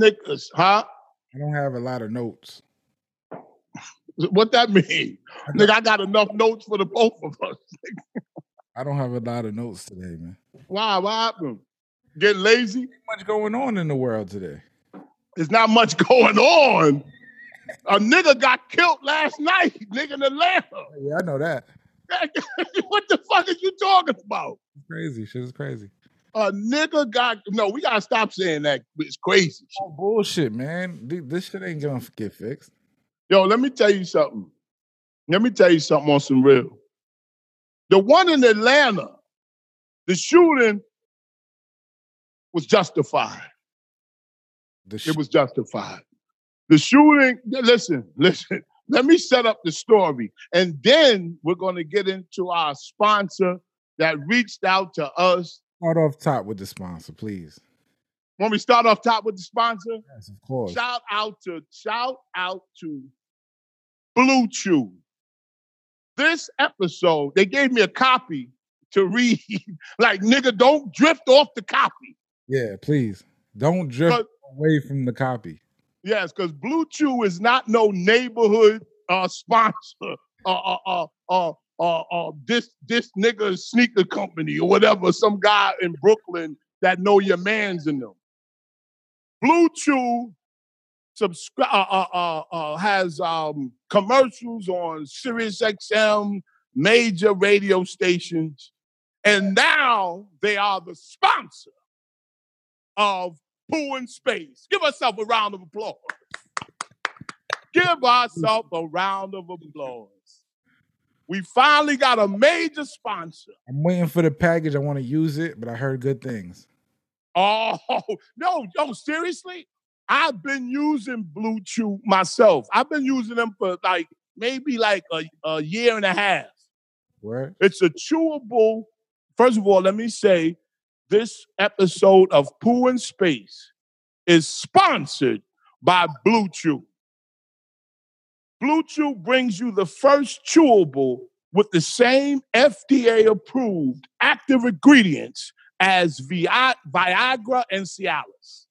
niggas, huh? I don't have a lot of notes. What that mean? Nigga, I got enough notes for the both of us. I don't have a lot of notes today, man. Why? What happened? Get lazy? much going on in the world today. There's not much going on. A nigga got killed last night, nigga in Atlanta. Yeah, I know that. what the fuck are you talking about? It's crazy. Shit is crazy. A nigga got no. We gotta stop saying that. It's crazy. Oh, bullshit, man. Th- This shit ain't gonna get fixed. Yo, let me tell you something. Let me tell you something on some real. The one in Atlanta, the shooting was justified. The it was justified. The shooting, listen, listen. Let me set up the story. And then we're going to get into our sponsor that reached out to us. Start off top with the sponsor, please. Want me to start off top with the sponsor? Yes, of course. Shout out to shout out to Blue Chew. This episode, they gave me a copy to read. like, nigga, don't drift off the copy. Yeah, please. Don't drift away from the copy. Yes, because Blue Chew is not no neighborhood uh, sponsor. Uh, uh, uh, uh, uh, uh, this this nigga sneaker company or whatever. Some guy in Brooklyn that know your man's in them. Blue Chew subscribe uh, uh, uh, uh, has um, commercials on Sirius XM, major radio stations, and now they are the sponsor of Pooh in Space. Give ourselves a round of applause. Give ourselves a round of applause. We finally got a major sponsor. I'm waiting for the package. I want to use it, but I heard good things. Oh, no, no, seriously? I've been using Blue Chew myself. I've been using them for like maybe like a, a year and a half. Where? It's a chewable. First of all, let me say this episode of Pooh in Space is sponsored by Blue Chew. Blue Chew brings you the first chewable with the same FDA approved active ingredients as Vi- Viagra and Cialis.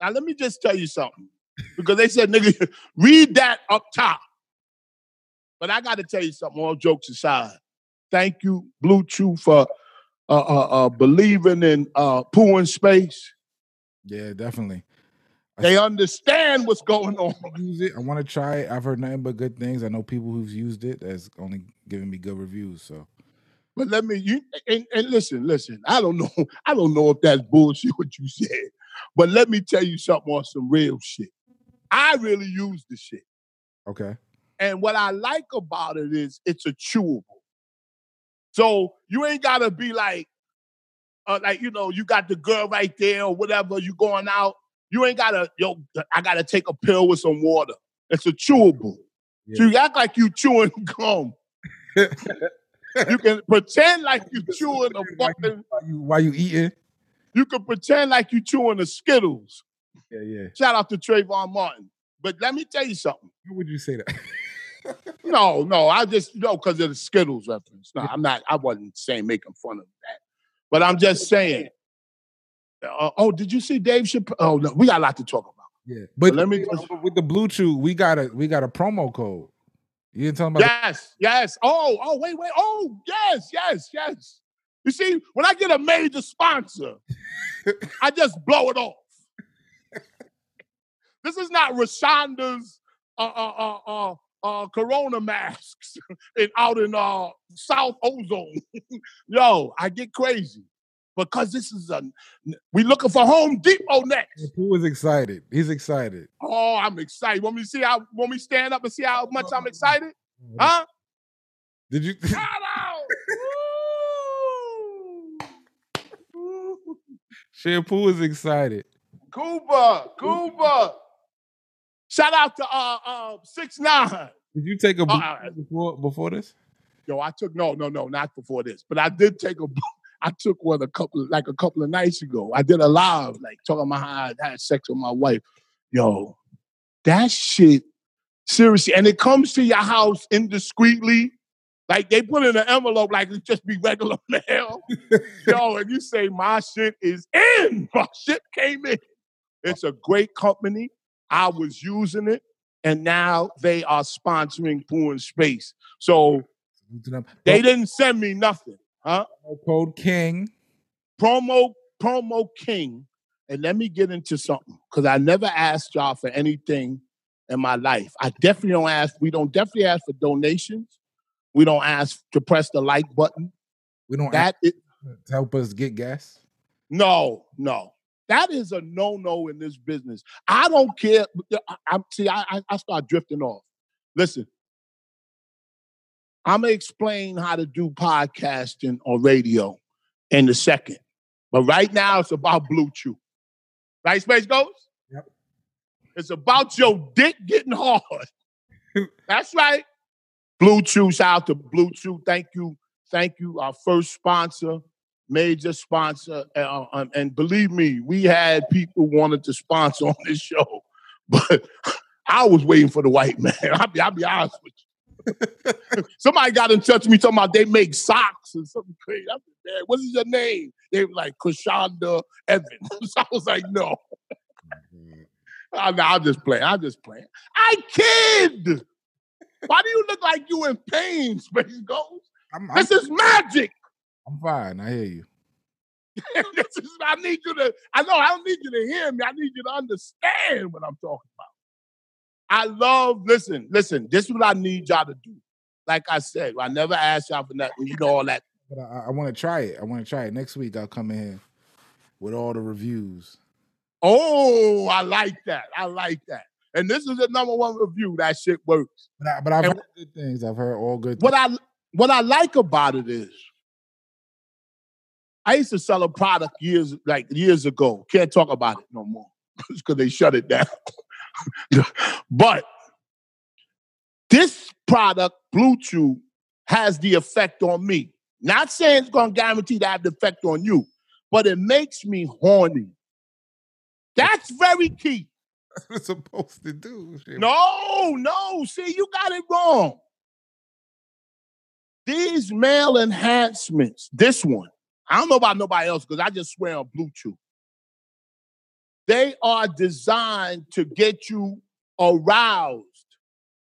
Now, let me just tell you something because they said, nigga, read that up top. But I got to tell you something, all jokes aside. Thank you, Blue Chew, for uh, uh, uh, believing in uh, Pooh in space. Yeah, definitely. They understand what's going on. Use it. I want to try it. I've heard nothing but good things. I know people who've used it that's only giving me good reviews. So But let me you and, and listen, listen. I don't know. I don't know if that's bullshit what you said. But let me tell you something on some real shit. I really use the shit. okay. And what I like about it is it's a chewable. So you ain't gotta be like, uh, like you know, you got the girl right there or whatever. You going out, you ain't gotta yo. I gotta take a pill with some water. It's a chewable. So you act like you chewing gum. you can pretend like you chewing a fucking. While you eating? You can pretend like you chewing the Skittles. Yeah, yeah. Shout out to Trayvon Martin. But let me tell you something. How would you say that? No, no, I just no because of the Skittles reference. No, I'm not. I wasn't saying making fun of that, but I'm just saying. Uh, oh, did you see Dave Chappelle? Oh no, we got a lot to talk about. Yeah, but let me just, with the Blue Chew, we got a we got a promo code. You didn't tell me about Yes, yes. Oh, oh, wait, wait. Oh, yes, yes, yes. You see, when I get a major sponsor, I just blow it off. this is not Rashonda's uh, uh, uh, uh, uh, Corona masks in, out in uh, South Ozone. Yo, I get crazy because this is a we looking for Home Depot next. Who is excited? He's excited. Oh, I'm excited. Want me to see how? Want me stand up and see how much I'm excited? Huh? Did you? Shout out! Shampoo is excited. Cuba, Cuba. Shout out to uh uh six nine. Did you take a Uh, uh, before before this? Yo, I took no, no, no, not before this, but I did take a. I took one a couple, like a couple of nights ago. I did a live, like talking about how I had sex with my wife. Yo, that shit, seriously, and it comes to your house indiscreetly. Like they put in an envelope, like it just be regular mail. Yo, and you say my shit is in, my shit came in. It's a great company. I was using it, and now they are sponsoring Pooh in Space. So they didn't send me nothing, huh? Code King. Promo promo king, and let me get into something because I never asked y'all for anything in my life. I definitely don't ask. We don't definitely ask for donations. We don't ask to press the like button. We don't that ask to help us get gas. no, no. That is a no no in this business. I don't care. I, I see. I, I I start drifting off. Listen, I'm gonna explain how to do podcasting or radio in a second, but right now it's about Blue Chew. Right, Space Ghost? Yep. It's about your dick getting hard. That's right. Blue Chew. Shout out to Blue Chew. Thank you. Thank you. Our first sponsor, major sponsor. Uh, um, and believe me, we had people wanted to sponsor on this show, but I was waiting for the white man. I'll be, I'll be honest with you. Somebody got in touch with me talking about they make socks and something crazy. I said, "Man, what is your name? They were like Krishanda Evans. I was like, no. Mm-hmm. I, I'm just playing. I'm just playing. I kid. Why do you look like you in pain, Space Ghost? I'm, I'm, This is magic. I'm fine. I hear you. this is, I need you to, I know I don't need you to hear me. I need you to understand what I'm talking about. I love, listen, listen, this is what I need y'all to do. Like I said, I never asked y'all for nothing. You know all that. But I, I want to try it. I want to try it next week. I'll come in here with all the reviews. Oh, I like that. I like that. And this is the number one review. That shit works. But I, but I've And- heard good things. I've heard all good. What I what I like about it is I used to sell a product years like years ago. Can't talk about it no more because they shut it down. but this product, Blue Bluetooth, has the effect on me. Not saying it's going to guarantee to have the effect on you, but it makes me horny. That's very key. what it's supposed to do. No, no. See, you got it wrong. These male enhancements, this one, I don't know about nobody else because I just swear on Blue Chew. They are designed to get you aroused.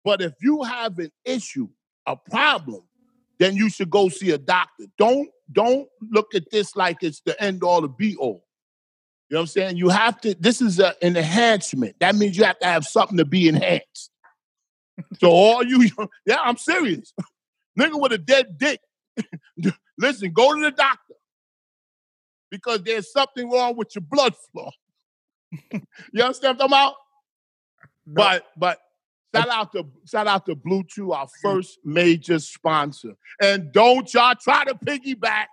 But if you have an issue, a problem, then you should go see a doctor. Don't don't look at this like it's the end all the be all. You know what I'm saying? You have to, this is a, an enhancement. That means you have to have something to be enhanced. so all you, yeah, I'm serious. Nigga with a dead dick. Listen, go to the doctor. Because there's something wrong with your blood flow. you understand what I'm talking about? But but shout out to shout out to Blue Bluetooth, our mm. first major sponsor. And don't y'all try to piggyback.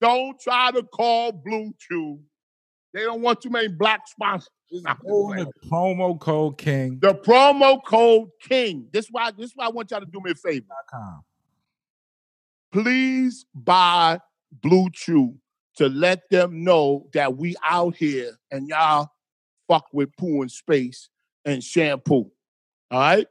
Don't try to call Blue Bluetooth. They don't want too many black sponsors. The promo code King. The promo code King. This is why this is why I want y'all to do me a favor. Please buy Blue Bluetooth to let them know that we out here and y'all fuck with poo and space and shampoo. All right?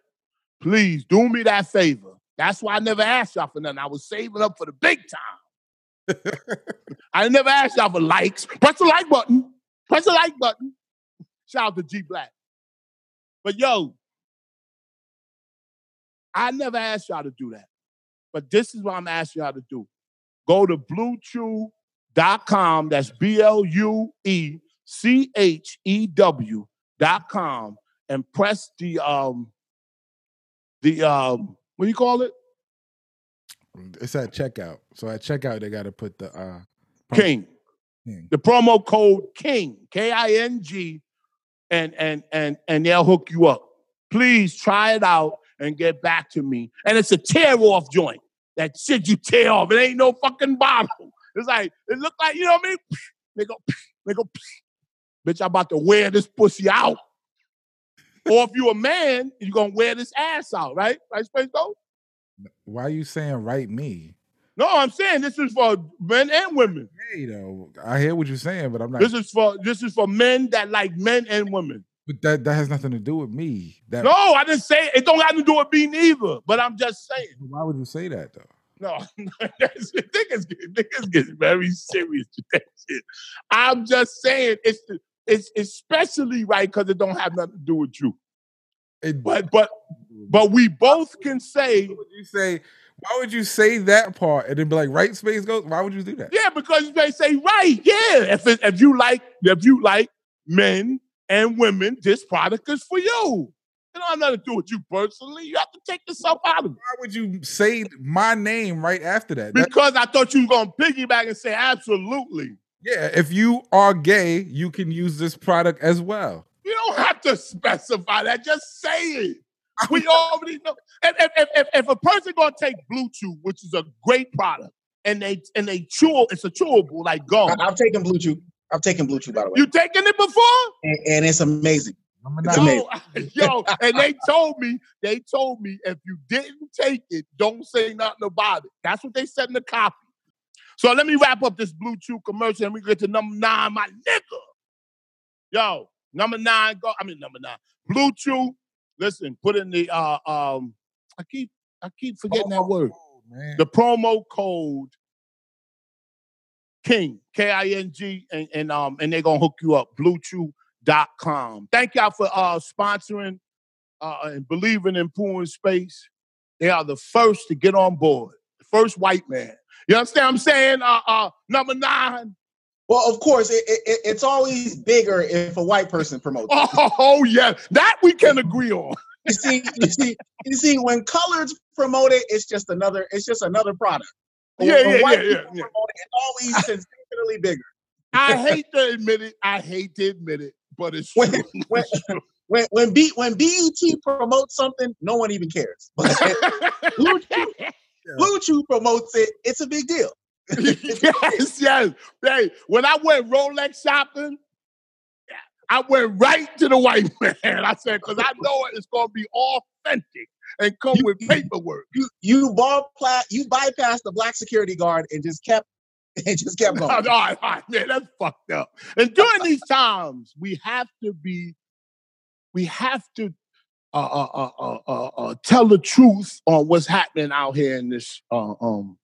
Please do me that favor. That's why I never asked y'all for nothing. I was saving up for the big time. I never asked y'all for likes. Press the like button. Press the like button. Shout out to G Black. But yo, I never asked y'all to do that. But this is what I'm asking y'all to do. Go to bluechew.com. That's B L U E C H E W dot com and press the um the um what do you call it? It's at checkout. So at checkout, they got to put the uh, promo King. King. The promo code King, K I N G, and and and and they'll hook you up. Please try it out and get back to me. And it's a tear off joint. That shit you tear off. It ain't no fucking bottle. It's like it look like you know what I mean. They go, they go, bitch. I'm about to wear this pussy out. or if you're a man, you're gonna wear this ass out, right? Right, Space Ghost? Why are you saying right me? No, I'm saying this is for men and women. Hey, though, I hear what you're saying, but I'm not. This is for this is for men that like men and women. but that that has nothing to do with me. That No, I didn't say it don't have to do with me neither. But I'm just saying. why would you say that though? No, that's, niggas, get, niggas get very serious with that shit. I'm just saying it's it's especially right because it don't have nothing to do with you. It, But but but we both can say why would you say? Why would you say that part and then be like, right space goes? Why would you do that? yeah because they say right yeah if it, if you like if you like men and women this product is for you. It don't have nothing to do with you personally. You have to take yourself out of it. Why would you say my name right after that? That- Because I thought you were gonna piggyback and say absolutely. yeah, if you are gay, you can use this product as well. You don't have to specify that. Just say it. We already know. If, if, if, if, if a person gonna take Blue Chew, which is a great product, and they and they chew, it's a chewable like gum. I, I've taken Blue Chew. I've taken Blue Chew by the way, You taking it before? and, and it's amazing. It's Yo, yo, and they told me, they told me if you didn't take it, don't say nothing about it. That's what they said in the copy. So let me wrap up this Blue Chew commercial and we get to number nine, my nigga. Yo, number nine, go. I mean number nine. Blue Chew. Listen, put in the uh um. I keep I keep forgetting that word. man. The promo code King K I N G and and um and they're gonna hook you up. BlueChew.com. Thank y'all for uh sponsoring uh and believing in Pooh Space. They are the first to get on board. The first white man. You understand what I'm saying? Uh uh number nine. Well, of course, it, it, it- it's always bigger if a white person promotes. it. Oh, yeah, that we can agree on. You see, you see, you see, when colors promote it, it's just another, it's just another product. Yeah, when yeah, white yeah, yeah, people yeah. it, it's always sensationally bigger. I hate to admit it. I hate to admit it, but it's When- true. when- When when B when BET promotes something, no one even cares. But Blue Chew, Blue Chew promotes it, it's a big deal. yes, yes. Hey, when I went Rolex shopping, I went right to the white man. I said, because I know it's going to be authentic and come You- with paperwork. You you ball plat, you bypassed the black security guard and just kept and just kept all going. right, all right, man, that's fucked up. And during these times, we have to be, we have to uh, uh, uh, uh, uh, uh, tell the truth on what's happening out here in this, uh, um,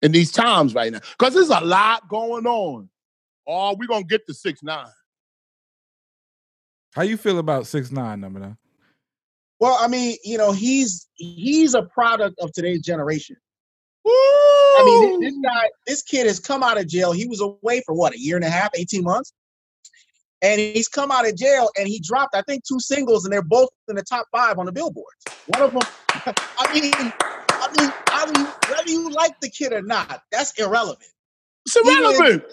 in these times right now, because there's a lot going on. Oh, we're gonna get to six nine. How you feel about six nine number nine? Well, I mean, you know, he's he's a product of today's generation. Woo! I mean, this, guy, this kid has come out of jail. He was away for what, a year and a half, 18 months? And he's come out of jail and he dropped, I think, two singles, and they're both in the top five on the billboards. One of them, I mean, I mean, whether you, whether you like the kid or not, that's irrelevant. it's irrelevant.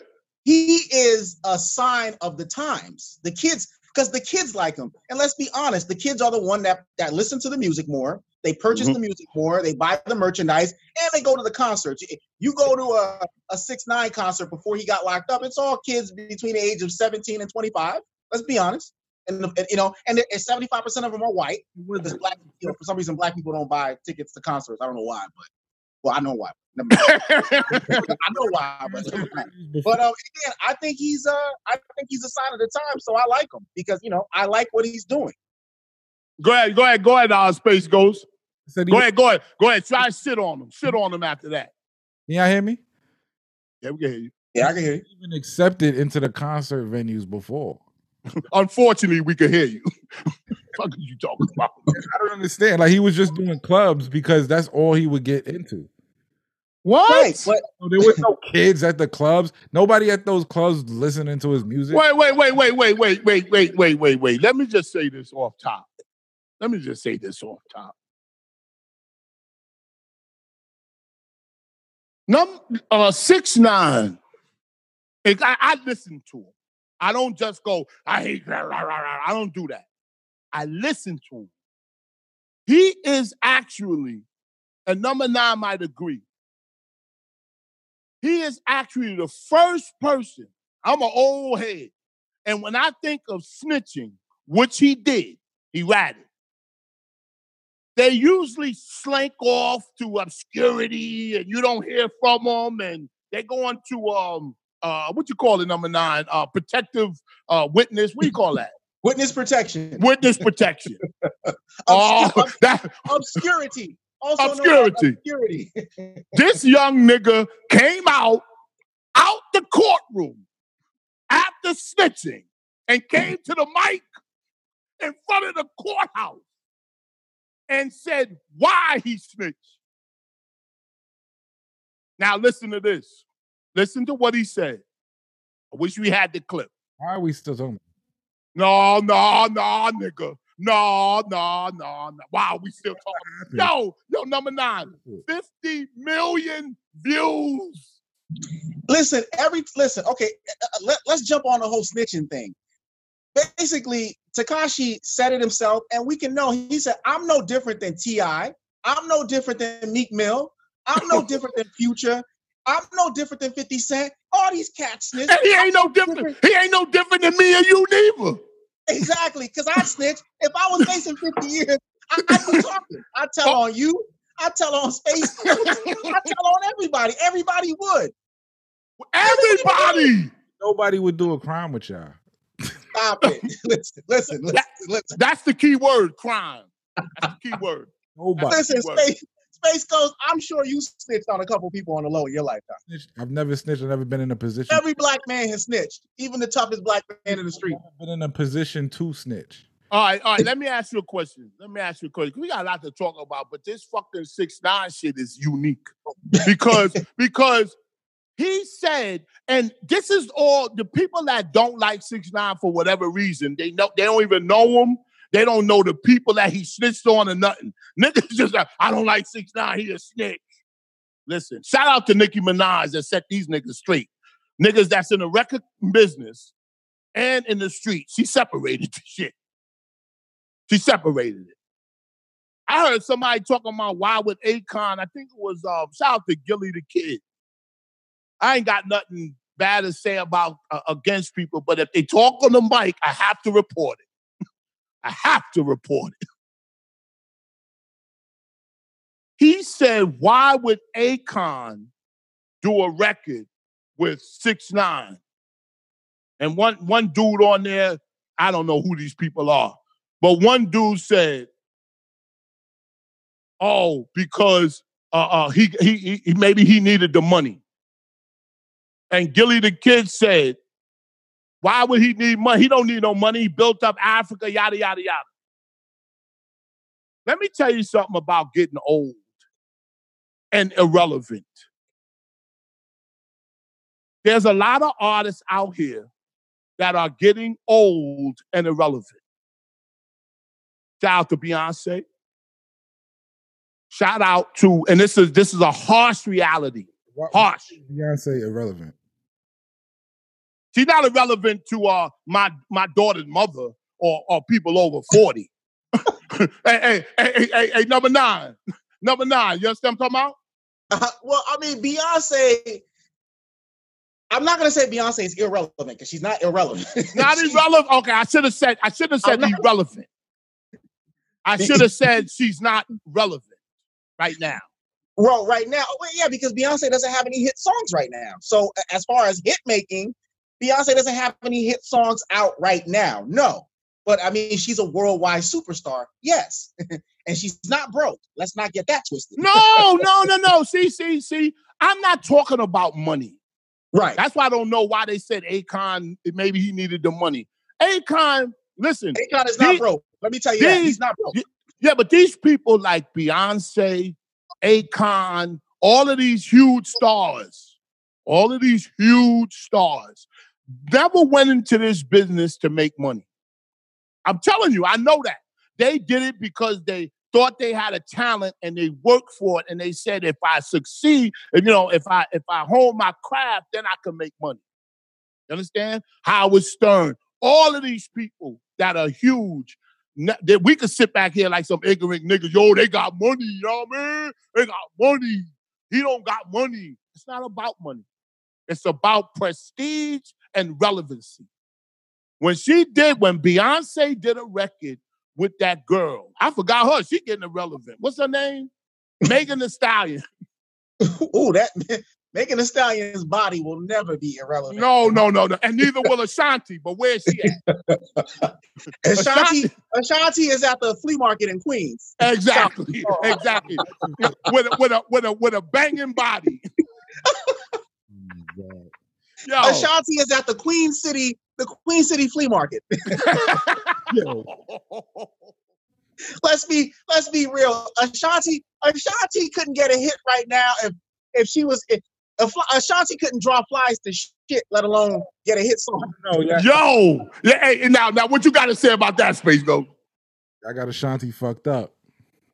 He is a sign of the times. The kids, because the kids like him. And let's be honest, the kids are the one that that listen to the music more. They purchase Mhm. the music more. They buy the merchandise, and they go to the concerts. You- You go to a a six nine concert before he got locked up. It's all kids between the age of seventeen and twenty five. Let's be honest. And, and, you know, and seventy five percent of them are white. Because black, you know, for some reason, black people don't buy tickets to concerts. I don't know why, but well, I know why. I know why, but but um, again, I think he's uh, I think he's a sign of the time, so I like him because you know I like what he's doing. Go ahead, go ahead, go ahead, uh, Space Ghost. Said he- Go ahead, go ahead, go ahead. Try to sit on him. Sit on him after that. Can y'all hear me? Yeah, we can hear you. Yeah, I can hear you. Even accepted into the concert venues before. Unfortunately, we can hear you. fuck are you talking about? I don't understand. Like he was just doing clubs because that's all he would get into. What? Right, but So there was no kids at the clubs. Nobody at those clubs listening to his music. Wait, wait, wait, wait, wait, wait, wait, wait, wait, wait, wait. Let me just say this off top. Let me just say this off top. Number uh six nine. I, I listen to him. I don't just go, I hate rah, rah, rah. I don't do that. I listen to him. He is actually, and number nine might agree. He is actually the first person. I'm an old head. And when I think of snitching, which he did, He ratted. They usually slink off to obscurity and you don't hear from them and they go on to um uh what you call it number nine uh protective uh witness what do you call that Witness protection. witness protection oh Obscur- that obscurity. Also Obscurity. obscurity. this young nigga came out out the courtroom after snitching and came to the mic in front of the courthouse and said why he snitched. Now listen to this. Listen to what he said. I wish we had the clip. Why are we still talking? No, no, no, nigga. No, no, no, no. Wow, we still talking. Yo, yo, number nine. 50 million views. listen, every listen. Okay, uh, uh, let, let's jump on the whole snitching thing. Basically, Tekashi said it himself, and we can know. He said, "I'm no different than Ti. I'm no different than Meek Mill. I'm no different than Future. I'm no different than 50 Cent. All these cats snitch. And he ain't no different. He ain't no different than me and you neither. Exactly, because I snitch. If I was facing 50 years, I, I'd be talking. I tell oh. on you. I tell on Space. I tell on everybody. Everybody would. Everybody. Nobody would do a crime with y'all. Stop it. listen, listen, listen, listen. That's the key word, crime. That's the key word. Nobody. Listen. Space, Space Ghost, I'm sure you snitched on a couple people on the low in your lifetime. I've never snitched. I've never been in a position. Every black man has snitched, even the toughest black man in the street. I've been in a position to snitch. All right, all right. Let me ask you a question. Let me ask you a question. We got a lot to talk about, but this fucking six nine shit is unique because because he said, and this is all the people that don't like six nine for whatever reason. They know they don't even know him. They don't know the people that he snitched on or nothing. Niggas just like, I don't like six nine. He a snitch. Listen, shout out to Nicki Minaj that set these niggas straight. Niggas that's in the record business and in the street. She separated the shit. She separated it. I heard somebody talking about why with Akon. I think it was um, shout out to Gillie the Kid. I ain't got nothing bad to say about uh, against people, but if they talk on the mic, I have to report it. I have to report it. He said, "Why would Akon do a record with six nine? And one one dude on there, I don't know who these people are, but one dude said, "Oh, because uh, uh, he, he he maybe he needed the money." And Gillie the kid said, "Why would he need money? He don't need no money. He built up Africa, yada yada yada." Let me tell you something about getting old and irrelevant. There's a lot of artists out here that are getting old and irrelevant. Shout out to Beyonce. Shout out to, and this is this is a harsh reality. Why- Harsh. Beyonce irrelevant. She's not irrelevant to uh my my daughter's mother or or people over 40. hey, hey, hey, hey, hey, hey, number nine. Number nine. You understand what I'm talking about? Uh, well, I mean, Beyonce. I'm not gonna say Beyonce is irrelevant because she's not irrelevant. Not She's- irrelevant. Okay, I should have said I should have said not- irrelevant. I should have said she's not relevant right now. Well, right now, well, yeah, because Beyonce doesn't have any hit songs right now. So as far as hit making, Beyonce doesn't have any hit songs out right now. No, but I mean, she's a worldwide superstar. Yes, and she's not broke. Let's not get that twisted. No, no, no, no. See, see, see. I'm not talking about money. Right. That's why I don't know why they said Akon. Maybe he needed the money. Akon, listen, Akon is not These- broke. Let me tell you that he's not broke. yeah, but these people like Beyonce, Akon, all of these huge stars, all of these huge stars, never went into this business to make money. I'm telling you, I know that. They did it because they thought they had a talent and they worked for it and they said if I succeed, if, you know, if I if I hone my craft, then I can make money. You understand? Howard Stern, all of these people that are huge, that we could sit back here like some ignorant niggas. Yo, they got money, you know what I mean? They got money. He don't got money. It's not about money. It's about prestige and relevancy. When she did, when Beyonce did a record with that girl. I forgot her. She getting irrelevant. What's her name? Megan Thee Stallion. Ooh, that Megan Thee Stallion's body will never be irrelevant. No, no, no, no. And neither will Ashanti, but where's she at? Ashanti, Ashanti is at the flea market in Queens. Exactly. Exactly. with a with a with a with a banging body. Yo. Ashanti is at the Queen City, the Queen City flea market. let's be let's be real. Ashanti Ashanti couldn't get a hit right now if if she was if, if Ashanti couldn't draw flies to shit, let alone get a hit song. No, yeah. Yo, yeah, hey, now now what you got to say about that space, go? I got Ashanti fucked up.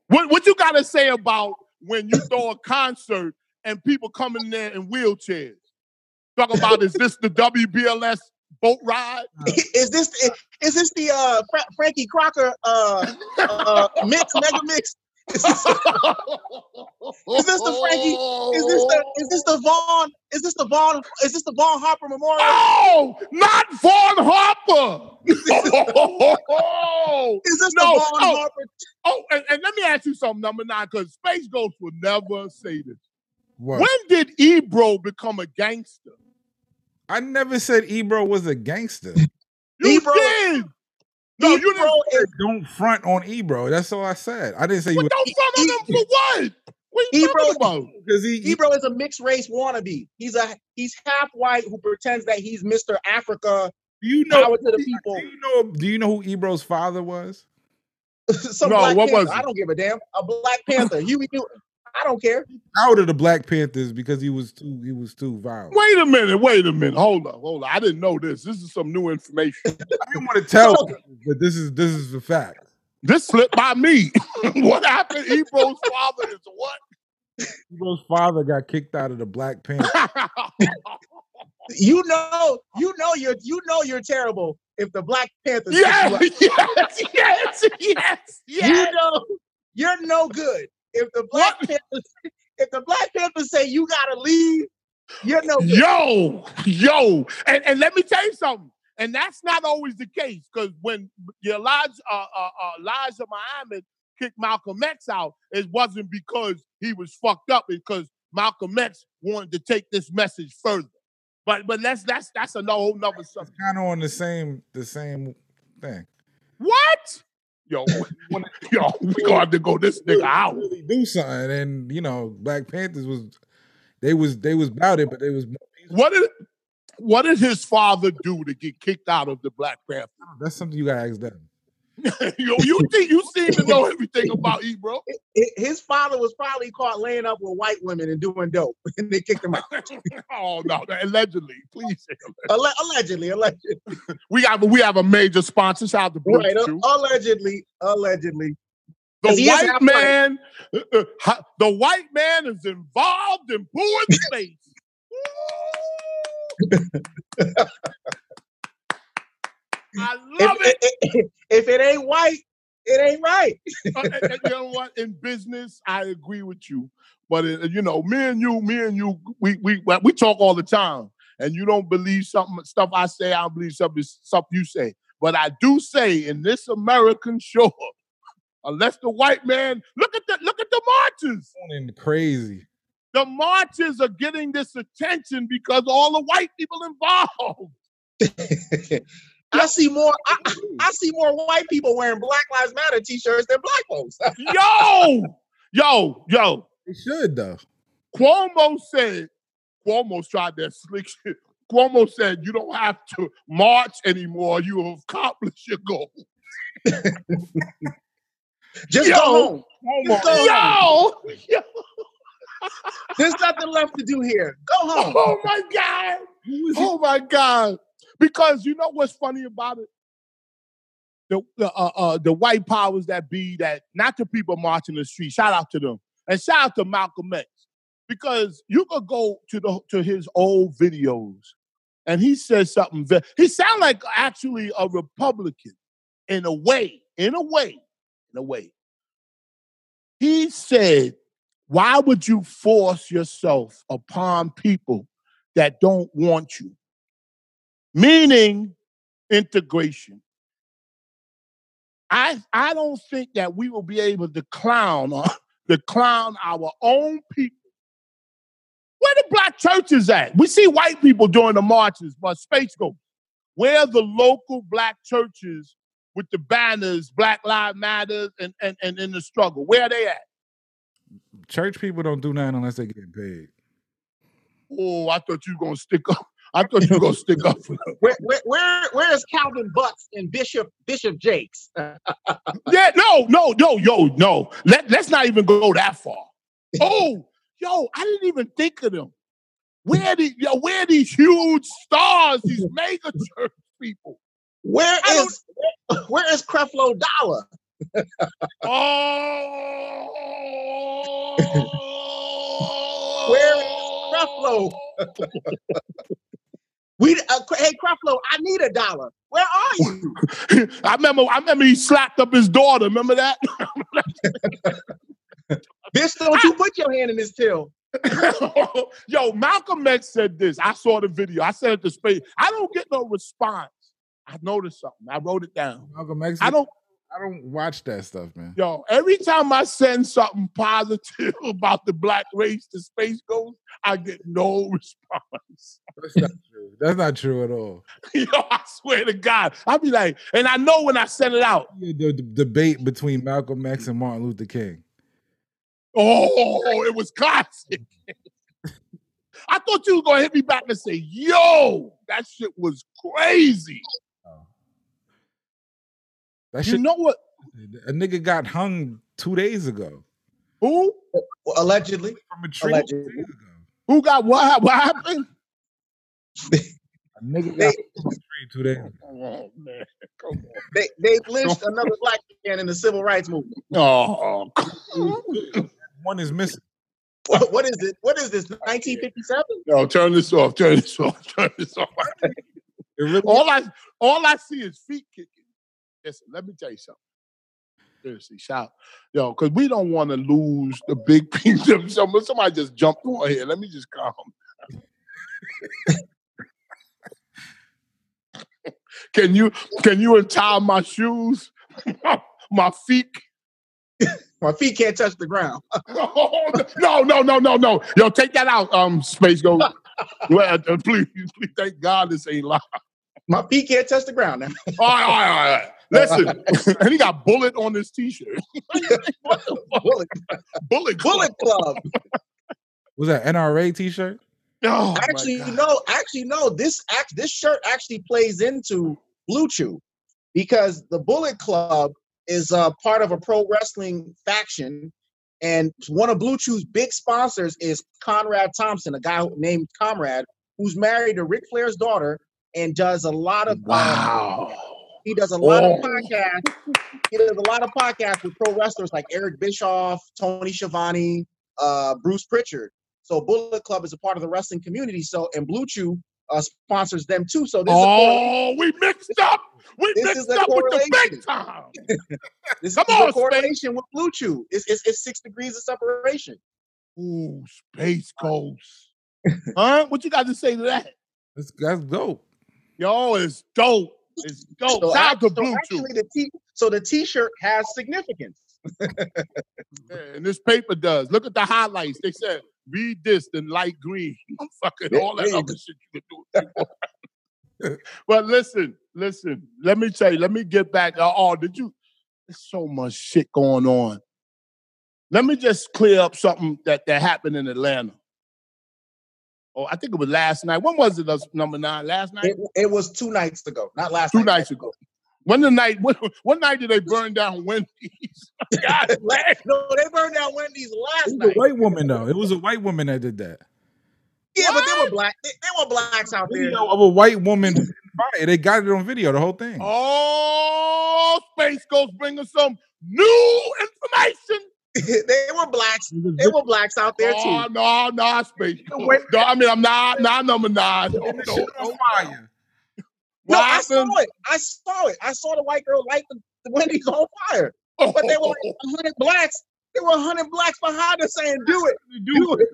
What what you got to say about when you throw a concert and people coming there in wheelchairs? Talk about is this the WBLS boat ride? Is this is this the uh, Fra- Frankie Crocker uh, uh, mix mega mix? Is this, the Frankie? Is this the is this the Vaughn? Is this the Vaughn? Is this the Vaughn Harper Memorial? Oh, not Vaughn Harper. Is this No, the Vaughn oh. Harper? oh, and, and let me ask you something, number nine, because Space Ghost would never say this. What? When did Ebro become a gangster? I never said Ebro was a gangster. You Ebro- did. No, you didn't. Ebro is Don't front on Ebro. That's all I said. I didn't say you But don't front on him for what? What are you Ebro- talking about? because he, he Ebro is a mixed race wannabe. He's a he's half white who pretends that he's Mr. Africa. do you know Power to the people? do you know do you know who Ebro's father was? Some No, what was it? I don't give a damn. A Black Panther. Huey. I don't care. Out of the Black Panthers because he was too he was too violent. Wait a minute. Wait a minute. Hold on. Hold on. I didn't know this. This is some new information. I didn't want to tell but this is this is the fact. This slipped by me. what happened? Ebro's father is what? Ebro's father got kicked out of the Black Panther. You know, you know you're you know you're terrible if the Black Panthers. yes, yes, yes, yes, yes. You know you're no good. If the Black Panthers if the Black Panthers say you gotta leave, you're no good. Yo, yo, and, and let me tell you something. And that's not always the case because when Elijah, uh, uh, uh, Elijah Muhammad kicked Malcolm X out, it wasn't because he was fucked up, because Malcolm X wanted to take this message further. But but that's that's that's a whole nother It's subject. kind of on the same the same thing. What? Yo, when- yo, we gonna have to go this nigga out. Really do something, and you know, Black Panthers was they was they was about it, but they was. What did what did his father do to get kicked out of the Black Panther? That's something you gotta ask them. yo, you think you seem to know everything about Ebro? Hi- His father was probably caught laying up with white women and doing dope, and they kicked him out. oh no, allegedly. Please, say allegedly, allegedly, we have we have a major sponsor. Shout out to Blue right? uh, allegedly, allegedly. The white man, uh, uh, the white man is involved in Pooh in space. I love If, it. if, if it ain't white, it ain't right. Uh, and- and you know what? In business, I agree with you. But uh, you know, me and you, me and you, we we we talk all the time. And you don't believe something stuff I say. I don't believe something stuff you say. But I do say in this American shore, unless the white man look at the look at the marches. And crazy. The marches are getting this attention because all the white people involved. I see more. I, I see more white people wearing Black Lives Matter T-shirts than black folks. Yo, yo, yo. They should though. Cuomo said, Cuomo's tried that slick shit. Cuomo said, you don't have to march anymore. You have accomplished your goal. Just Yo. go home. Just go home. Yo, yo, There's nothing left to do here. Go oh home. oh my God. Oh my God. Because you know what's funny about it? The, the, uh, uh, the white powers that be that, not the people marching the street, shout out to them. And shout out to Malcolm X. Because you could go to the to his old videos and he says something ve- he sound like actually a Republican in a way, in a way, in a way. He said, Why would you force yourself upon people that don't want you? Meaning integration. I I don't think that we will be able to clown uh, to clown our own people. Where the black churches at? We see white people doing the marches, but Space Ghost. Where are the local black churches with the banners, Black Lives Matters, and and, and in the struggle? Where are they at? Church people don't do nothing unless they get paid. Oh, I thought you were gonna stick up. I thought you were gonna stick up for them. Where, where, where, where is Calvin Butts and Bishop Bishop Jakes? Yeah, no, no, no, yo, no. Let, let's not even go that far. Oh, yo, I didn't even think of them. Where the yo, where these huge stars, these mega church people? Where is where is Creflo Dollar? Oh, Where is Creflo? We uh, hey Creflo, I need a dollar. Where are you? I remember, I remember he slapped up his daughter. Remember that? Bitch, don't you put your hand in this till. Yo, Malcolm X said this. I saw the video. I said it to space. I don't get no response. I noticed something. I wrote it down. Malcolm X. I don't. I don't watch that stuff, man. Yo, every time I send something positive about the black race to Space Ghost, I get no response. That's not true. That's not true at all. Yo, I swear to God. I'll be like, and I know when I send it out. The, the debate between Malcolm X and Martin Luther King. Oh, it was classic. I thought you were gonna hit me back and say, yo, that shit was crazy. That You shit. know what? A nigga got hung two days ago Who? Allegedly. from a tree. Allegedly. Two days ago. Who got what? What happened? A nigga got hung from a tree two days ago. Oh man, come on. They they lynched another black man in the civil rights movement. Oh, One is missing. What, what is it? What is this? 1957? no, turn this off. Turn this off. Turn this off. Really all I all I see is feet kicking. Listen, let me tell you something. Seriously, shout, yo, because we don't want to lose the big piece of somebody. Somebody just jumped on here. Let me just calm. can you can you untie my shoes, my feet? My feet can't touch the ground. no, no, no, no, no. Yo, take that out. Um, space go. well, uh, please, please, thank God this ain't live. My feet can't touch the ground now. All right, all right, all right. Listen, and he got bullet on his t-shirt. what the fuck? Bullet, Bullet, Bullet Club. was that NRA T-shirt. Oh, actually, God. no, actually, no. This act, this shirt actually plays into Blue Chew because the Bullet Club is uh, part of a pro wrestling faction, and one of Blue Chew's big sponsors is Conrad Thompson, a guy named Comrade, who's married to Ric Flair's daughter and does a lot of uh, Wow. he does a lot Oh. of podcasts. He does a lot of podcasts with pro wrestlers like Eric Bischoff, Tony Schiavone, uh, Bruce Prichard. So Bullet Club is a part of the wrestling community. So and Blue Chew uh, sponsors them too. So this is. Oh, we mixed up. We This mixed is a up with the correlation. big time. This Come is on, a correlation with Blue Chew. It's, it's, it's six degrees of separation. Ooh, Space Ghost. huh? What you got to say to that? That's that's dope. Yo, it's dope. It's dope. So, Shout to so Blue actually, the t so the T-shirt has significance. And this paper does. Look at the highlights. They said, read this in light green. I'm fucking all that other shit you can do. but listen, listen. Let me tell you. Let me get back. Uh, oh, did you? There's so much shit going on. Let me just clear up something that, that happened in Atlanta. Oh, I think it was last night. When was it? uh, Number nine. Last night. It, it was two nights ago, not last Two night. nights ago. When the night? When, what night did they burn down Wendy's? God. No, they burned down Wendy's last It was a night. white woman though. It was a white woman that did that. Yeah, but there were black. There were blacks out there. Video of a white woman in fire. They got it on video. The whole thing. Oh, Space Ghost bringing some new information. they were blacks. They were blacks out there Oh, too. no, no, Space Ghost. wait. No, I mean, I'm not, not number nine. No, And no, no. on fire. No, I saw it. I saw it. I saw the white girl light the, the Wendy's on fire. Oh. But they were like hundred blacks. There were hundred blacks behind us saying, "Do it, do it."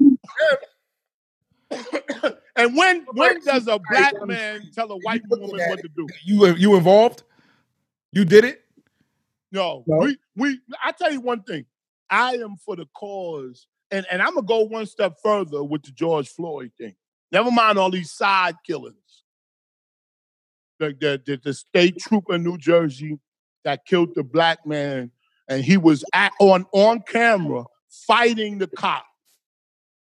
and when when does a black man tell a white woman what to do? You you involved? You did it? No, No? we we. I tell you one thing. I am for the cause, and and I'm gonna go one step further with the George Floyd thing. Never mind all these side killings. The the the, the state trooper in New Jersey that killed the black man, and he was at, on on camera fighting the cop,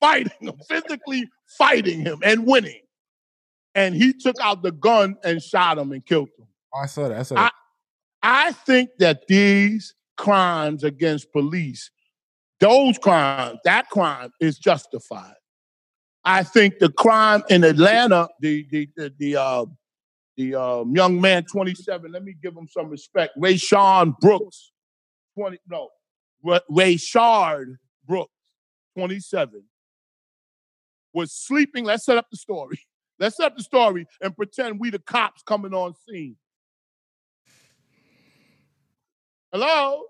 fighting him, physically fighting him, and winning. And he took out the gun and shot him and killed him. I saw that. I saw I- that. I think that these crimes against police, those crimes, that crime is justified. I think the crime in Atlanta, the the the the, uh, the um, young man, 27, let me give him some respect. Ray Sean Brooks, 20, no, Ra- Rayshard Brooks, 27, was sleeping. Let's set up the story. Let's set up the story and pretend we the cops coming on scene. Hello?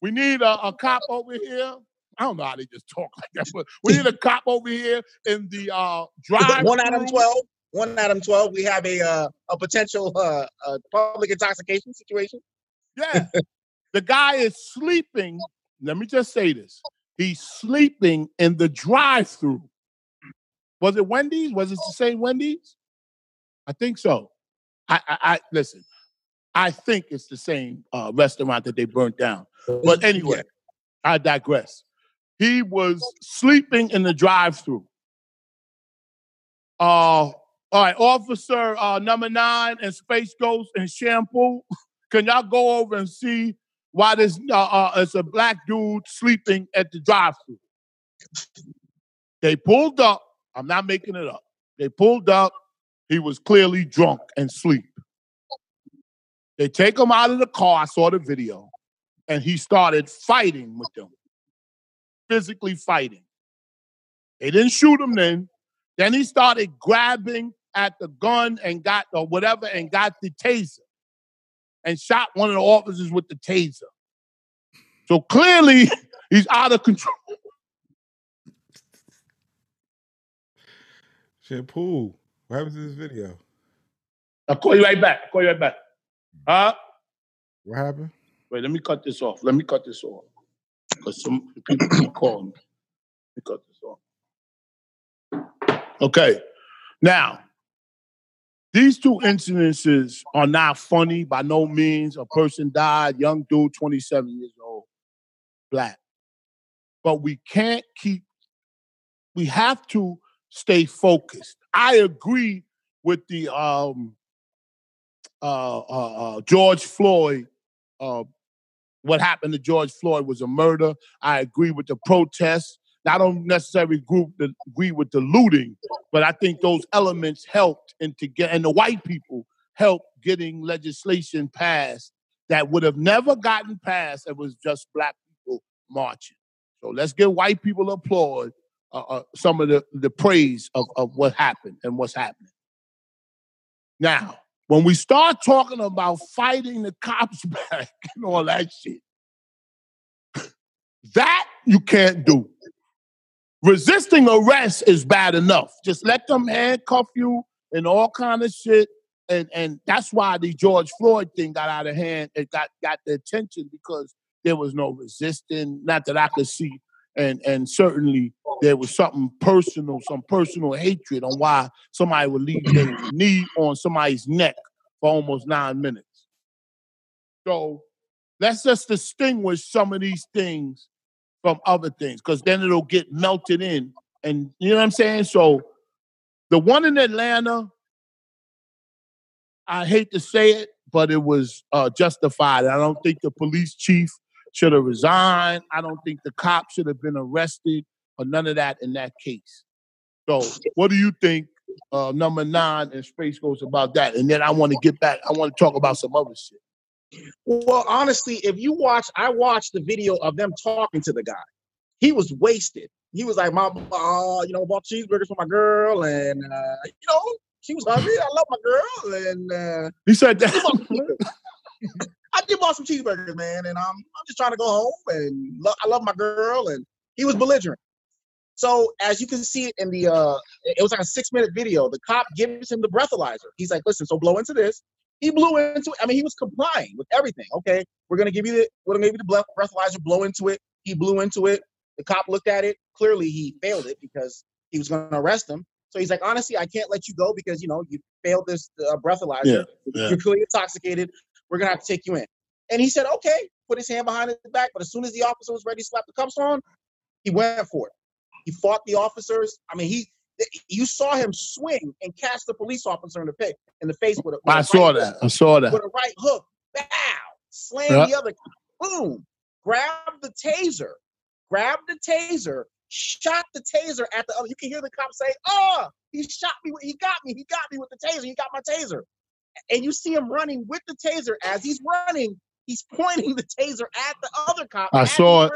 We need a, a cop over here. I don't know how they just talk like that, but we need a cop over here in the uh, drive. one Adam twelve. One Adam twelve. We have a uh, a potential uh, uh, public intoxication situation. Yeah. the guy is sleeping. Let me just say this. He's sleeping in the drive-through. Was it Wendy's? Was it the same Wendy's? I think so. I, I, I listen. I think it's the same uh, restaurant that they burnt down. But anyway, I digress. He was sleeping in the drive-through. Uh, all right, officer uh, number nine and Space Ghost and Shampoo. Can y'all go over and see why this uh, uh, it's a black dude sleeping at the drive-through? They pulled up. I'm not making it up. They pulled up. He was clearly drunk and sleep. They take him out of the car. I saw the video, and he started fighting with them, physically fighting. They didn't shoot him then. Then he started grabbing at the gun and got or whatever and got the taser and shot one of the officers with the taser. So clearly he's out of control. Shampoo. What happened to this video? I'll call you right back. I'll call you right back. Huh? What happened? Wait, let me cut this off. Let me cut this off. Because some people keep calling me. Let me cut this off. Okay. Now, these two incidences are not funny by no means. A person died, young dude, 27 years old, black. But we can't keep, we have to stay focused. I agree with the um uh, uh, uh, George Floyd, uh, what happened to George Floyd was a murder. I agree with the protests. I don't necessarily agree with the looting, but I think those elements helped and to get and the white people helped getting legislation passed that would have never gotten passed if it was just black people marching. So let's give white people applaud uh, uh, some of the, the praise of, of what happened and what's happening. Now, when we start talking about fighting the cops back and all that shit, that you can't do. Resisting arrest is bad enough. Just let them handcuff you and all kind of shit. And and that's why the George Floyd thing got out of hand. It got got the attention because there was no resisting, not that I could see. And and certainly there was something personal, some personal hatred on why somebody would leave their knee on somebody's neck for almost nine minutes. So let's just distinguish some of these things from other things, because then it'll get melted in. And you know what I'm saying? So the one in Atlanta, I hate to say it, but it was uh, justified. I don't think the police chief should have resigned. I don't think the cop should have been arrested or none of that in that case. So, what do you think, uh, number nine and Space Ghost about that? And then I want to get back. I want to talk about some other shit. Well, honestly, if you watch, I watched the video of them talking to the guy. He was wasted. He was like, "My, uh, you know, bought cheeseburgers for my girl, and uh, you know, she was hungry. I love my girl, and uh, He said that. I did bought some cheeseburgers, man, and I'm I'm just trying to go home, and lo- I love my girl, and he was belligerent. So as you can see it in the, uh, it was like a six minute video. The cop gives him the breathalyzer. He's like, "Listen, so blow into this, He blew into it. I mean, he was complying with everything. Okay, we're gonna give you the we're gonna give you the breathalyzer. Blow into it. He blew into it. The cop looked at it. Clearly, he failed it because he was gonna arrest him. So he's like, honestly, I can't let you go because you know you failed this uh, breathalyzer. Yeah, yeah. You're clearly intoxicated. We're gonna have to take you in. And he said, okay. Put his hand behind his back. But as soon as the officer was ready to slap the cuffs on, he went for it. He fought the officers. I mean, he you saw him swing and catch the police officer in the face in the face with a. with a I saw right that. I saw that. with a right hook. Bow. Slam Yeah. the other. Boom. Grab the taser. Grab the taser. Shot the taser at the other. You can hear the cop say, "Oh, he shot me. He got me. He got me with the taser. He got my taser." And you see him running with the taser. As he's running, he's pointing the taser at the other cop. I saw it.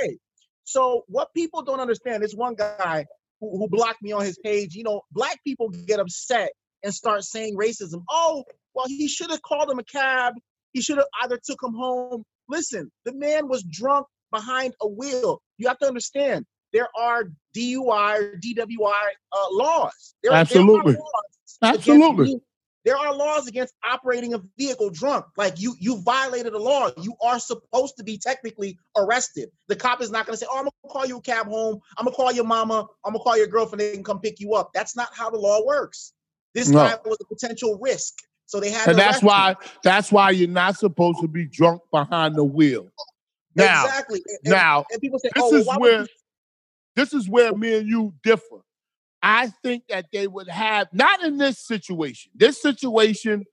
away. So what people don't understand, this one guy who, who blocked me on his page, you know, black people get upset and start saying racism. Oh, well, he should have called him a cab. He should have either took him home. Listen, the man was drunk behind a wheel. You have to understand there are DUI or DWI uh, laws. There, Absolutely. There are, laws Absolutely. There are laws against operating a vehicle drunk. Like you, you violated a law. You are supposed to be technically arrested. The cop is not going to say, "Oh, I'm gonna call you a cab home. I'm gonna call your mama. I'm gonna call your girlfriend. They can come pick you up." That's not how the law works. This No. guy was a potential risk, so they had. And to that's him. why that's why you're not supposed to be drunk behind the wheel. Now, exactly. And, now and people say, this "Oh, well, is why where you this is where me and you differ. I think that they would have not in this situation. This situation,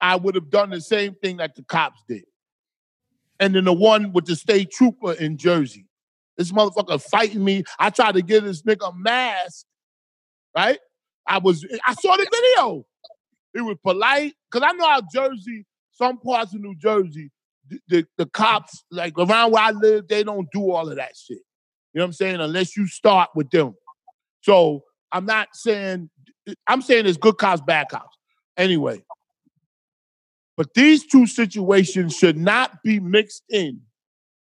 I would have done the same thing that the cops did. And then the one with the state trooper in Jersey. This motherfucker fighting me. I tried to get this nigga a mask, right? I was I saw the video. It was polite. Cause I know how Jersey, some parts of New Jersey, the, the, the cops, like around where I live, they don't do all of that shit. You know what I'm saying? Unless you start with them. So I'm not saying I'm saying it's good cops, bad cops. Anyway. But these two situations should not be mixed in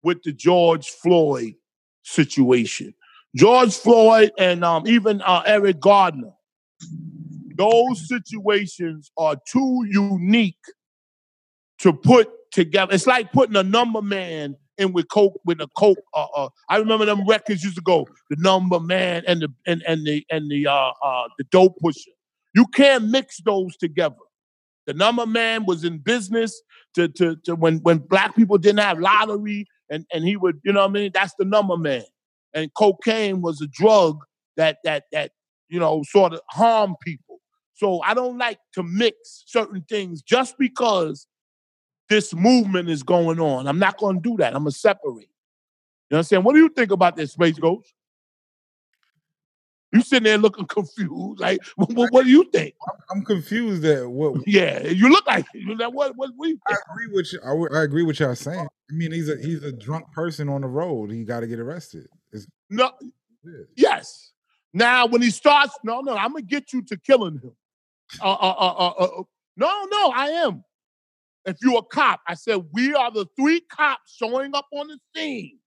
with the George Floyd situation. George Floyd and um, even uh, Eric Gardner. Those situations are too unique to put together. It's like putting a number man in with coke with a coke. Uh, uh, I remember them records used to go the number man and the and and the and the uh, uh, the dope pusher. You can't mix those together. The number man was in business to to, to when when black people didn't have lottery and and he would you know what I mean. That's the number man. And cocaine was a drug that that that you know sort of harm people. So I don't like to mix certain things just because this movement is going on. I'm not going to do that. I'm going to separate. You know what I'm saying? What do you think about this, Space Ghost? You sitting there looking confused. Like, what, what, do you think? I'm confused at what Yeah, you look like you like, what, what, what I agree with you. I, I agree with y'all saying. I mean, he's a he's a drunk person on the road. He got to get arrested. It's, No, yeah. yes. Now, when he starts, no, no, I'm gonna get you to killing him. Uh, uh, uh, uh, uh, no, no, I am. If you're a cop, I said we are the three cops showing up on the scene.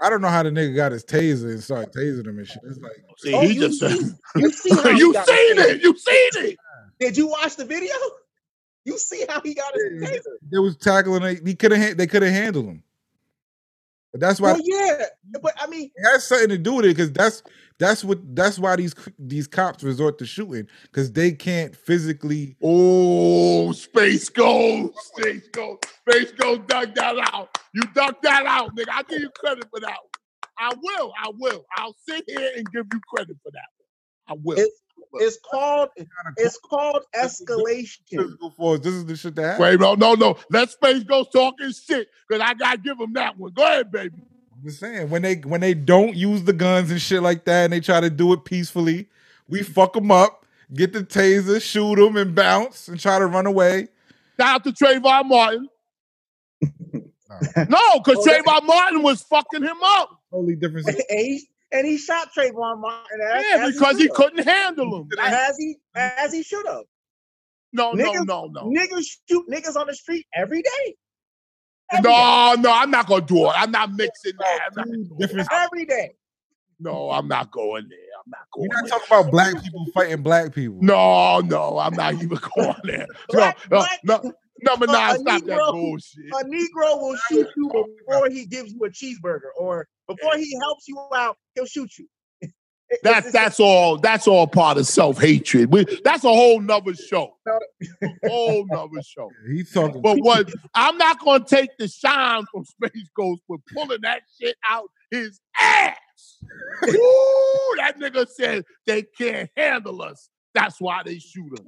I don't know how the nigga got his taser and started tasing him and shit. It's like oh, See, Oh, he you just see- You see how he you seen it. You seen it. Did you watch the video? You see how he got his Yeah. taser? they was tackling. He could have. They could have handled him. But that's why Well, yeah, but I mean, it has something to do with it because that's that's what that's why these these cops resort to shooting because they can't physically. Oh, Space Ghost. Space Ghost. Space Ghost dug that out. You dug that out, nigga. I'll give you credit for that. one. I will. I will. I'll sit here and give you credit for that. one. I will. It's it's called it's called escalation. Force. This is the shit that happens. Wait, no, no, no. Let Space Ghost talking shit because I got to give him that one. Go ahead, baby. I'm just saying when they when they don't use the guns and shit like that and they try to do it peacefully, we fuck them up, get the taser, shoot them, and bounce and try to run away. Shout out to Trayvon Martin. no, because Oh, that- Trayvon Martin was fucking him up. Totally different. and, he, and he shot Trayvon Martin. As, Yeah, as because he should've. couldn't handle him. as he as he should have. No, no, Niggas- no, no. Niggas shoot niggas on the street every day. Every day. No, no, I'm not gonna do it. I'm not mixing that. I'm not- Different. Every day. no, I'm not going there. I'm not going. We're not talking about black people fighting black people. No, no, I'm not even going there. No, Black- no, black- no, number a- nine, a stop that bullshit. A Negro will shoot you before he gives you a cheeseburger, or before he helps you out, he'll shoot you. It- That's it's- that's all. That's all part of self hatred. That's a whole nother show. whole nother show. He's talking. But what I'm not gonna take the shine from Space Ghost for pulling that shit out his ass. Ooh, that nigga said they can't handle us. That's why they shoot him.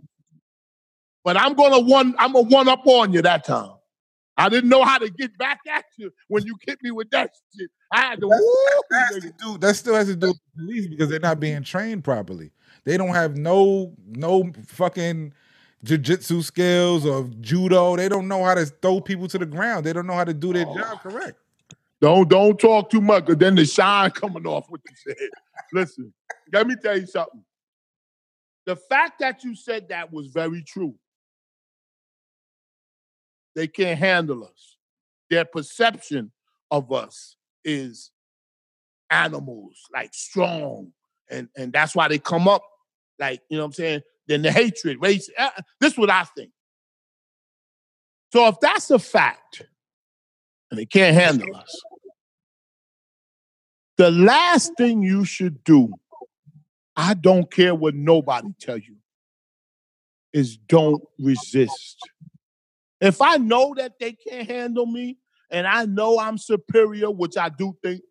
But I'm gonna one. I'm gonna one up on you that time. I didn't know how to get back at you when you hit me with that shit. I had to. That's- woo, that, has to do, that still has to do with the police because they're not being trained properly. They don't have no no fucking jujitsu skills or judo. They don't know how to throw people to the ground. They don't know how to do their Oh. job correct. Don't don't talk too much, because then the shine coming off what you said. Listen, let me tell you something. The fact that you said that was very true. They can't handle us. Their perception of us is animals, like strong, and and that's why they come up, like you know what I'm saying. Then the hatred, race. uh, This is what I think. So if that's a fact, and they can't handle us. The last thing you should do, I don't care what nobody tell you, is don't resist. If I know that they can't handle me and I know I'm superior, which I do think,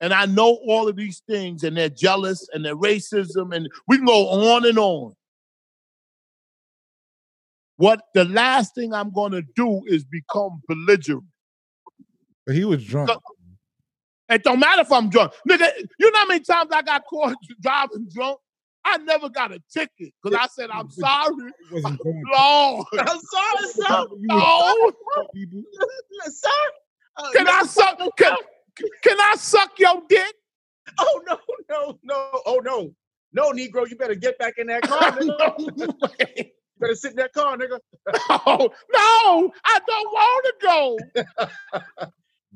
and I know all of these things and they're jealous and they're racism and we can go on and on. What the last thing I'm going to do is become belligerent. But he was drunk. So- It don't matter if I'm drunk. Nigga, you know how many times I got caught driving drunk? I never got a ticket because I said, I'm sorry. He wasn't. Lord. I'm sorry, sir. You No. Sir. Uh, Can I suck? Can, can I suck your dick? Oh no, no, no. Oh no. No, Negro, you better get back in that car, nigga. no, way. You better sit in that car, nigga. no, no, I don't want to go.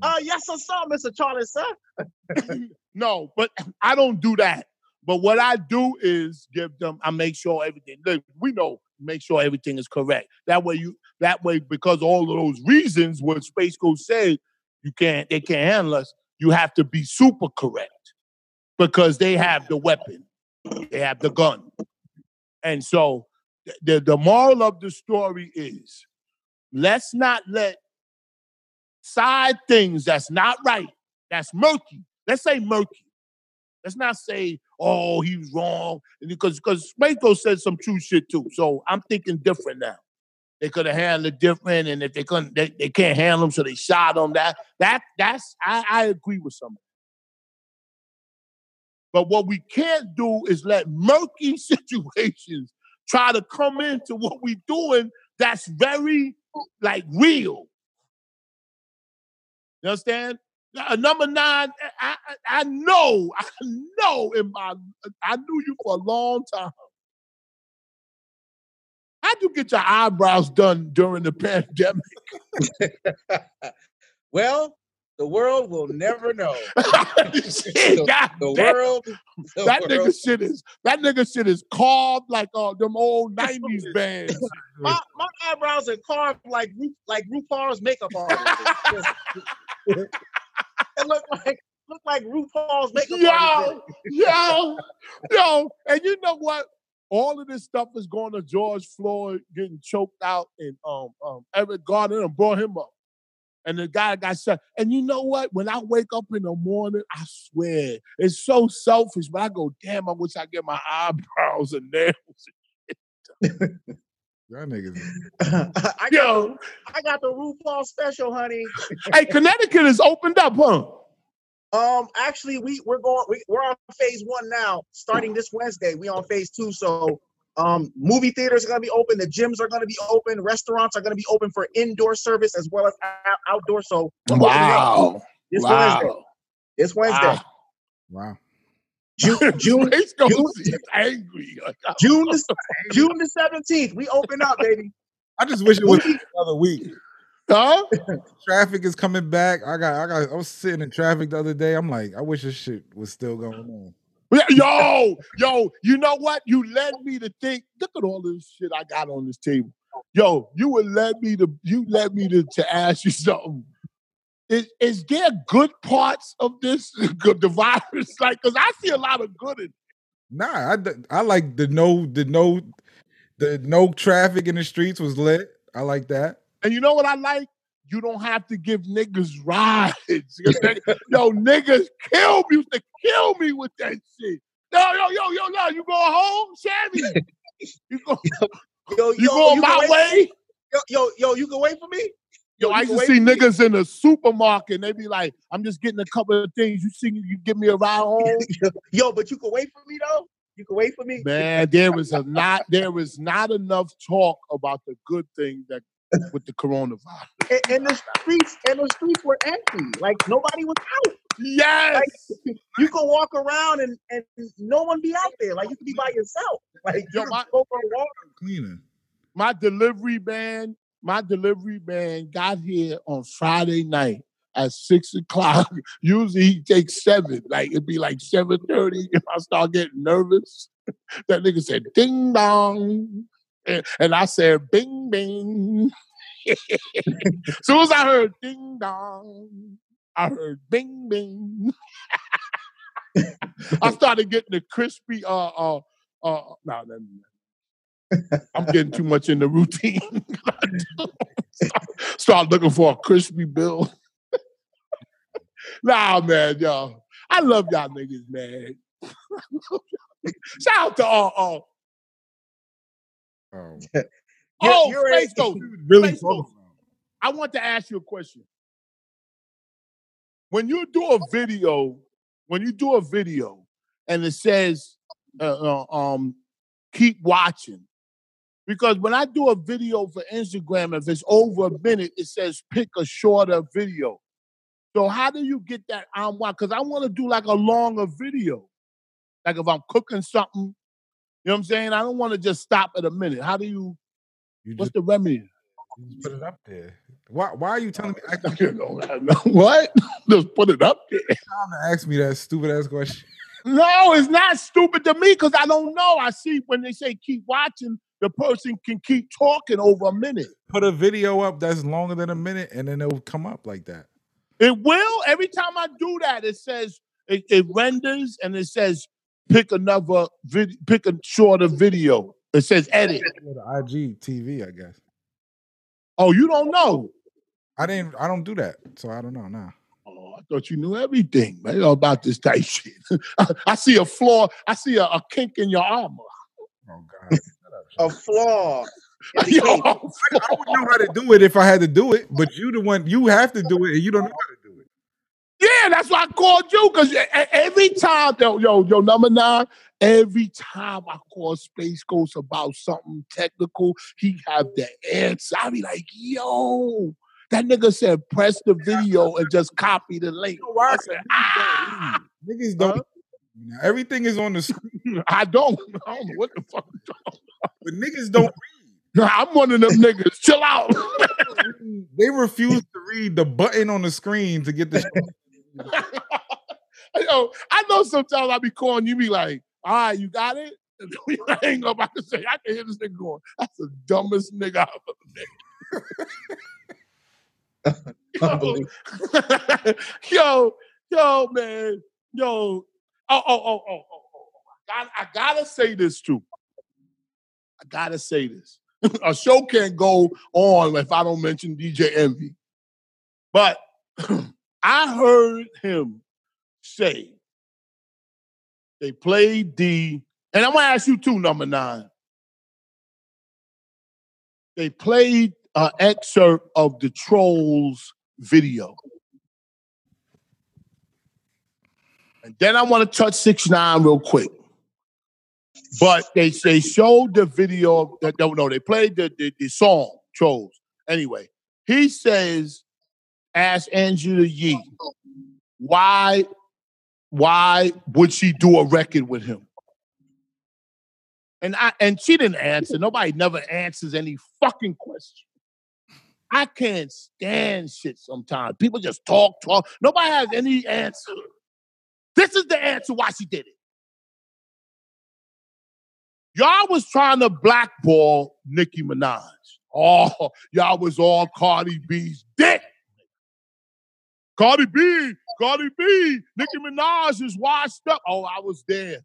Uh yes, sir, sir, Mr. Charlie, sir. no, but I don't do that. But what I do is give them, I make sure everything, look, we know, make sure everything is correct. That way you, that way, because all of those reasons what Space Ghost said, you can't, they can't handle us, you have to be super correct because they have the weapon, they have the gun. And so the, the moral of the story is let's not let side things that's not right, that's murky. Let's say murky. Let's not say, oh, he was wrong. And Because because Spaco said some true shit too. So I'm thinking different now. They could have handled it different, and if they couldn't, they, they can't handle him, so they shot him. That that that's I, I agree with some. But what we can't do is let murky situations try to come into what we're doing that's very like real. You understand? Uh, number nine, I, I, I know, I know in my, I knew you for a long time. How'd you get your eyebrows done during the pandemic? Well, the world will never know. Shit, The, God the damn. world, the that world. nigga shit is that nigga shit is carved like uh, them old nineties bands. My, my eyebrows are carved like like RuPaul's makeup artist. It look like look like RuPaul's makeup artist. Yo, yo, yo, and you know what? All of this stuff is going to George Floyd getting choked out, and um, um, Eric Gardner and brought him up, and the guy got shot. And you know what? When I wake up in the morning, I swear it's so selfish, but I go, damn, I wish I get my eyebrows and nails. Y'all niggas. I got Yo, I got the RuPaul special, honey. hey, Connecticut is opened up, huh? Um, actually, we we're going we, we're on phase one now. Starting this Wednesday, we on phase two. So, um, movie theaters are gonna be open. The gyms are gonna be open. Restaurants are gonna be open for indoor service as well as out- outdoor. So, we're opening up Wow, this Wednesday. This Wednesday, wow. Wow. June June Space Ghost June- is angry. June the, June the seventeenth. We open up, baby. I just wish it was Movie- another week. Huh? Traffic is coming back. I got I got I was sitting in traffic the other day. I'm like, I wish this shit was still going on. Yo, yo, you know what? You led me to think. Look at all this shit I got on this table. Yo, you would led me to you led me to, to ask you something. Is, is there good parts of this the virus? Like, cause I see a lot of good in it. Nah, I like the no the no the no traffic in the streets was lit. I like that. And you know what I like? You don't have to give niggas rides. yo, niggas kill me, used to kill me with that shit. Yo, yo, yo, yo, yo, you going home, Sammy? You go, Yo, you yo, going you my can wait- way? Yo, yo, yo, you can wait for me. Yo, I can used to see niggas in the supermarket. and They be like, "I'm just getting a couple of things. You see, you give me a ride home." Yo, but you can wait for me though. You can wait for me. Man, there is a not there is not enough talk about the good things that with the coronavirus. And, and the streets and the streets were empty. Like nobody was out. Yes. You can walk around and, and no one be out there. Like you can be by yourself. Like you Yo, can my- go for a walk. Cleaner. my delivery man, my delivery man got here on Friday night at six o'clock. Usually he takes seven. Like it'd be like seven thirty. If I start getting nervous, that nigga said ding dong. And, I said bing bing. soon as I heard ding dong, I heard bing bing. I started getting the crispy uh uh uh no, no, no. I'm getting too much in the routine. Start looking for a crispy bill. nah, man, y'all. I love y'all niggas, man. Shout out to all. all. Oh, You're- oh, you're a- really Space. I want to ask you a question. When you do a video, when you do a video and it says, uh, uh, um, keep watching, because when I do a video for Instagram, if it's over a minute, it says pick a shorter video. So how do you get that um, on watch? Because I want to do like a longer video. Like if I'm cooking something, you know what I'm saying? I don't want to just stop at a minute. How do you, You what's just, the remedy? just put it up there. Why why are you telling me ask know what? Just put it up there. time to ask me that stupid ass question? No, it's not stupid to me because I don't know. I see when they say keep watching, the person can keep talking over a minute. Put a video up that's longer than a minute and then it'll come up like that. It will. Every time I do that, it says it, it renders and it says pick another vid, pick a shorter video. It says edit. IG TV, I guess. Oh, you don't know? I didn't I don't do that. So I don't know now. Oh, I thought you knew everything, man, about this type shit. I see a flaw. I see a, a kink in your armor. Oh God. A flaw. Yo, I would know how to do it if I had to do it, but you the one you have to do it and you don't know how to do it. Yeah, that's why I called you because every time, yo, yo, yo, number nine, every time I call Space Ghost about something technical, he have the answer. I be like, yo, that nigga said press the video and just copy the link. You know? I said, ah, Niggas don't Huh? Everything is on the screen, I don't, I don't know what the fuck. But niggas don't Nah, I'm one of them niggas. Chill out. They refuse to read the button on the screen to get the Yo, I know sometimes I be calling you, be like, all right, you got it? And then we hang up, I can say, I can hear this nigga going, that's the dumbest nigga I've ever met. Yo, yo, man, yo. Oh, oh, oh, oh, oh, oh. I, I gotta say this too. I gotta say this. A show can't go on if I don't mention DJ Envy. But I heard him say they played the, and I'm gonna ask you too, number nine. They played an excerpt of the Trolls video. And then I want to touch six nine real quick. But they they showed the video. That, no, no, they played the, the the song Trolls. Anyway, he says, "Ask Angela Yee why why would she do a record with him?" And I and she didn't answer. Nobody never answers any fucking question. I can't stand shit sometimes. People just talk, talk. Nobody has any answer. This is the answer why she did it. Y'all was trying to blackball Nicki Minaj. Oh, y'all was all Cardi B's dick. Cardi B, Cardi B, Nicki Minaj is washed up. Oh, I was there.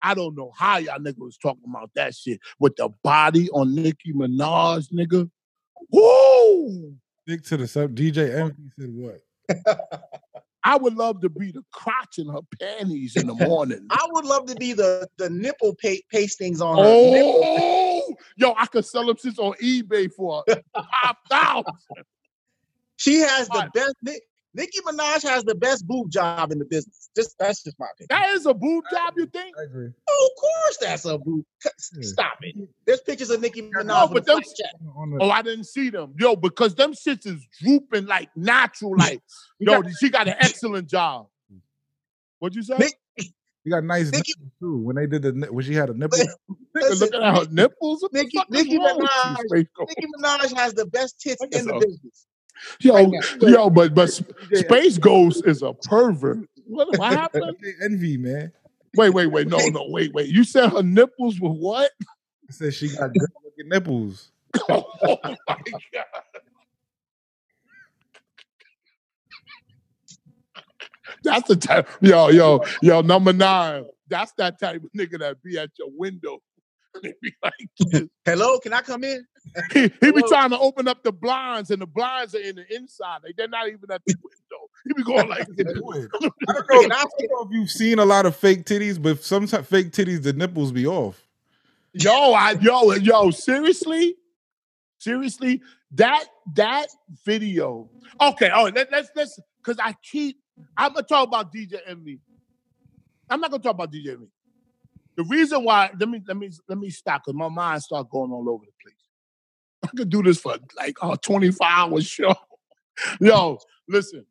I don't know how y'all nigga was talking about that shit with the body on Nicki Minaj, nigga. Woo! Stick to the sub. DJ Envy said what? I would love to be the crotch in her panties in the morning. I would love to be the the nipple pa- pastings on her. oh, yo, I could sell them shits on eBay for five thousand. She has the best. Nick, Nicki Minaj has the best boob job in the business. Just that's just my opinion. That is a boob job, you think? I agree. Oh, of course, that's a boob. Stop it. There's pictures of Nicki Minaj. No, but a them- flat check. On the, Oh, I didn't see them. Yo, because them shits is drooping like natural. Like, yo, she got an excellent job. What'd you say? Nick- you got nice Nicki- nipples too. When they did the when she had a nipple. Nigga, Listen, looking at her nipples. What the Nicki- Nicki wrong with you, Minaj- Space Nicki Minaj has the best tits in the business. Yo, Right now. yo, but but Space Ghost is a pervert. What, what happened? Envy, man. Wait, wait, wait. No, no, wait, wait. You said her nipples were what? I said she got good looking nipples. Oh my god. That's the type, yo, yo, yo, number nine. That's that type of nigga that be at your window. And they be like, Hello, can I come in? he, he be trying to open up the blinds, and the blinds are in the inside. Like they're not even at the window. He be going like, I don't know. I I don't know if you've seen a lot of fake titties, but sometimes fake titties, the nipples be off. yo, I, yo, yo, seriously, seriously, that that video. Okay, oh, let, let's let's because I keep. I'm gonna talk about DJ Envy. I'm not gonna talk about DJ Envy. The reason why let me let me let me stop because my mind start going all over the place. I could do this for like a 24 hour show. Yo, listen.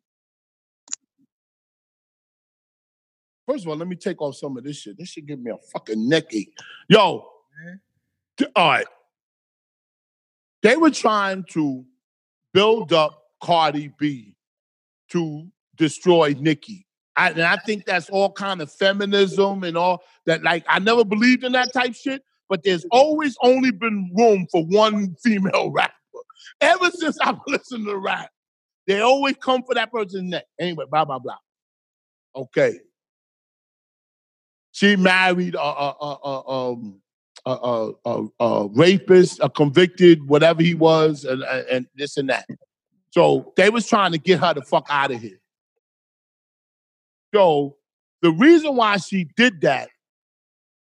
First of all, let me take off some of this shit. This shit give me a fucking neck ache. Yo, all right. They were trying to build up Cardi B to destroy Nicki. I, and I think that's all kind of feminism and all that. Like, I never believed in that type shit, but there's always only been room for one female rapper. Ever since I've listened to rap, they always come for that person's neck. Anyway, blah, blah, blah. Okay. She married a, a, a, a, um, a, a, a, rapist, a convicted, whatever he was, and, and and this and that. So they was trying to get her the fuck out of here. So the reason why she did that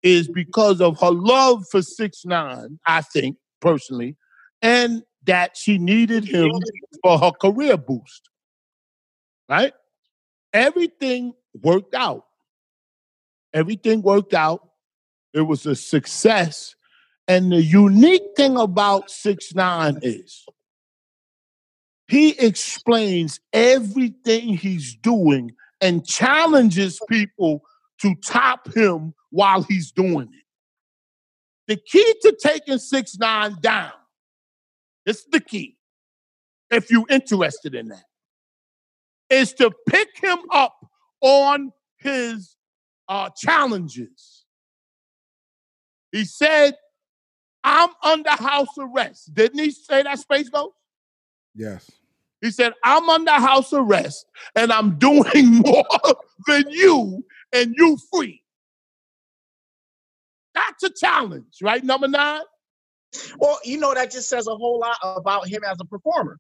is because of her love for six nine, I think personally, and that she needed him for her career boost. Right? Everything worked out. Everything worked out. It was a success. And the unique thing about six nine is he explains everything he's doing and challenges people to top him while he's doing it. The key to taking six nine down, it's the key. If you're interested in that, is to pick him up on his uh, challenges. He said, "I'm under house arrest." Didn't he say that, Space Ghost? Yes. He said, I'm under house arrest and I'm doing more than you and you free. That's a challenge, right? Number nine? Well, you know that just says a whole lot about him as a performer.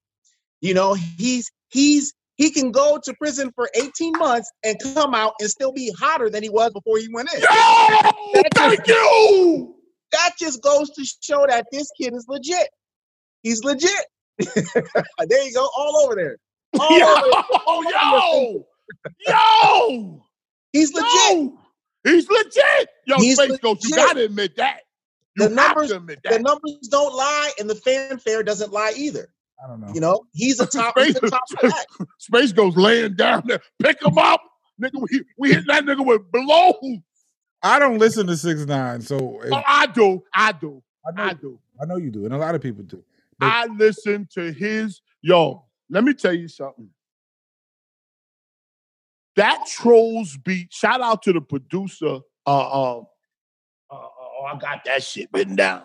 You know, he's he's he can go to prison for 18 months and come out and still be hotter than he was before he went in. Yo! Thank you! That just goes to show that this kid is legit. He's legit. there you go, all over there. All Yo! over there. Yo! Yo! He's legit. Yo! He's legit! Yo, He's Space Ghost, you gotta admit that. You The have numbers- to admit that. The numbers don't lie, and the fanfare doesn't lie either. I don't know. You know, he's a top. He's a top of. Space Ghost laying down there. Pick him up. Nigga, we, we hit that nigga with blows. I don't listen to six nine, so if- Oh, I do. I do. I know I do. I know you do, and a lot of people do. But- I listen to his yo. Let me tell you something. That trolls beat. Shout out to the producer, uh, uh, uh, Oh, I got that shit written down.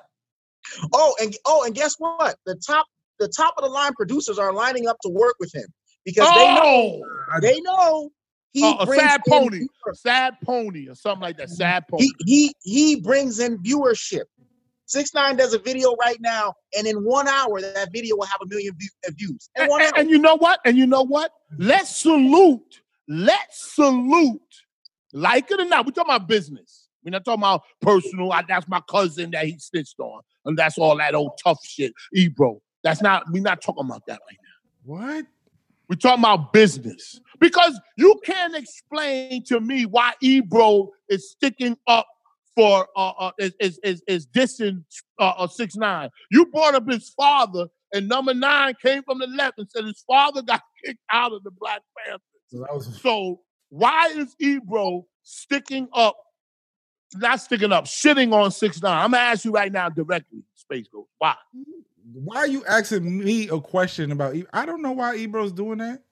Oh, and oh, and guess what? The top the top of the line producers are lining up to work with him because they know Oh, they know he uh, a brings sad pony, viewers. sad pony, or something like that. Sad pony. He he he brings in viewership. Six Nine does a video right now, and in one hour, that video will have a million uh, views. In And, one and- and you know what? And you know what? Let's salute. Let's salute. Like it or not, we're talking about business. We're not talking about personal. I, that's my cousin that he snitched on, and that's all that old tough shit. Ebro. That's not. We're not talking about that right now. What? We're talking about business because you can't explain to me why Ebro is sticking up for uh, uh is is is, is dissing uh, uh six nine. You brought up his father, and number nine came from the left and said his father got kicked out of the Black Panthers. So was So why is Ebro sticking up? Not sticking up, shitting on six nine. I'm gonna ask you right now directly, Space Ghost. Why? why are you asking me a question about E- I don't know why Ebro's doing that.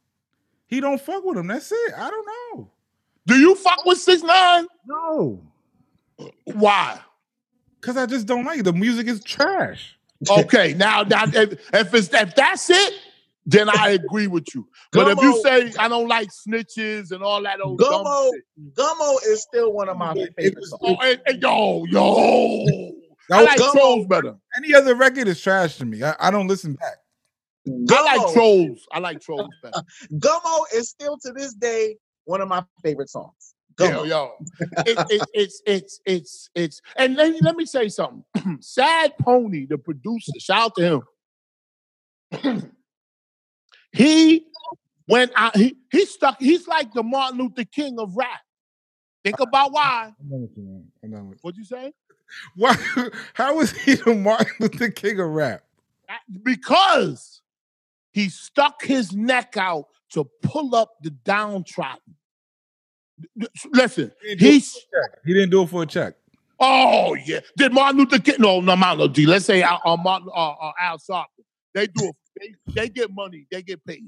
He don't fuck with him. That's it. I don't know. Do you fuck with six nine? No. Why? Cause I just don't like it. The music is trash. Okay, now, now if, if it's if that's it, then I agree with you. But if you say I don't like snitches and all that old dumb Gummo, Gummo is still one of my It- favorite oh, songs. oh, and- and yo, yo, That I like Gummo- trolls better. any other record is trash to me. I, I don't listen back. I like trolls. I like trolls better. Gummo is still to this day one of my favorite songs. Yo, Gummo. yo, it, it, it's it's it's it's and let, let me say something. Sad Pony, the producer, shout out to him. he went out. He he stuck. He's like the Martin Luther King of rap. Think uh, about why. What you mean. I know what- What'd you say? Why? How is he the Martin Luther King of rap? Because he stuck his neck out to pull up the downtrodden. Listen, He didn't do it he's for a check. He didn't do it for a check. oh yeah. Did Martin Luther King? No, no, Martin Luther King. Let's say uh, uh, Martin, uh, uh, Al Sharpton. They do it. They, they get money. They get paid.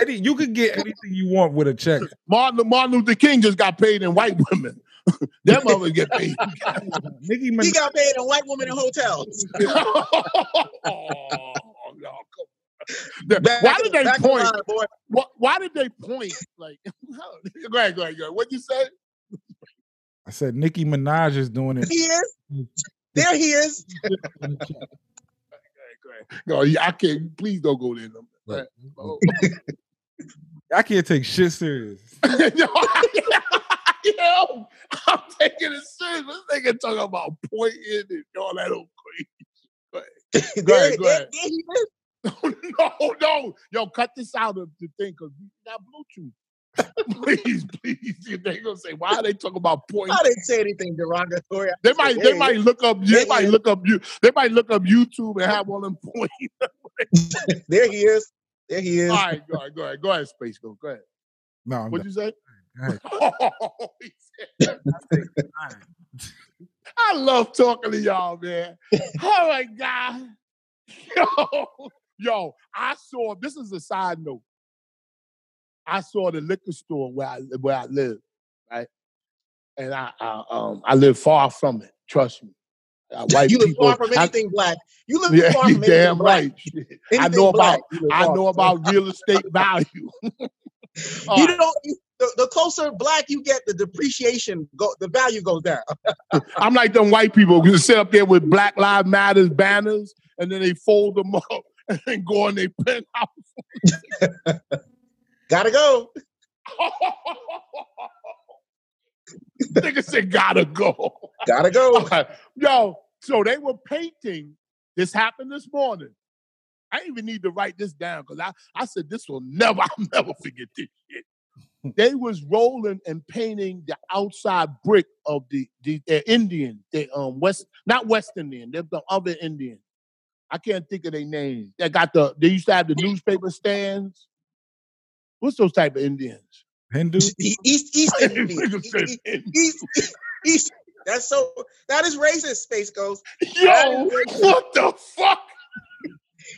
Eddie, you could get anything you want with a check. Martin Martin Luther King just got paid in white women. Them mother get paid. Nicki He got paid in white women in hotels. oh, no, come on. Back- Why did they point? line, boy. Why, why did they point? Like, go ahead, go ahead, go ahead. What'd you say? I said Nicki Minaj is doing it. He is. There he is. Go ahead, go ahead. No, I can't. Please don't go there. No. Go. Oh. I can't take shit serious. yo, yo, I'm taking it serious. This nigga talking about pointing and all that old crazy. Go ahead, there, go there- ahead. there he is. no, no, no. yo, cut this out of the thing because we got Bluetooth. please, please. They gonna say, why are they talking about pointing? I didn't say anything derogatory. I They said, might, there they might look up, they might he look up you, they might look up YouTube and have all them points. There he is. There he is. All right, go ahead, go ahead, go ahead, Space Go, go ahead. No, I'm What'd you say? done. Go ahead. Oh, he said- I love talking to y'all, man. Oh my god, yo, yo, I saw. This is a side note. I saw the liquor store where I where I live, right, and I, I um I live far from it. Trust me. Uh, white you live people, far from I- anything black. You live yeah, far from anything damn right. I know black, about I know about real estate value. You don't. You, the, the closer black you get, the depreciation go. The value goes down. I'm like them white people who sit up there with Black Lives Matters banners and then they fold them up and go in their penthouse. Gotta go. Nigga said, gotta go. Gotta go. Yo, so they were painting. This happened this morning. I didn't even need to write this down because I, I said this will never, I'll never forget this shit. They was rolling and painting the outside brick of the the, the Indian, the um West, not West Indian, they're the other Indian. I can't think of their names. They got the they used to have the newspaper stands. What's those type of Indians? Hindu. East East East Indian. East, East, East, East. That's so. That is racist. Space Ghost. Yo, what the fuck?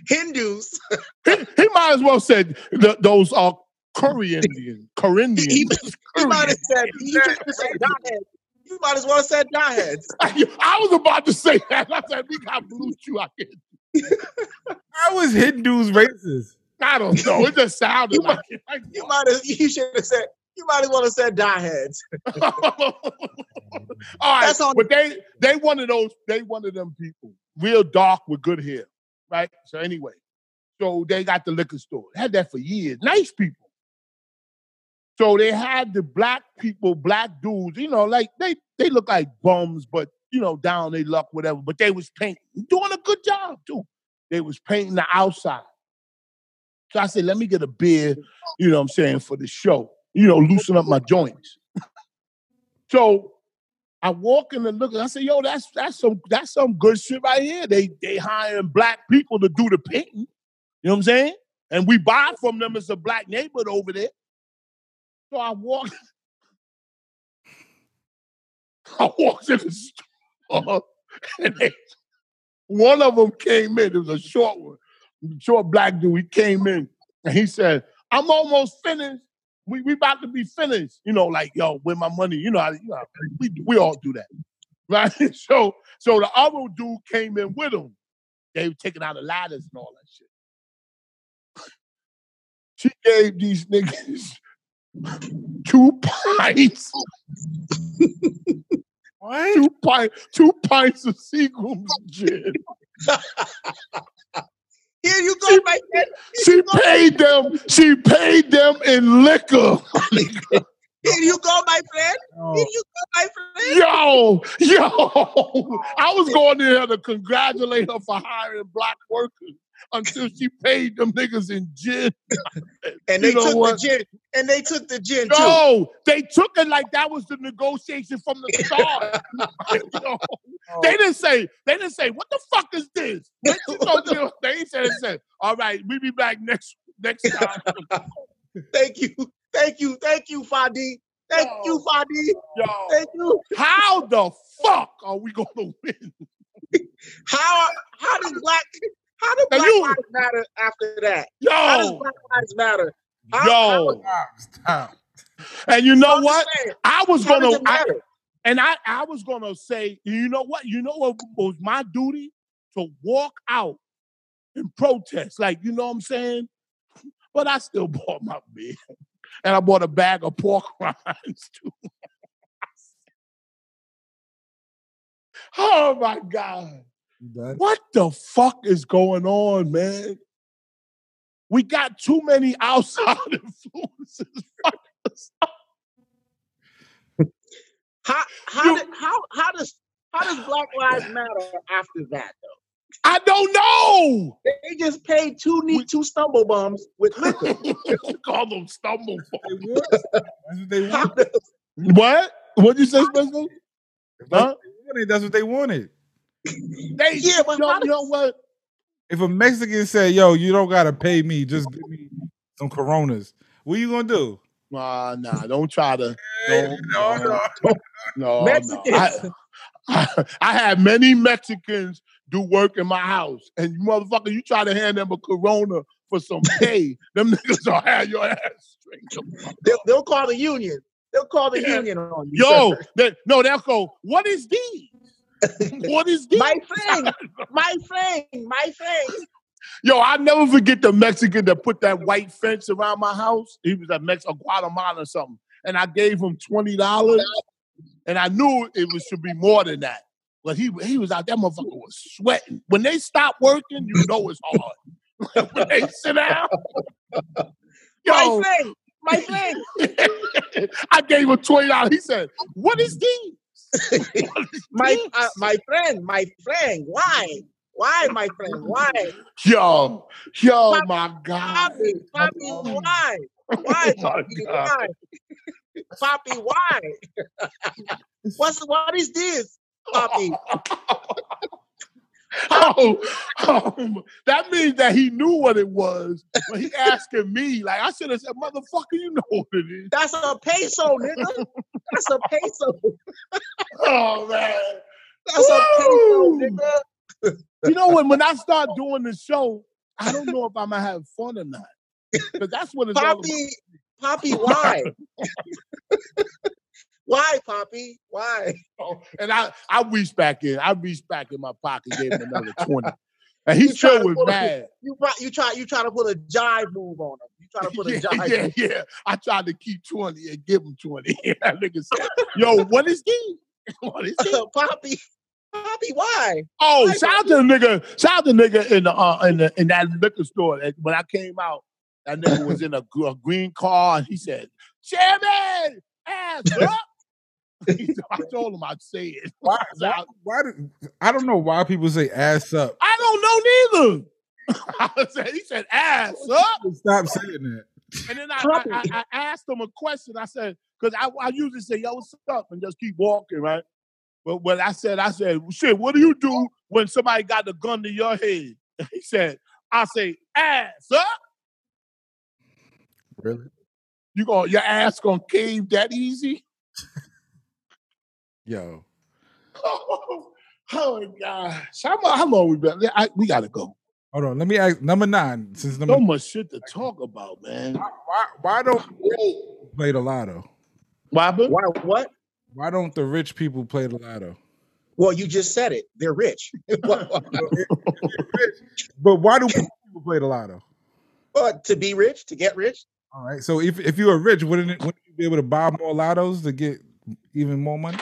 Hindus. he, he might as well said th- those are Curry Indians, He, Corindians. he, he might Curry. have said. He should have said Godhead. You might as well have said Jawheads. I was about to say that. I said we got blue chew. I can't. How is hitting dudes racist? I don't know. It just sounded You like it. You might have. You should have said. You might as well have said Jawheads. All right, That's on- but they they one of those they one of them people, real dark with good hair, right? So anyway, so they got the liquor store. They had that for years. Nice people. So they had the black people, black dudes. You know, like they they look like bums, but you know, down they luck, whatever. But they was painting, doing a good job too. They was painting the outside. So I said, let me get a beer, you know what I'm saying, for the show. You know, loosen up my joints. So I walk in and look, and I say, yo, that's that's some that's some good shit right here. They they hiring black people to do the painting. You know what I'm saying? And we buy from them as a black neighborhood over there. So I walk, I walked in the store, and they, one of them came in. It was a short one, short black dude. He came in and he said, "I'm almost finished. We we about to be finished. You know, like yo, with my money. You know, how- you know, we we all do that, right? So so the other dude came in with him. They were taking out the ladders and all that shit. She gave these niggas two pints, What? two pints, two pints of Seagram's gin. Here you go, She- my friend. She paid them. She paid them in liquor. Here you go, my friend. Here you go, my friend. Yo, yo, I was going there to congratulate her for hiring black workers until she paid them niggas in gin. And they You know took what? the gin. And they took the gin too. No, they took it like that was the negotiation from the start. Yo, oh. they didn't say, they didn't say, what the fuck is this? They, you know, you know, they said, they said, all right, we be back next next time. Thank you. Thank you. Thank you, Fadi. Thank Yo. you, Fadi. Yo, Thank you. how the fuck are we gonna win? How how does black how does black you- lives matter after that? How does black lives matter? How- yo, Stop, stop. and you know what? saying, I was How gonna, I, and I, I was gonna say, you know what? You know what was my duty to walk out and protest, like you know what I'm saying. But I still bought my beer, and I bought a bag of pork rinds too. oh my god! You done? What the fuck is going on, man? We got too many outside influences. How how did, how how does how does Black Lives Matter after that though? I don't know. They just paid two neat two stumble bums with liquor. Call them stumble They balls. want. That's what they How want. does- What? What'd you say, Spencer? Huh? what they wanted, That's what they wanted. They, Yeah, but yo, how you know what? If a Mexican say, "Yo, you don't gotta pay me, just give me some Coronas," what you gonna do? Nah, nah, don't try to. no, No, no. no, no. Mexicans. I, I, I had many Mexicans do work in my house, and you motherfucker, you try to hand them a Corona for some pay, them niggas will have your ass straight. They'll, they'll call the union. They'll call the Yeah. union on you. Yo, sir. they, no, they'll go, what is these? what is these? my friend, my friend, my friend. Yo, I'll never forget the Mexican that put that white fence around my house. He was a Mex a Guatemala or something. And I gave him $20. And I knew it was should be more than that. But he he was out, that motherfucker was sweating. When they stop working, you know it's hard. when they sit down. My Yo, friend, my friend. I gave him $20. He said, What is these? What is My uh, my friend, my friend. Why? Why, my friend? Why? Yo, yo, Pop- my God. Poppy, Poppy, why? Why, Oh, my Poppy? Why? Poppy, why? What's what is this, Poppy? oh, oh, that means that he knew what it was, but he asking me. Like I should have said, "Motherfucker, you know what it is." That's a peso, nigga. That's a peso. Oh man, That's a peso, nigga. you know when when I start doing the show, I don't know if I'm gonna have fun or not, But that's what it's all about. Poppy, Poppy, why? Why, Poppy? Why? Oh, and I, I reached back in. I reached back in my pocket, gave him another 20. And he sure was a- mad. You try, you try, you try to put a jive move on him. You try to put a yeah, jive. yeah, move. yeah. I tried to keep 20 and give him 20. that nigga said, Yo, what is he? What is he? Poppy, Poppy, why? Oh, Why, shout out to the nigga, shout out to the nigga in the uh, in the in that liquor store. When I came out, that nigga was in a, a green car and he said, Chairman, ass up. He- I told him I'd say it. Why? So Why? I, why do, I don't know why people say ass up. I don't know neither. I said, he said ass up. Stop saying that. And then I, I, I, I asked him a question. I said, because I, I usually say, yo, what's up? And just keep walking, right? But when I said, I said, shit, what do you do when somebody got the gun to your head? He said, I say, ass up. Really? You gonna your ass gonna cave that easy? Yo. Oh, oh my gosh. How, mu- how long we been? I, we gotta go. Hold on. Let me ask number nine. Since number So much shit to talk about, man. why, why don't people play the lotto? Robert? Why? What? Why don't the rich people play the lotto? Well, you just said it. They're rich. But why do people play the lotto? but to be rich, to get rich, All right. So if, if you were rich, wouldn't it, wouldn't you be able to buy more lottos to get even more money?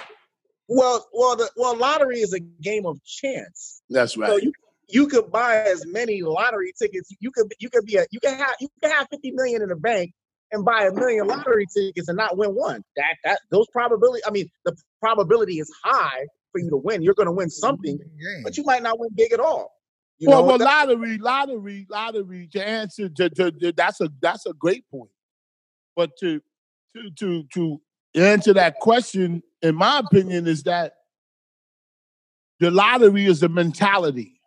Well, well, the well, lottery is a game of chance. That's So right. you you could buy as many lottery tickets. You could you could be a you can have you can have fifty million in the bank and buy a million lottery tickets and not win one. That that those probability. I mean, the probability is high for you to win. You're going to win something, mm-hmm. but you might not win big at all. You well, well, lottery, lottery, lottery. To answer, to, to, to- that's a that's a great point. But to to to to answer that question, in my opinion, is that the lottery is the mentality,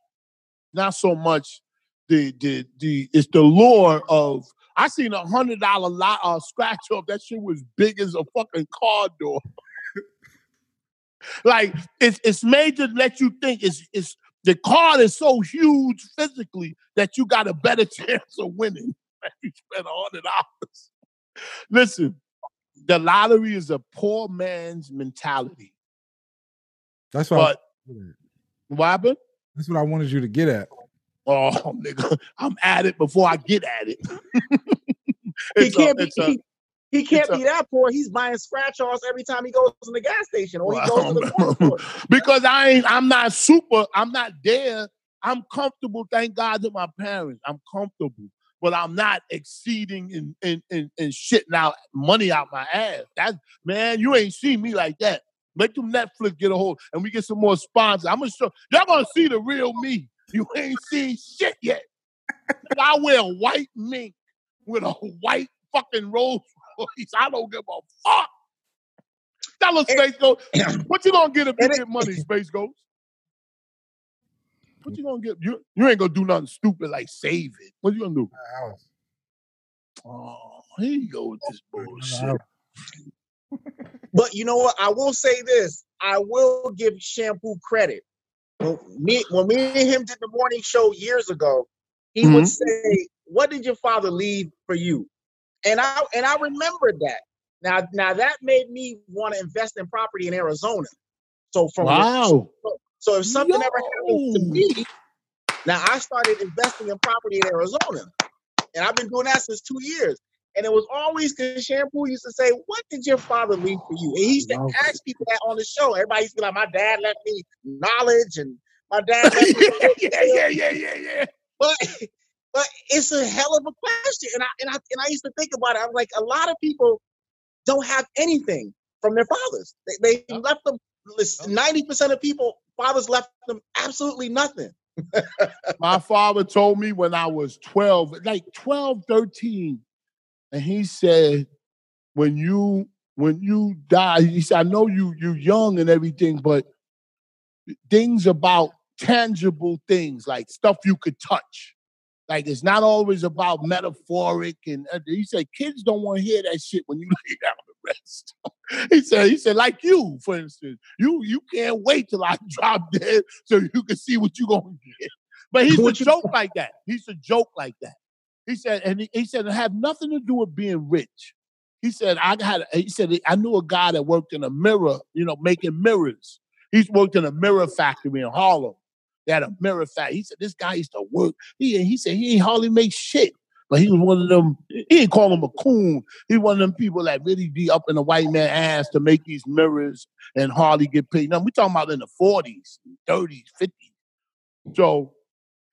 not so much the the the. It's the lure of. I seen a hundred dollar lot uh, scratch off. That shit was big as a fucking car door. like it's it's made to let you think it's it's the card is so huge physically that you got a better chance of winning if you spend a hundred dollars. Listen, the lottery is a poor man's mentality. That's what, But what happened? that's what I wanted you to get at. Oh, nigga, I'm at it before I get at it. he can't be. a- he, he can't it's a- be that poor. He's buying scratch offs every time he goes to the gas station or he goes to the store. because I ain't, I'm not super, I'm not there. I'm comfortable, thank God, with my parents. I'm comfortable, but I'm not exceeding and and and, and shitting out money out my ass. That man, you ain't seen me like that. Make them Netflix get a hold, and we get some more sponsors. I'm gonna show y'all gonna see the real me. You ain't seen shit yet. I wear white mink with a white fucking Rolls Royce. I don't give a fuck. Tell us, Space Ghost, what you gonna get if you get money, Space Ghost? What you gonna get? You you ain't gonna do nothing stupid like save it. What you gonna do? Oh, here you go with this bullshit. But you know what? I will say this. I will give Shampoo credit. When me, when me and him did the morning show years ago, he would mm-hmm. say, "What did your father leave for you?" And I and I remembered that. Now, now that made me want to invest in property in Arizona. So from Wow. So if something ever happens to me, now I started investing in property in Arizona, and I've been doing that since two years. And it was always because Shampoo used to say, "What did your father leave for you?" And he used to ask people that on the show. Everybody used to be like, "My dad left me knowledge, and my dad left me." yeah, yeah, yeah, yeah, yeah. but but it's a hell of a question, and I and I and I used to think about it. I'm like, a lot of people don't have anything from their fathers. They, they left them. Ninety percent of people, fathers left them absolutely nothing. My father told me when I was 12, like 12, 13, and he said, when you when you die, he said, I know you you young and everything, but things about tangible things, like stuff you could touch. Like it's not always about metaphoric and uh, he said kids don't want to hear that shit when you lay down he said, he said, like you, for instance, you you can't wait till I drop dead so you can see what you're gonna get. But he's a joke like that. He's a joke like that. He said, and he, he said it had nothing to do with being rich. He said, I got, he said, I knew a guy that worked in a mirror, you know, making mirrors. He's worked in a mirror factory in Harlem. They had a mirror factory. He said, this guy used to work. He, he said, he hardly make shit. But he was one of them, he didn't call him a coon. He was one of them people that really be up in the white man ass to make these mirrors and hardly get paid. Now, we talking about in the 40s, 30s, 50s. So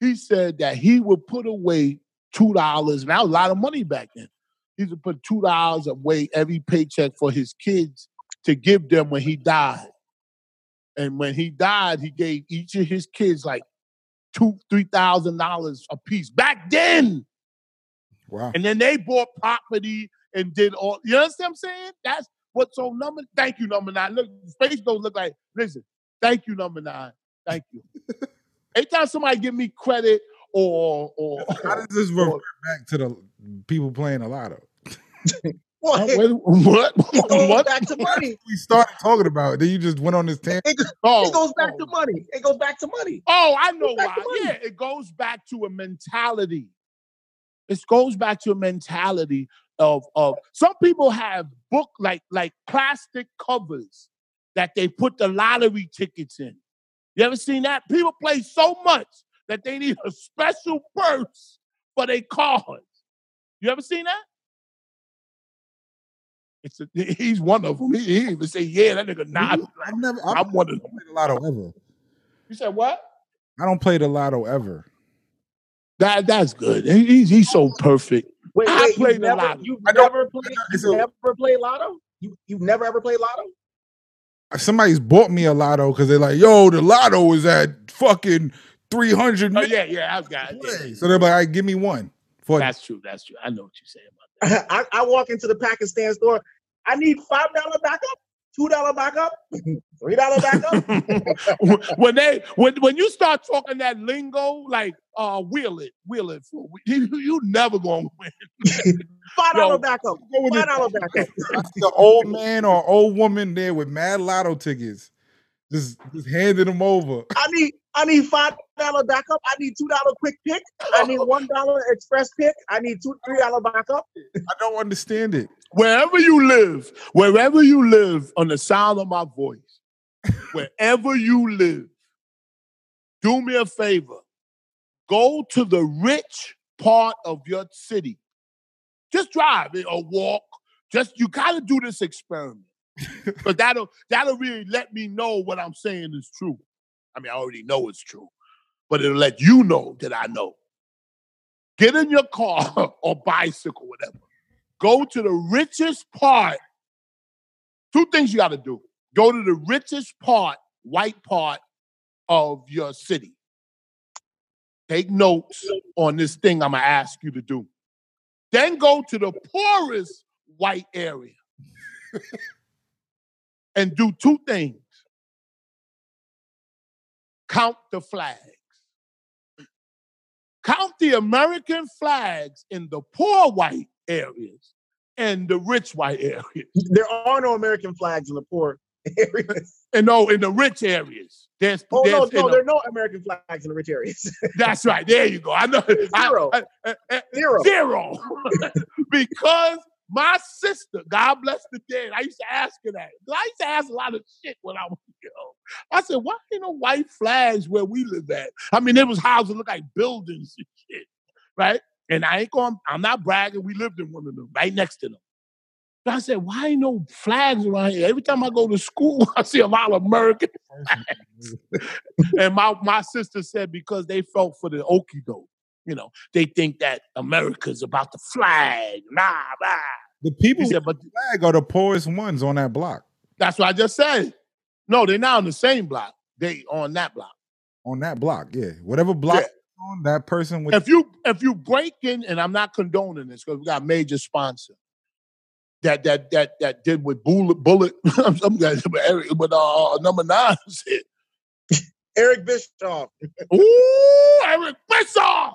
he said that he would put away $2, and that was a lot of money back then. He would put $2 away every paycheck for his kids to give them when he died. And when he died, he gave each of his kids like two, three thousand dollars a piece back then. Wow. And then they bought property and did all. You understand what I'm saying? That's what. So number. Thank you, number nine. Look, space don't look like. Listen. Thank you, number nine. Thank you. Anytime somebody give me credit or or, How does this or- revert back to the people playing a lotto? Well, Huh? it, Wait, what? what? back to money. We started talking about it. Then you just went on this tangent. It, Oh, it goes back oh. to money. It goes back to money. Oh, I know why. Yeah, it goes back to a mentality. It goes back to a mentality of of some people have book like like plastic covers that they put the lottery tickets in. You ever seen that? People play so much that they need a special purse for their cards. You ever seen that? It's a, he's one of them. He, he didn't even say, "Yeah, that nigga not." I've never. I've I'm one of them. played the lotto ever. You said what? I don't play the lotto ever. That that's good. He- He's he's so perfect. Wait, I wait, played you've the never, lotto. you've never played, you've never played lotto? You, you've never ever played lotto? Somebody's bought me a lotto because they're like, "Yo, the lotto is at fucking three hundred Oh yeah, yeah, I've got it. Yeah, So they're like, "I give me one for That's true. That's true. I know what you're saying about I, I walk into the Pakistan store. I need five dollar backup, two dollar backup, three dollar backup. that. when they when when you start talking that lingo, like uh, wheel it, wheel it, fool. you, you never gonna win. Five dollar dollar backup, Go five it. dollar backup. I see an old man or old woman there with mad lotto tickets, just just handing them over. I need I need five dollar backup. I need two dollar quick pick. I need oh. one dollar express pick. I need two three dollar backup. I don't understand it. Wherever you live, wherever you live, on the sound of my voice, wherever you live, do me a favor. Go to the rich part of your city. Just drive it or walk. Just you gotta do this experiment. but that'll that'll really let me know what I'm saying is true. I mean, I already know it's true, but it'll let you know that I know. Get in your car or bicycle, whatever. Go to the richest part. Two things you got to do. Go to the richest part, white part of your city. Take notes on this thing I'm going to ask you to do. Then go to the poorest white area and do two things count the flags. Count the American flags in the poor white areas and the rich white areas. There are no American flags in the poor areas. And no, in the rich areas. There's, Oh no, there's no, the- there are no American flags in the rich areas. that's right. There you go. I know. Zero. I- I- I- Zero. Zero. because my sister, God bless the dead, I used to ask her that. I used to ask a lot of shit when I was young. I said, why ain't no white flags where we live at? I mean, there was houses that look like buildings and shit, right? And I ain't going, I'm not bragging. We lived in one of them, right next to them. But I said, why ain't no flags around here? Every time I go to school, I see a lot of American flags. and my, my sister said because they felt for the okie doke. You know, they think that America's about the flag. Nah, nah. The people said, but the flag are the poorest ones on that block. that's what I just said. No, they're not on the same block. They on that block. On that block, yeah. Whatever block Yeah. on that person with If you if you break in, and I'm not condoning this because we got a major sponsor that that that that did with bullet bullet. some guys, but uh, number nine said, Eric Bischoff. "Ooh, Eric Bischoff,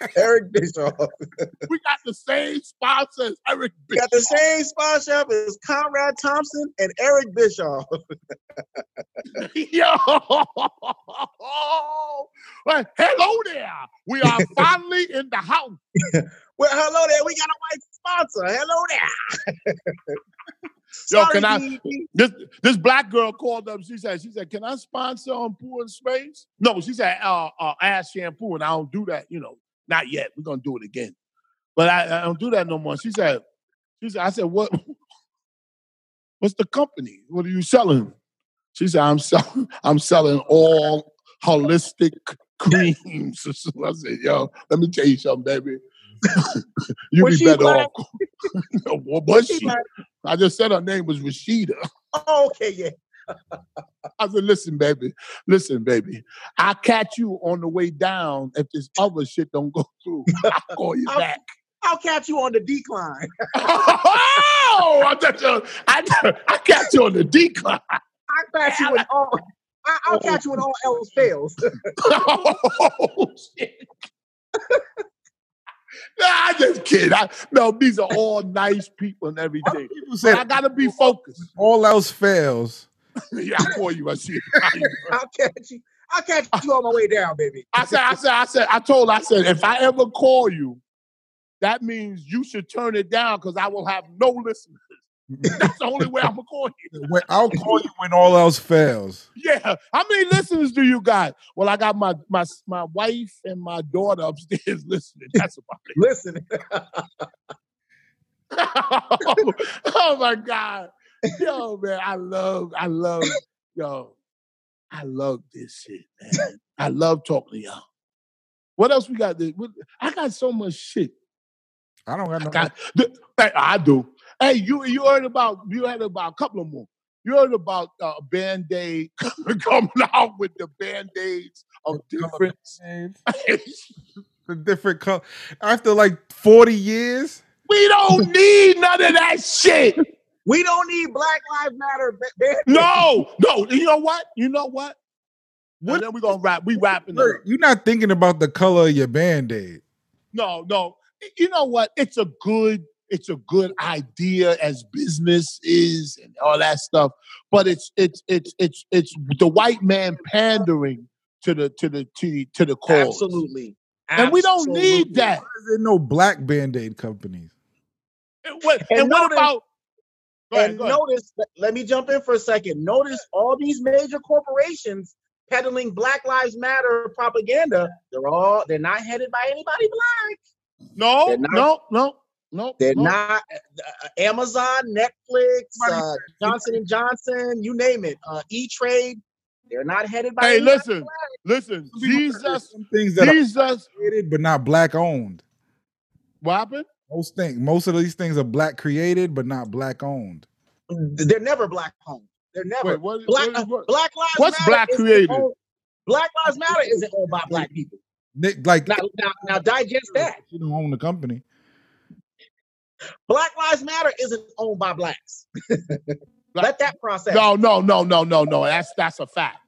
Eric Bischoff. we got the same sponsor as Eric We got the same sponsorship as Conrad Thompson and Eric Bischoff. Yo, well, hello there. We are finally in the house. Well, hello there. We got a white sponsor. Hello there. Yo, Sorry, can I- This this black girl called up. She said, she said, can I sponsor on Pooh in Space? No, she said, uh, uh, ass shampoo, and I don't do that. You know, not yet. We're gonna do it again, but I, I don't do that no more. She said, she said, I said, what? What's the company? What are you selling? She said, I'm selling. I'm selling all holistic creams. So I said, yo, let me tell you something, baby. you Was be better black? off. What was She she? black? I just said her name was Rashida. Oh, okay, yeah. I said, listen, baby, listen, baby. I'll catch you on the way down if this other shit don't go through. I'll call you I'll- back. I'll catch you on the decline. oh, I, thought you- I, I catch you on the decline. I'll catch you when all. I- I'll oh. catch you when all else fails. oh, shit. nah, I just kid. I, no, these are all nice people and everything. People But say I gotta be focused. all else fails. yeah, I call you. I see. I'll catch you. I'll catch you on my way down, baby. I said, I said, I said, I told, I said, if I ever call you, that means you should turn it down because I will have no listeners. That's the only way I'm gonna call you. When- I'll call you when all else fails. Yeah. How many listeners do you got? Well, I got my my my wife and my daughter upstairs listening. That's about it. Listen, oh, oh my God. Yo, man, I love, I love, yo, I love this shit, man. I love talking to y'all. What else we got? This- I got so much shit. I don't got I no. got, th- I do. Hey, you you heard about you heard about a couple of more. You heard about uh, Band Aid coming out with the Band Aids of different. the different color. After like forty years, we don't need none of that shit. We don't need Black Lives Matter. ba- ba- No, no. You know what? You know what? What- And then we gonna wrap. We wrapping up. Look, you're not thinking about the color of your band aid. No, no. You know what? It's a good. It's a good idea as business is and all that stuff. But it's it's it's it's it's the white man pandering to the to the to the, to the cause. Absolutely. And we don't need that. Why is there no black band aid companies? And what, And and what about? Go ahead, And go notice, let- let me jump in for a second. Notice all these major corporations peddling Black Lives Matter propaganda. They're all they're not headed by anybody black. No, not- no, no, no. They're no. not uh, Amazon, Netflix, uh, Johnson and Johnson, you name it. Uh, E Trade. They're not headed by. Hey, anybody listen, listen. Some people- Jesus, some things that are Jesus. created but not black owned. What happened? Most things, most of these things are black created but not black owned. Mm, they're never black owned. They're never. Wait, what? Black, what- what- Black Lives What's Matter black isn't created? owned- Black Lives Matter isn't owned by black people. They- Like Now, now, now digest that. you don't own the company. Black Lives Matter isn't owned by blacks. Let that process. No, no, no, no, no, no. That's that's a fact.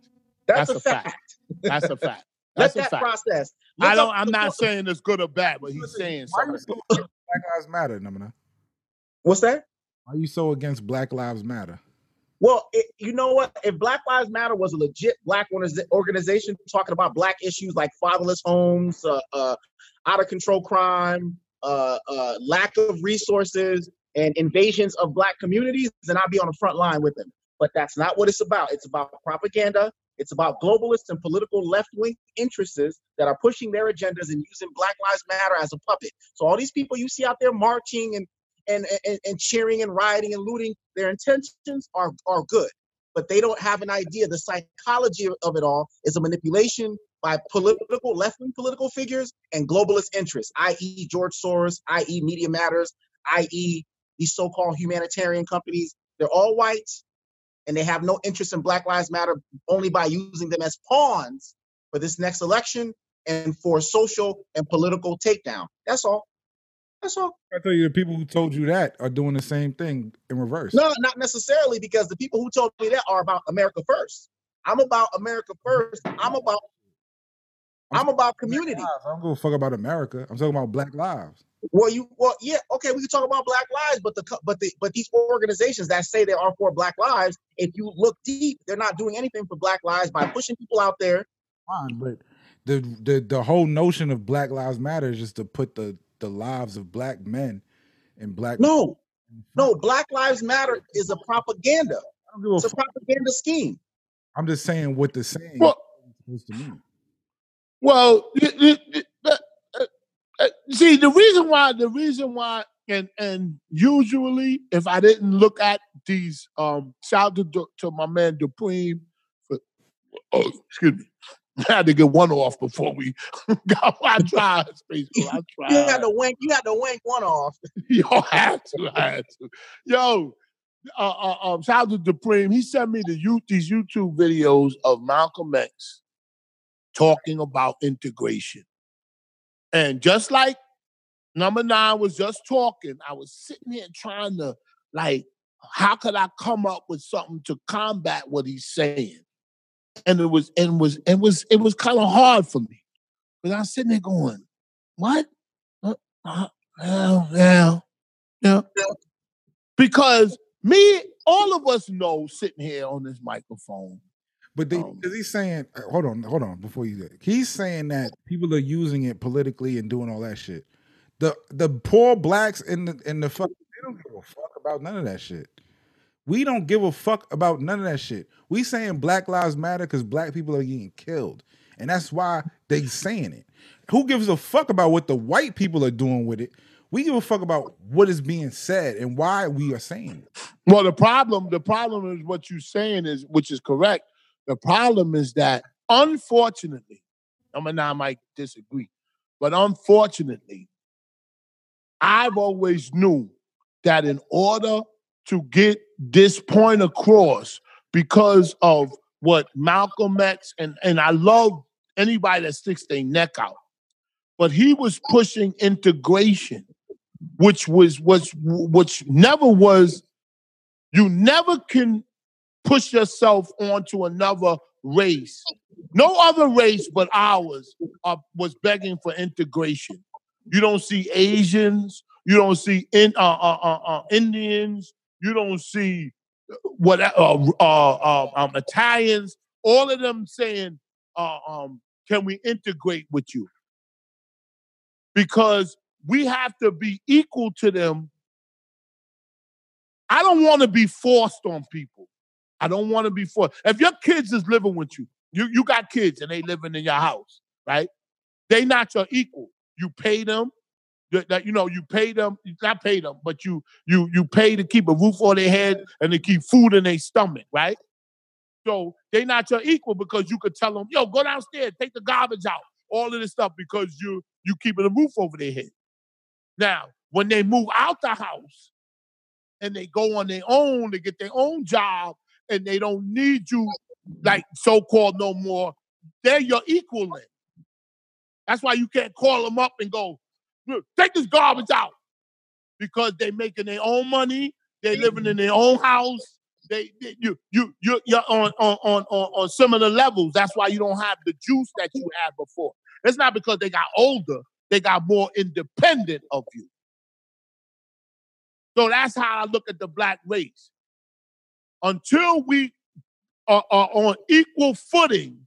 that's, that's a a fact. fact. That's a fact. Let That's a that fact. process. I don't. up I'm the- not saying it's good or bad, but he's saying something. Black Lives Matter, Namana? What's that? Why you so against Black Lives Matter? Well, it, you know what? If Black Lives Matter was a legit black organization talking about black issues like fatherless homes, uh, uh, out of control crime, uh, uh, lack of resources, and invasions of black communities, then I'd be on the front line with them. But that's not what it's about. It's about propaganda. It's about globalists and political left wing interests that are pushing their agendas and using Black Lives Matter as a puppet. So all these people you see out there marching and and, and, and cheering and rioting and looting, their intentions are, are good, but they don't have an idea. The psychology of- it all is a manipulation by political, left wing political figures and globalist interests, i.e., George Soros, i.e., Media Matters, i.e., these so called humanitarian companies. They're all whites and they have no interest in Black Lives Matter only by using them as pawns for this next election and for social and political takedown. That's all. That's all. I tell you, the people who told you that are doing the same thing in reverse. No, not necessarily, because the people who told me that are about America first. I'm about America first. I'm about I'm about community. I don't give a fuck about America. I'm talking about Black lives. Well, you well, yeah, okay, we can talk about Black lives, but the but the but these organizations that say they are for Black lives, if you look deep, they're not doing anything for Black lives by pushing people out there. Fine, but the the the whole notion of Black Lives Matter is just to put the the lives of black men and black. No, no. Black Lives Matter is a propaganda. I don't give a It's a fuck. propaganda scheme. I'm just saying what the saying Well- is supposed to mean. Well, uh, uh, see the reason why the reason why and and usually if I didn't look at these um shout out to, to my man Dupreme for oh excuse me I had to get one off before we got I tried space Ghost, I You had to wank. You had to wank one off. yo I had to I had to yo uh, uh um shout out to Dupreme he sent me the you these YouTube videos of Malcolm X talking about integration. And just like number nine was just talking, I was sitting here trying to like, how could I come up with something to combat what he's saying? And it was and was and was it was kind of hard for me. But I was sitting there going, what? Uh, yeah, yeah. Because me, all of us know sitting here on this microphone. But they, Um, because he's saying, uh, hold on, hold on, before you, he's saying that people are using it politically and doing all that shit. The the poor blacks in the in the fuck, they don't give a fuck about none of that shit. We don't give a fuck about none of that shit. We saying Black Lives Matter because black people are getting killed, and that's why they saying it. Who gives a fuck about what the white people are doing with it? We give a fuck about what is being said and why we are saying it. Well, the problem, the problem is what you're saying is, which is correct. The problem is that, unfortunately, I mean, I might disagree, but unfortunately, I've always knew that in order to get this point across, because of what Malcolm X and and I love anybody that sticks their neck out, but he was pushing integration, which was was which never was you never can push yourself onto another race. No other race but ours uh, was begging for integration. You don't see Asians. You don't see in, uh, uh, uh, uh, Indians. You don't see what uh, uh, uh, um, Italians. All of them saying, um, "Can we integrate with you?" Because we have to be equal to them I don't want to be forced on people. I don't want to be forced. If your kids is living with you, you you got kids and they living in your house, right? They not your equal. You pay them. That you know you pay them. Not pay them, but you you you pay to keep a roof on their head and to keep food in their stomach, right? So they not your equal because you could tell them, yo, go downstairs, take the garbage out, all of this stuff because you you keeping a roof over their head. Now, when they move out the house and they go on their own to get their own job and they don't need you like so-called no more, they're your equal. That's why you can't call them up and go, take this garbage out. Because they're making their own money, they're living in their own house. They, they- you you you you're on on on on similar levels. That's why you don't have the juice that you had before. It's not because they got older, they got more independent of you. So that's how I look at the black race. Until we are, are on equal footing,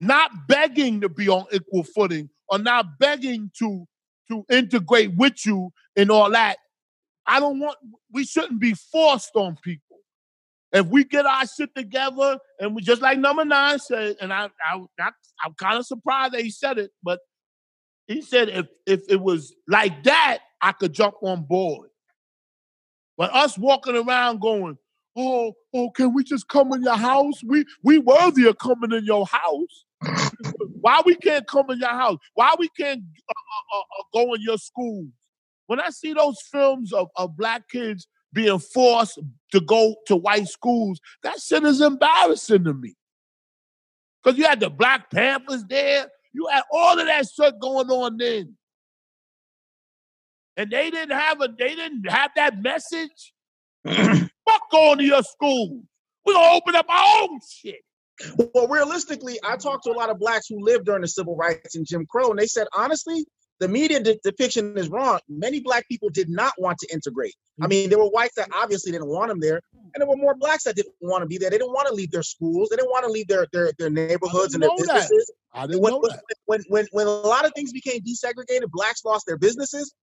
not begging to be on equal footing, or not begging to to integrate with you and all that. I don't want. We shouldn't be forced on people. If we get our shit together, and we just like number nine said, and I, I, I I'm kind of surprised that he said it, but he said if if it was like that, I could jump on board. But us walking around going, oh, oh, can we just come in your house? We we worthy of coming in your house. Why we can't come in your house? Why we can't uh, uh, uh, uh, go in your schools? When I see those films of, of black kids being forced to go to white schools, that shit is embarrassing to me. Because you had the Black Panthers there, you had all of that shit going on then. And they didn't have a they didn't have that message. Fuck going to your school. We're gonna open up our own shit. Well, realistically, I talked to a lot of blacks who lived during the civil rights and Jim Crow, and they said honestly, the media de- depiction is wrong. Many black people did not want to integrate. I mean, there were whites that obviously didn't want them there, and there were more blacks that didn't want to be there. They didn't want to leave their schools. They didn't want to leave their their, their neighborhoods and their know that. businesses. I didn't When, know when, that. when when when a lot of things became desegregated, blacks lost their businesses.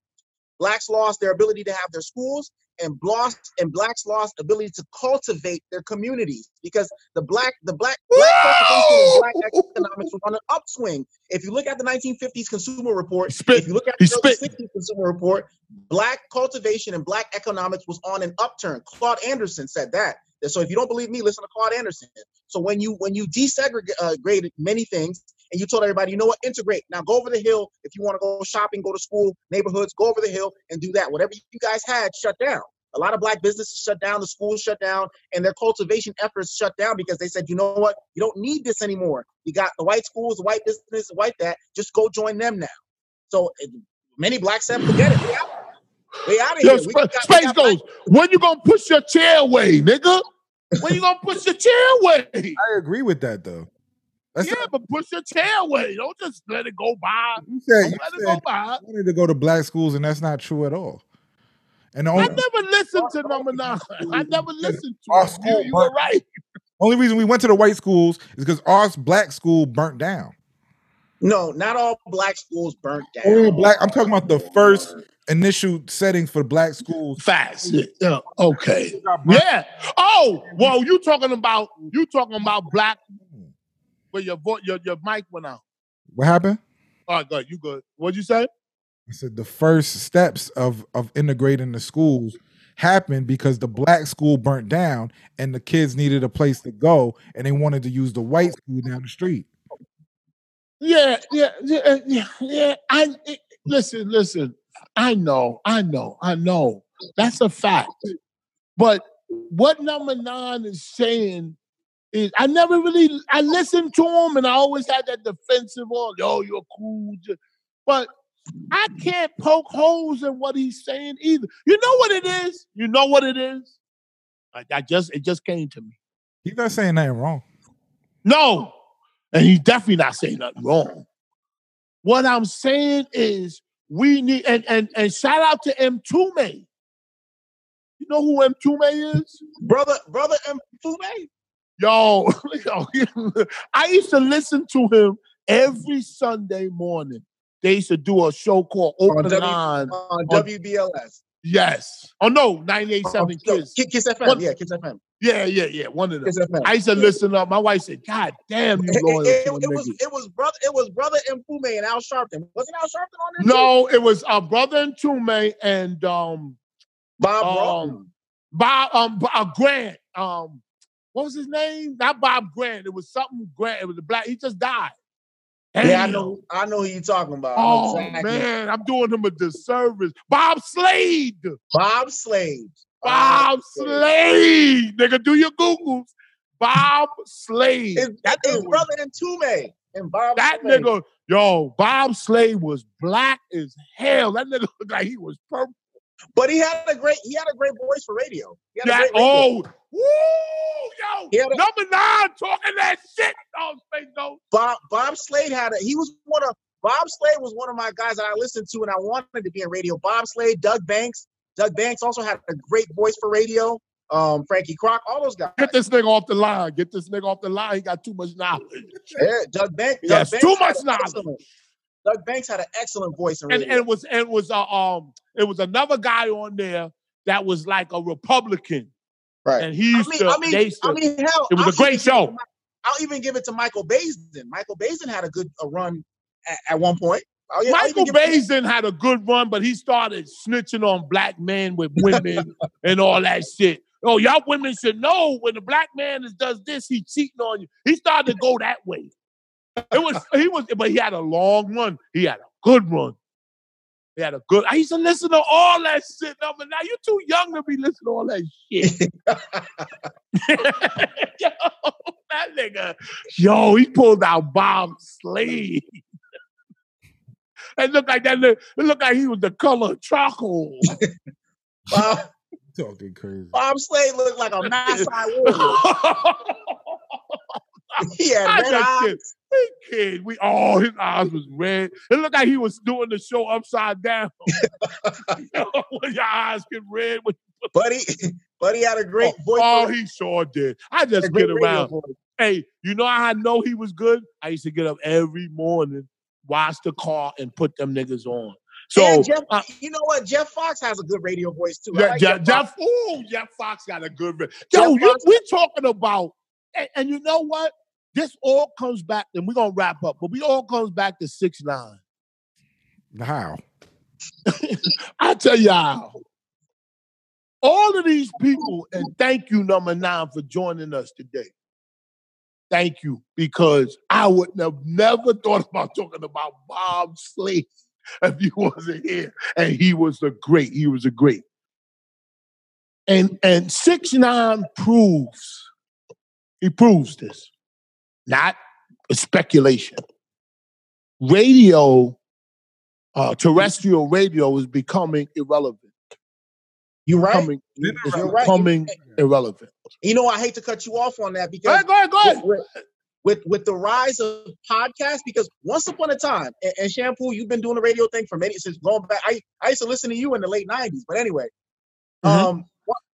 Blacks lost their ability to have their schools, and lost and blacks lost ability to cultivate their communities because the black the black black cultivation and black economics was on an upswing. If you look at the 1950s Consumer Report, Spit. if you look at the early spit. 60s Consumer Report, black cultivation and black economics was on an upturn. Claude Anderson said that. So if you don't believe me, listen to Claude Anderson. So when you when you desegregated uh, many things and you told everybody, you know what, integrate. Now go over the hill if you want to go shopping, go to school, neighborhoods, go over the hill and do that. Whatever you guys had shut down. A lot of black businesses shut down, the schools shut down, and their cultivation efforts shut down because they said, you know what, you don't need this anymore. You got the white schools, the white business, the white that. Just go join them now. So eh, many blacks said, forget it. We out. We out of Yo, here. Sp- got- Space got goes. When you gonna push your chair away, nigga? When you gonna push your chair away? I agree with that though. That's yeah, but push your chair away. Don't just let it go by. you said Don't you let it go by. you wanted to go to black schools, and that's not true at all. And the I never listened to number nine. I never listened to Our it. You, school you were burnt- right. only reason we went to the white schools is because our black school burnt down. No, not all black schools burnt down. Only black. I'm talking about the first initial setting for black schools. Facts. Yeah. Okay. Yeah. Oh, well, you talking about you talking about black where your vo- your your mic went out. What happened? All right, good. You good. What'd you say? I said the first steps of of integrating the schools happened because the black school burnt down and the kids needed a place to go and they wanted to use the white school down the street. Yeah, yeah, yeah, uh, yeah, yeah. I it- listen, listen. I know, I know, I know. That's a fact. But what number nine is saying is, I never really, I listened to him, and I always had that defensive all, yo, you're cool, but I can't poke holes in what he's saying either. You know what it is? You know what it is? I, I just, it just came to me. He's not saying nothing wrong. No. And he's definitely not saying nothing wrong. What I'm saying is we need and and, and shout out to M Tume. You know who M Tume is? Brother, brother Mtume? Yo, yo, I used to listen to him every Sunday morning. They used to do a show called Open W- Line. on WBLS. Yes. Oh no, 98.7 Oh, Kids. Ki- Kiss FM, What- yeah, Kiss FM. Yeah, yeah, yeah. One of them. Kiss FM. I used to listen up. My wife said, God damn, you It, loyal it- it them was it was brother it was brother Mtume and Al Sharpton. Wasn't Al Sharpton on there? too? No, it was uh, brother Mtume and um Bob um. Bob um uh, Grant. Um what was his name? Not Bob Grant. It was something Grant. It was a black. He just died. Yeah, I know I know who you're talking about. Oh exactly. man, I'm doing him a disservice. Bob Slade. Bob Slade. Bob Slade. Nigga, do your Googles. Bob Slade. That his brother Mtume and Bob that Slade. nigga, yo, Bob Slade was black as hell. That nigga looked like he was purple. But he had a great he had a great voice for radio. He had a That, oh, woo, yo, a- number nine talking that shit. Oh, no. Bob Bob Slade had a he was one of Bob Slade was one of my guys that I listened to and I wanted to be in radio. Bob Slade, Doug Banks. Doug Banks also had a great voice for radio. Um, Frankie Crocker, all those guys. Get this nigga off the line. Get this nigga off the line. He got too much knowledge. Yeah, Doug Banks. Yes, Doug too Banks had much knowledge. Doug Banks had an excellent voice in And, and it was it was a um it was another guy on there that was like a Republican, right. and he I mean, to. I mean, used to I mean, hell, it was I'll a great even give it show. to I'll even give it to Michael Baisden. Michael Baisden had a good a run at, at one point. I'll, I'll Michael Baisden had a good run, but he started snitching on black men with women and all that shit. Oh, y'all women should know when a black man is, does this, he cheating on you. He started to go that way. It was he was, but he had a long run. He had a good run. He had a good. I used to listen to all that shit. No, but now you're too young to be listening to all that shit. yo, that nigga, yo, he pulled out Bob Slade. It looked like that. Look, it looked like he was the color of charcoal. Bob, Talking crazy. Bob Slade looked like a Maasai warrior. He had I red eyes. Kid. Kid. We all his eyes was red. It looked like he was doing the show upside down. when your eyes get red. When, buddy, he had a great voice. oh, he sure did. I just get around. Hey, you know how I know he was good? I used to get up every morning, wash the car, and put them niggas on. So and Jeff, uh, you know what? Jeff Fox has a good radio voice too. Yeah, like Jeff, Jeff Fox. Jeff, ooh, Jeff Fox got a good. Jeff Yo, you, Fox- we're talking about, and, and you know what? This all comes back, and we're gonna wrap up, but we all comes back to six nine. How? I tell how. All of these people, and thank you, number nine, for joining us today. Thank you, because I would have never thought about talking about Bob Slade if he wasn't here. And he was a great, he was a great. And and six nine proves, he proves this, not a speculation. Radio, uh, terrestrial radio is becoming irrelevant. You're right. Becoming, You're it's right. irrelevant. You know, I hate to cut you off on that Go because ahead, go ahead, go ahead. with, with with the rise of podcasts, because once upon a time, and, and Shampoo, you've been doing the radio thing for many since going back. I, I used to listen to you in the late '90s, but anyway, Mhm. um,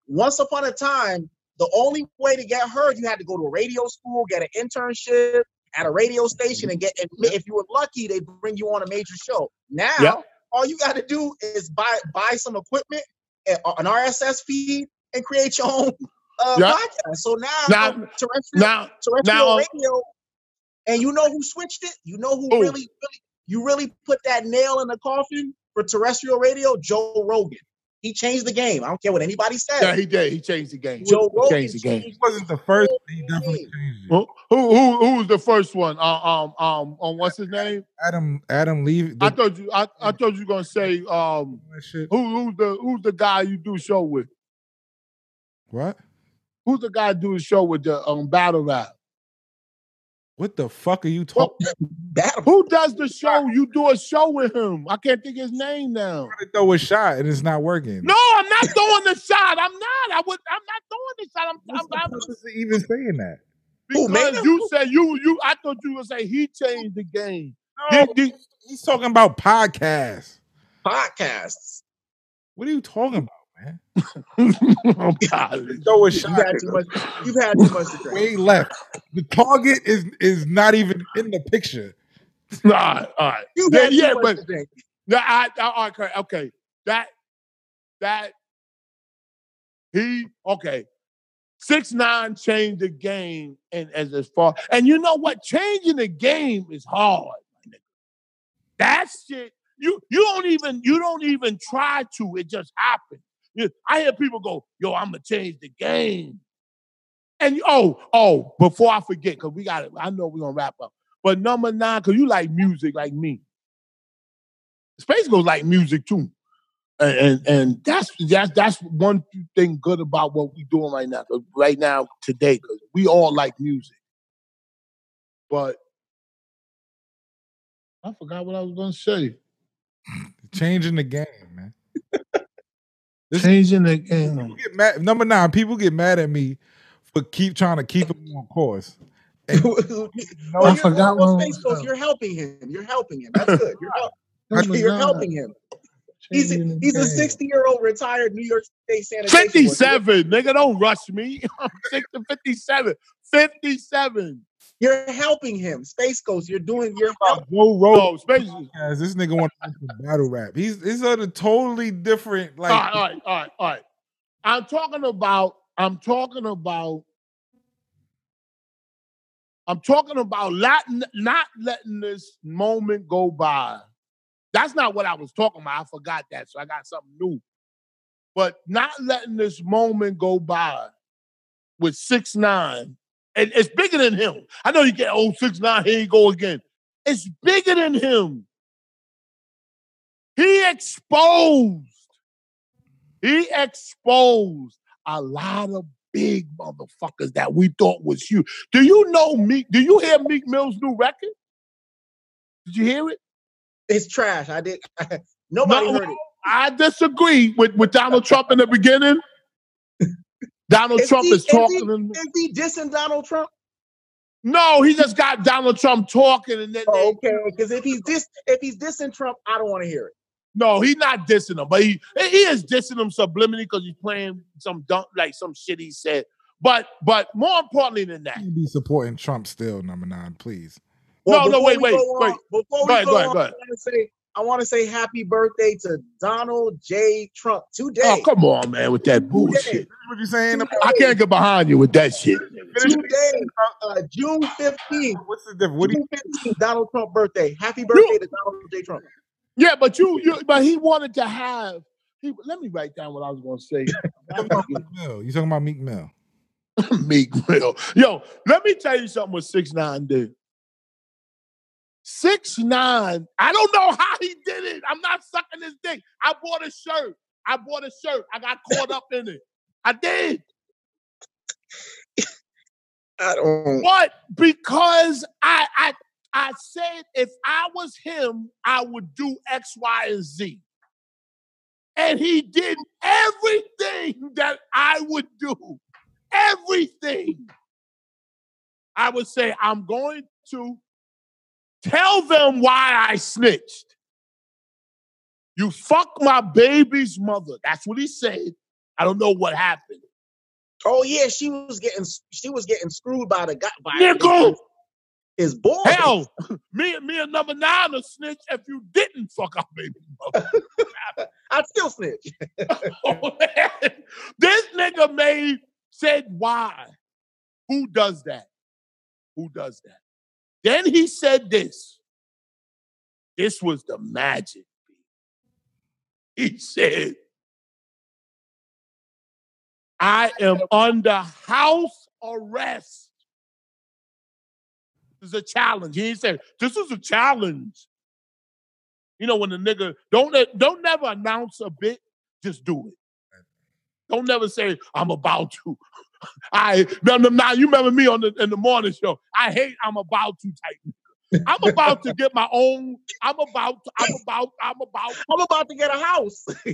once upon a time, the only way to get heard, you had to go to a radio school, get an internship at a radio station, and get. And if you were lucky, they bring you on a major show. Now, Yep. all you got to do is buy buy some equipment, an RSS feed, and create your own uh, Yep. podcast. So now, Now- terrestrial Now, terrestrial Now- radio, and you know who switched it? You know who Who? really, really, you really put that nail in the coffin for terrestrial radio? Joe Rogan. He changed the game. I don't care what anybody says. yeah, he did. He changed the game. Joe Rogan changed the game. He wasn't the first. but He definitely changed it. Who, who, who, who was the first one? Uh, um, um, on what's his name? Adam, Adam, leave. I thought you, I, I thought you were gonna say, um, who, who's the, who's the guy you do show with? What? Who's the guy do a show with the um battle rap? What the fuck are you talking? That Who does the show? You do a show with him. I can't think his name now. trying to throw a shot and it's not working. No, I'm not throwing the shot. I'm not. I would. I'm not throwing the shot. I'm. What's I'm, the I'm purpose of even saying that? Who, because Maynard? you said you you. I thought you would say he changed the game. No, Did- did- he's talking about podcasts. podcasts. What are you talking about, Oh, man? Throw a You've had too much. You've had too much to drink. Way left. The target is is not even in the picture. All right, all right. You've Yeah, had too yeah, much but to drink. No, I, I, okay, okay. That, that, he, okay. Six nine changed the game, and as as far, and you know what? Changing the game is hard. my. That shit, you you don't even you don't even try to. It just happens. I hear people go, "Yo, I'm gonna change the game," and oh oh, before I forget, because we got it. I know we're gonna wrap up. But number nine, because you like music like me. Space goes like music too. And, and and that's that's that's one thing good about what we're doing right now. right now, today, because we all like music. But I forgot what I was gonna say. Changing the game, man. This- Changing the game. Get mad. Number nine, people get mad at me for keep trying to keep him on course. Well, I you're- forgot well, what I Space was Ghost, saying. You're helping him. You're helping him. That's good. You're, help- you're helping him. He's a, he's a 60 year old retired New York State sanitation worker. 57, nigga, don't rush me. I'm six to 57. 57. You're helping him. Space Ghost, you're doing. You're helping. Joe Rogan. Oh, space. podcast, This nigga want to battle rap. He's he's on a totally different like. all right, all right, all right, all right. I'm talking about, I'm talking about, I'm talking about not, not letting this moment go by. That's not what I was talking about. I forgot that, so I got something new. But not letting this moment go by with six nine, and it's bigger than him. I know you get oh six nine, here you go again. It's bigger than him. He exposed. He exposed a lot of big motherfuckers that we thought was you. Do you know Meek? Do you hear Meek Mill's new record? Did you hear it? It's trash. I did. Nobody No, heard it. I disagree with, with Donald Trump in the beginning. Donald Is Trump he- is is he- talking. Is he dissing Donald Trump? no, he just got Donald Trump talking, and then Oh, okay. Because if he's dis, if he's dissing Trump, I don't want to hear it. no, he's not dissing him, but he he is dissing him subliminally because he's playing some dump like some shit he said. But but more importantly than that, You be supporting Trump still, number nine, please. No, no, wait, wait, on- wait. Before we Go ahead, go go ahead, on, go I ahead. want to say I want to say happy birthday to Donald J. Trump today. Oh, come on, man, with that bullshit. What you saying? Today, I can't get behind you with that shit. today, uh, June 15th. What's the difference? What do June you, 15th, Donald Trump birthday. Happy birthday to Donald J. Trump. Yeah, but you, you, but he wanted to have. He, let me write down what I was going to say. you talking about Meek Mill? You talking about Meek Mill? Meek Mill. Yo, let me tell you something. What six nine did. Six nine. I don't know how he did it. I'm not sucking his dick. I bought a shirt. I bought a shirt. I got caught up in it. I did. I don't. But because I I I said if I was him, I would do X, Y, and Z. And he did everything that I would do. Everything. I would say, I'm going to tell them why I snitched. You fuck my baby's mother. That's what he said. I don't know what happened. Oh yeah, she was getting she was getting screwed by the guy by Nigga. his boy. Hell, me and me and number nine will snitch if you didn't fuck our baby mother. I'd still snitch. Oh, this nigga made said why? Who does that? Who does that? Then he said this. This was the magic. He said, I am under house arrest. This is a challenge. He said, This is a challenge. You know, when the nigga don't don't never announce a bit, just do it. Don't never say, I'm about to. I no, no, now you remember me on the in the morning show. I hate I'm about to type. I'm about to get my own. I'm about. To, I'm about. I'm about. I'm about to get a house.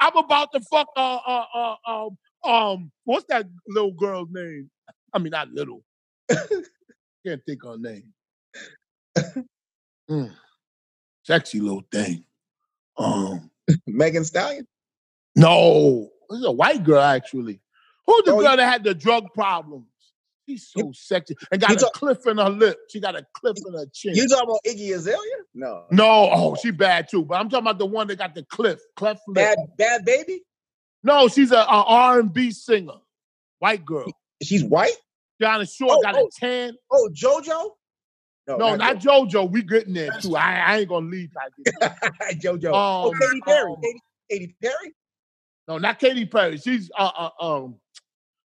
I'm about to fuck. Uh, uh, uh, um, um, what's that little girl's name? I mean, not little. Can't think of her name. Mm. Sexy little thing. Um, Megan Stallion. No, this is a white girl actually. Who's the Oh, girl that had the drug problems? She's so sexy and got a talk- cliff in her lip. She got a cliff in her chin. You talking about Iggy Azalea? No. no, oh, she bad too. But I'm talking about the one that got the cliff, cleft lip. Bad bad baby? No, she's a, a R&B singer, white girl. She's white? Of short, Oh, got oh. a tan. Oh, JoJo? No, not JoJo. We getting there too. I, I ain't gonna leave. JoJo. oh, Um, Katy Perry. um, Katy, Katy Perry? No, not Katy Perry. She's uh, uh um.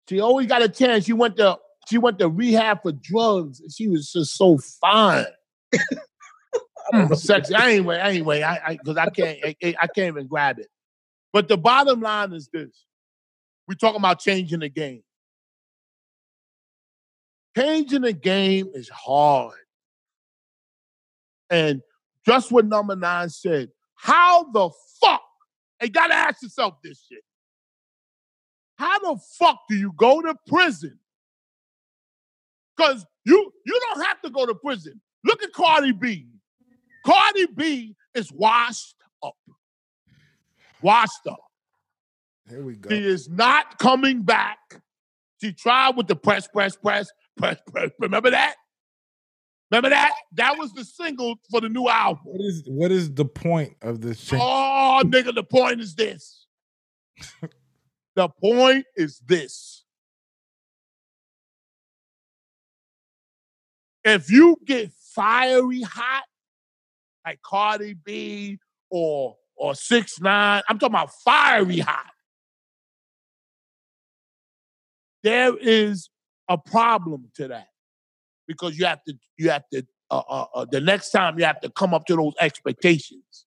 She always got a chance. She went to she went to rehab for drugs. and She was just so fine. Sexy. Anyway, anyway, I I because I can't I, I can't even grab it. But the bottom line is this: we're talking about changing the game. Changing the game is hard. And just what number nine said, how the fuck? You gotta ask yourself this shit. How the fuck do you go to prison? Because you you don't have to go to prison. Look at Cardi B. Cardi B is washed up. Washed up. Here we go. She is not coming back. She tried with the press, press, press, press, press. Remember that? Remember that? That was the single for the new album. What is what is the point of this change? Oh, nigga, the point is this. the point is this. If you get fiery hot, like Cardi B or or six nine, I'm talking about fiery hot. There is a problem to that because you have to you have to uh, uh, uh, the next time you have to come up to those expectations.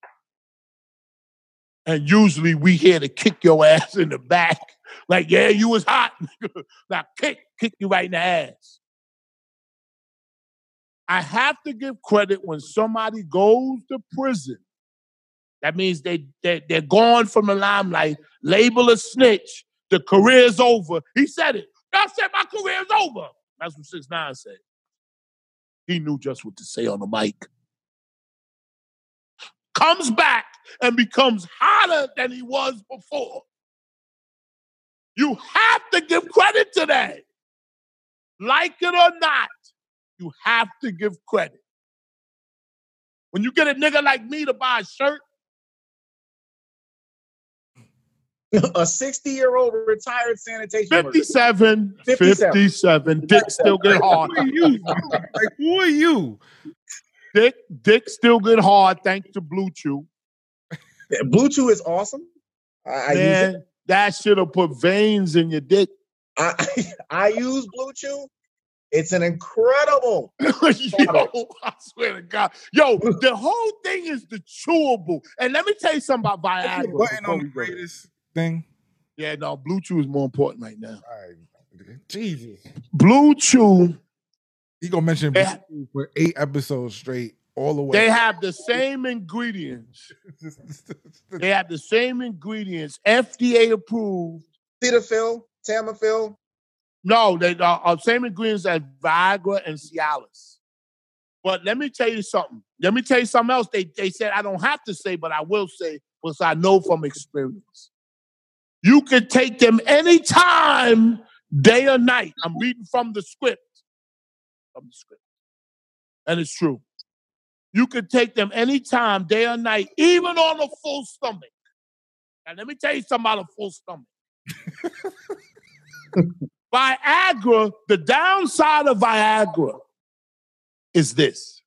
And usually we here to kick your ass in the back. Like, yeah, you was hot. now kick, kick you right in the ass. I have to give credit when somebody goes to prison. That means they, they, they're gone from the limelight, label a snitch, the career's over. He said it. Y'all said my career's over. That's what 6 9 said. He knew just what to say on the mic. Comes back and becomes hotter than he was before. You have to give credit today. Like it or not, you have to give credit. When you get a nigga like me to buy a shirt, a 60 year old retired sanitation worker. 57, 57. 57, dick still get hard. Who are you? like, who are you? Dick, dick still get hard thanks to Blue Chew. Blue Chew is awesome. I, I use it. Man, that should have put veins in your dick. I, I use Blue Chew. It's an incredible. Yo, I swear to God. Yo, the whole thing is the chewable. And let me tell you something about Viagra. Button on the greatest thing. Yeah, no, Blue Chew is more important right now. All right. Jesus. Blue Chew, He gonna mention Yeah. for eight episodes straight, all the way. they have the same ingredients. They have the same ingredients, FDA approved. Cetaphil, Tamifil. No, they are uh, same ingredients as Viagra and Cialis. But let me tell you something. Let me tell you something else. They they said I don't have to say, but I will say because I know from experience. You can take them anytime, day or night. I'm reading from the script. From the script. And it's true. You can take them anytime, day or night, even on a full stomach. And let me tell you something about a full stomach. Viagra, the downside of Viagra is this.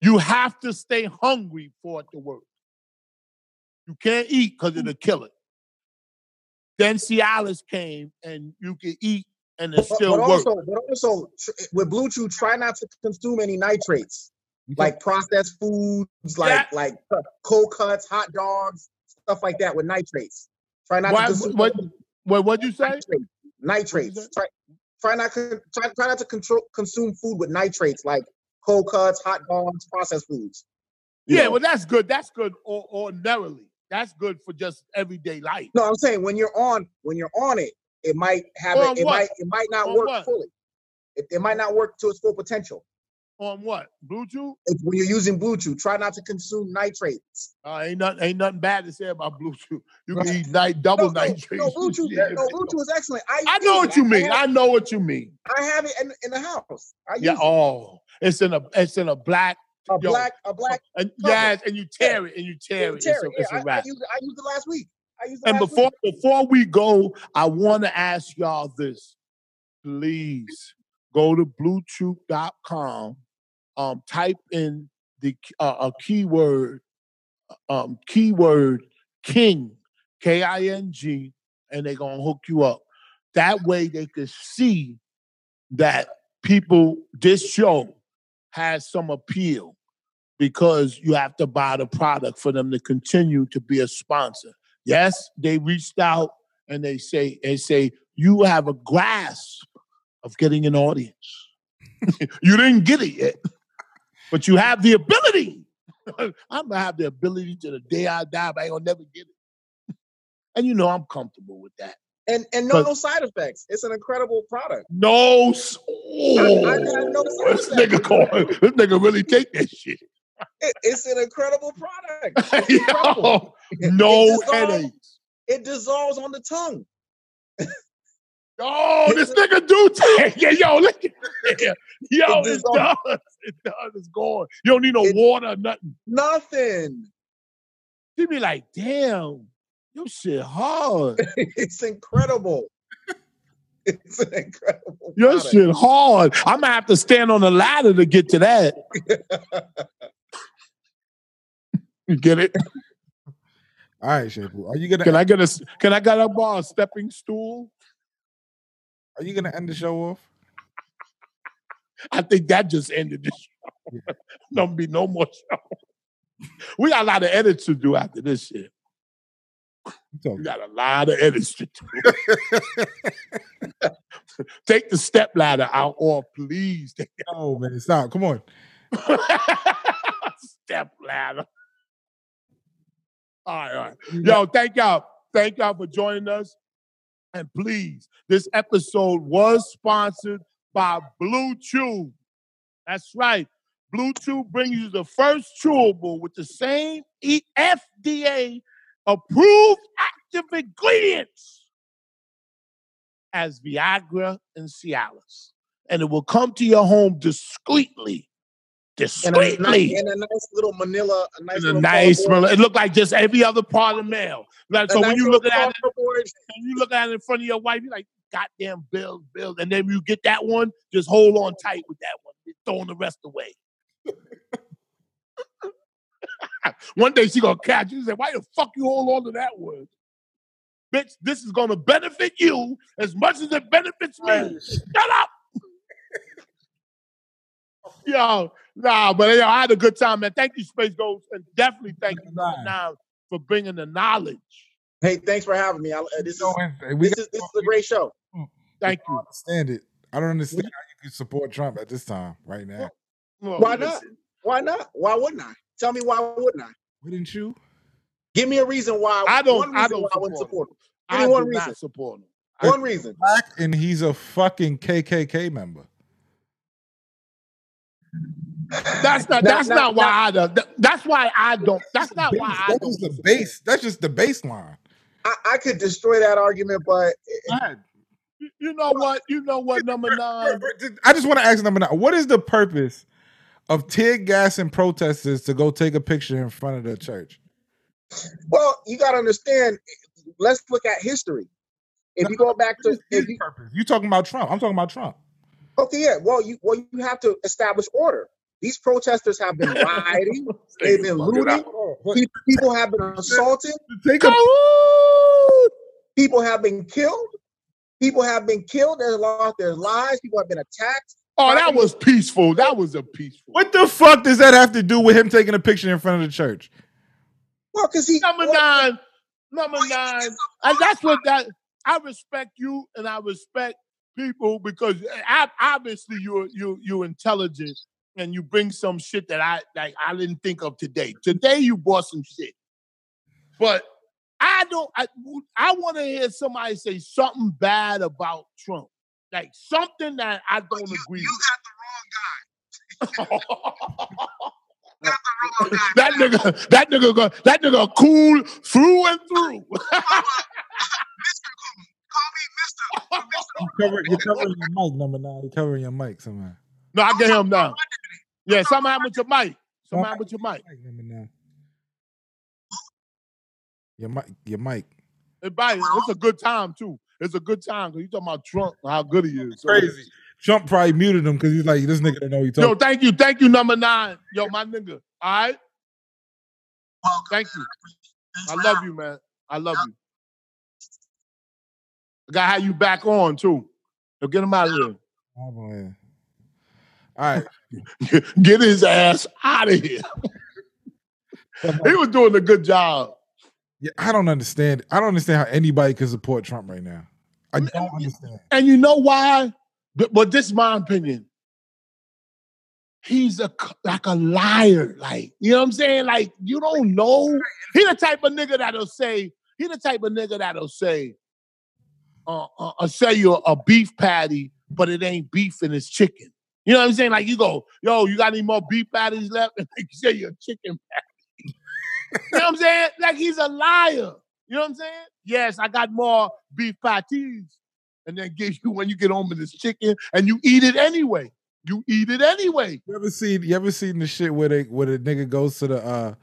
You have to stay hungry for it to work. You can't eat because it'll mm. kill it. Then Cialis came and you can eat and it still but works. also, but also eh, with Blue Chew, try not to consume any nitrates, like processed foods, like like uh, cold cuts, hot dogs, stuff like that with nitrates. Try not Why- to consume what, what, what'd you say? nitrates. Try, try not try, try not to control consume food with nitrates, like cold cuts, hot dogs, processed foods. Yeah, know? well, that's good. That's good ordinarily. That's good for just everyday life. No, I'm saying when you're on when you're on it, it might have On it. It might it might not On work what? fully. It, it might not work to its full potential. On what? Blue Chew? It's when you're using Blue Chew, try not to consume nitrates. Uh, ain't nothing, ain't nothing bad to say about Blue Chew. You can Right. eat night double no, no, nitrates. no, Blue Chew, Yeah. no, Blue Chew is excellent. I, I know it. what you mean. I I know what you mean. I have it in, in the house. I use Yeah. it. Oh, it's in a it's in a black. A yo, black a black. And, yes, and you tear it and you tear it. It's a, it's yeah, a I, I wrap. used. I used it last week. I used it And before week. before we go, I want to ask y'all this. Please go to bluechew.com, um, type in the uh, a keyword, um, keyword king, K I N G, and they're gonna hook you up. That way they can see that people, this show has some appeal because you have to buy the product for them to continue to be a sponsor. Yes, they reached out and they say they say you have a grasp of getting an audience. you didn't get it yet, but you have the ability. I'm gonna have the ability to the day I die, but I ain't gonna never get it. And you know I'm comfortable with that. And and no, no side effects. It's an incredible product. No, I have oh. no oh, this nigga going, this nigga really take that shit. It- it's an incredible product. Yo, no It dissolves- headaches. It dissolves on the tongue. Oh, this nigga do take. Yeah, yo, look at it. Yo, it, it does. It does. It's gone. You don't need no It- water or nothing. Nothing. She be like, damn, your shit hard. it's incredible. It's an incredible. Your product. shit hard. I'm gonna have to stand on the ladder to get to that. you get it? All right, Shampoo. Are you gonna Can I get a? can I get a bar a stepping stool? are you gonna end the show off? I think that just ended the show. Don't be no more show. We got a lot of edits to do after this shit. You got a lot of edits to do. Take the step ladder out, or please. Take Oh man, stop. Come on. step ladder. All right, all right. Yo, thank y'all. Thank y'all for joining us. And please, this episode was sponsored by Blue Chew. That's right. Blue Chew brings you the first chewable with the same E- FDA approved active ingredients as Viagra and Cialis. And it will come to your home discreetly a, nice, discreetly. and a nice little Manila, a nice a little nice, cardboard- it looked like just every other part of mail. Like, a so when you look at it, when you look at it in front of your wife, you're like, goddamn bills, bills. And then you get that one, just hold on tight with that one. Throwing the rest away. one day she gonna catch you and say, why the fuck you hold on to that word? Bitch, this is gonna benefit you as much as it benefits me. Shut up. yo, nah, but yo, I had a good time, man. Thank you, Space Ghost, and definitely thank you, now for bringing the knowledge. Hey, thanks for having me. I, uh, this is So, and we this is this is a great show. Thank I don't you. understand it. I don't understand how you can support Trump at this time right now. Well, Why not? Why not? Why wouldn't I? Tell me why wouldn't I? Wouldn't you? Give me a reason why. I don't. One I don't why I wouldn't support. support him. him. Give me I one do reason. not support him. I- One reason. Black and he's a fucking KKK member. That's not. That's now- not why I. don't- that- That's why I don't. That's not why I That's don't. the support base. That's just the baseline. I, I could destroy that argument, but him. You- You know what? You know what? Number nine. I just want to ask number nine. What is the purpose of tear gas and protesters to go take a picture in front of the church? well, you got to understand. Let's look at history. If you go back to, if you? You talking about Trump? I'm talking about Trump. okay, yeah, well, you well, you have to establish order. These protesters have been rioting. They've been looting. People have been assaulted. Take a Kahoot! People have been killed. People have been killed. There's lost their lives. People have been attacked. Oh, that was peaceful. That was a peaceful. What the fuck does that have to do with him taking a picture in front of the church? Well, because he Number nine. Number nine. And that's what that. I respect you, and I respect people because eh, I, obviously you're you you intelligent and you bring some shit that I like. I didn't think of today. Today you brought some shit, but I don't. I I want to hear somebody say something bad about Trump, like something that I don't you, agree. you got the wrong guy. with. You got the wrong guy. that nigga, that nigga, go- that nigga, cool through and through. Mr. Call me Mister. You cover, you're covering your mic, number nine. You're covering your mic somehow. No, I get him now. Yeah, something happened with your mic. Something happened with your mic. Mic number nine. Your mic, your mic. Hey, Biden, it's a good time too. It's a good time because you talking about Trump, how good he is. So- Crazy. Trump probably muted him because he's like, this nigga don't know what he Yo, thank you, thank you, number nine. Yo, my nigga. All right, thank you. I love you, man. I love you. I gotta have you back on too. Yo, get him out of here. Oh, Hold on here. All right. Get his ass out of here. He was doing a good job. Yeah, I don't understand. I don't understand how anybody can support Trump right now. I don't understand. And you know why? But, but this is my opinion. He's a like a liar. Like, you know what I'm saying? Like, you don't know. He the type of nigga that'll say, he the type of nigga that'll say, uh, uh, uh sell you a, a beef patty, but it ain't beef and it's chicken. You know what I'm saying? Like you go, yo, you got any more beef patties left? And they say you're a chicken patty. you know what I'm saying? Like he's a liar. You know what I'm saying? Yes, I got more beef patties and then give you when you get home with this chicken and you eat it anyway. You eat it anyway. You ever seen you ever seen the shit where they where the nigga goes to the uh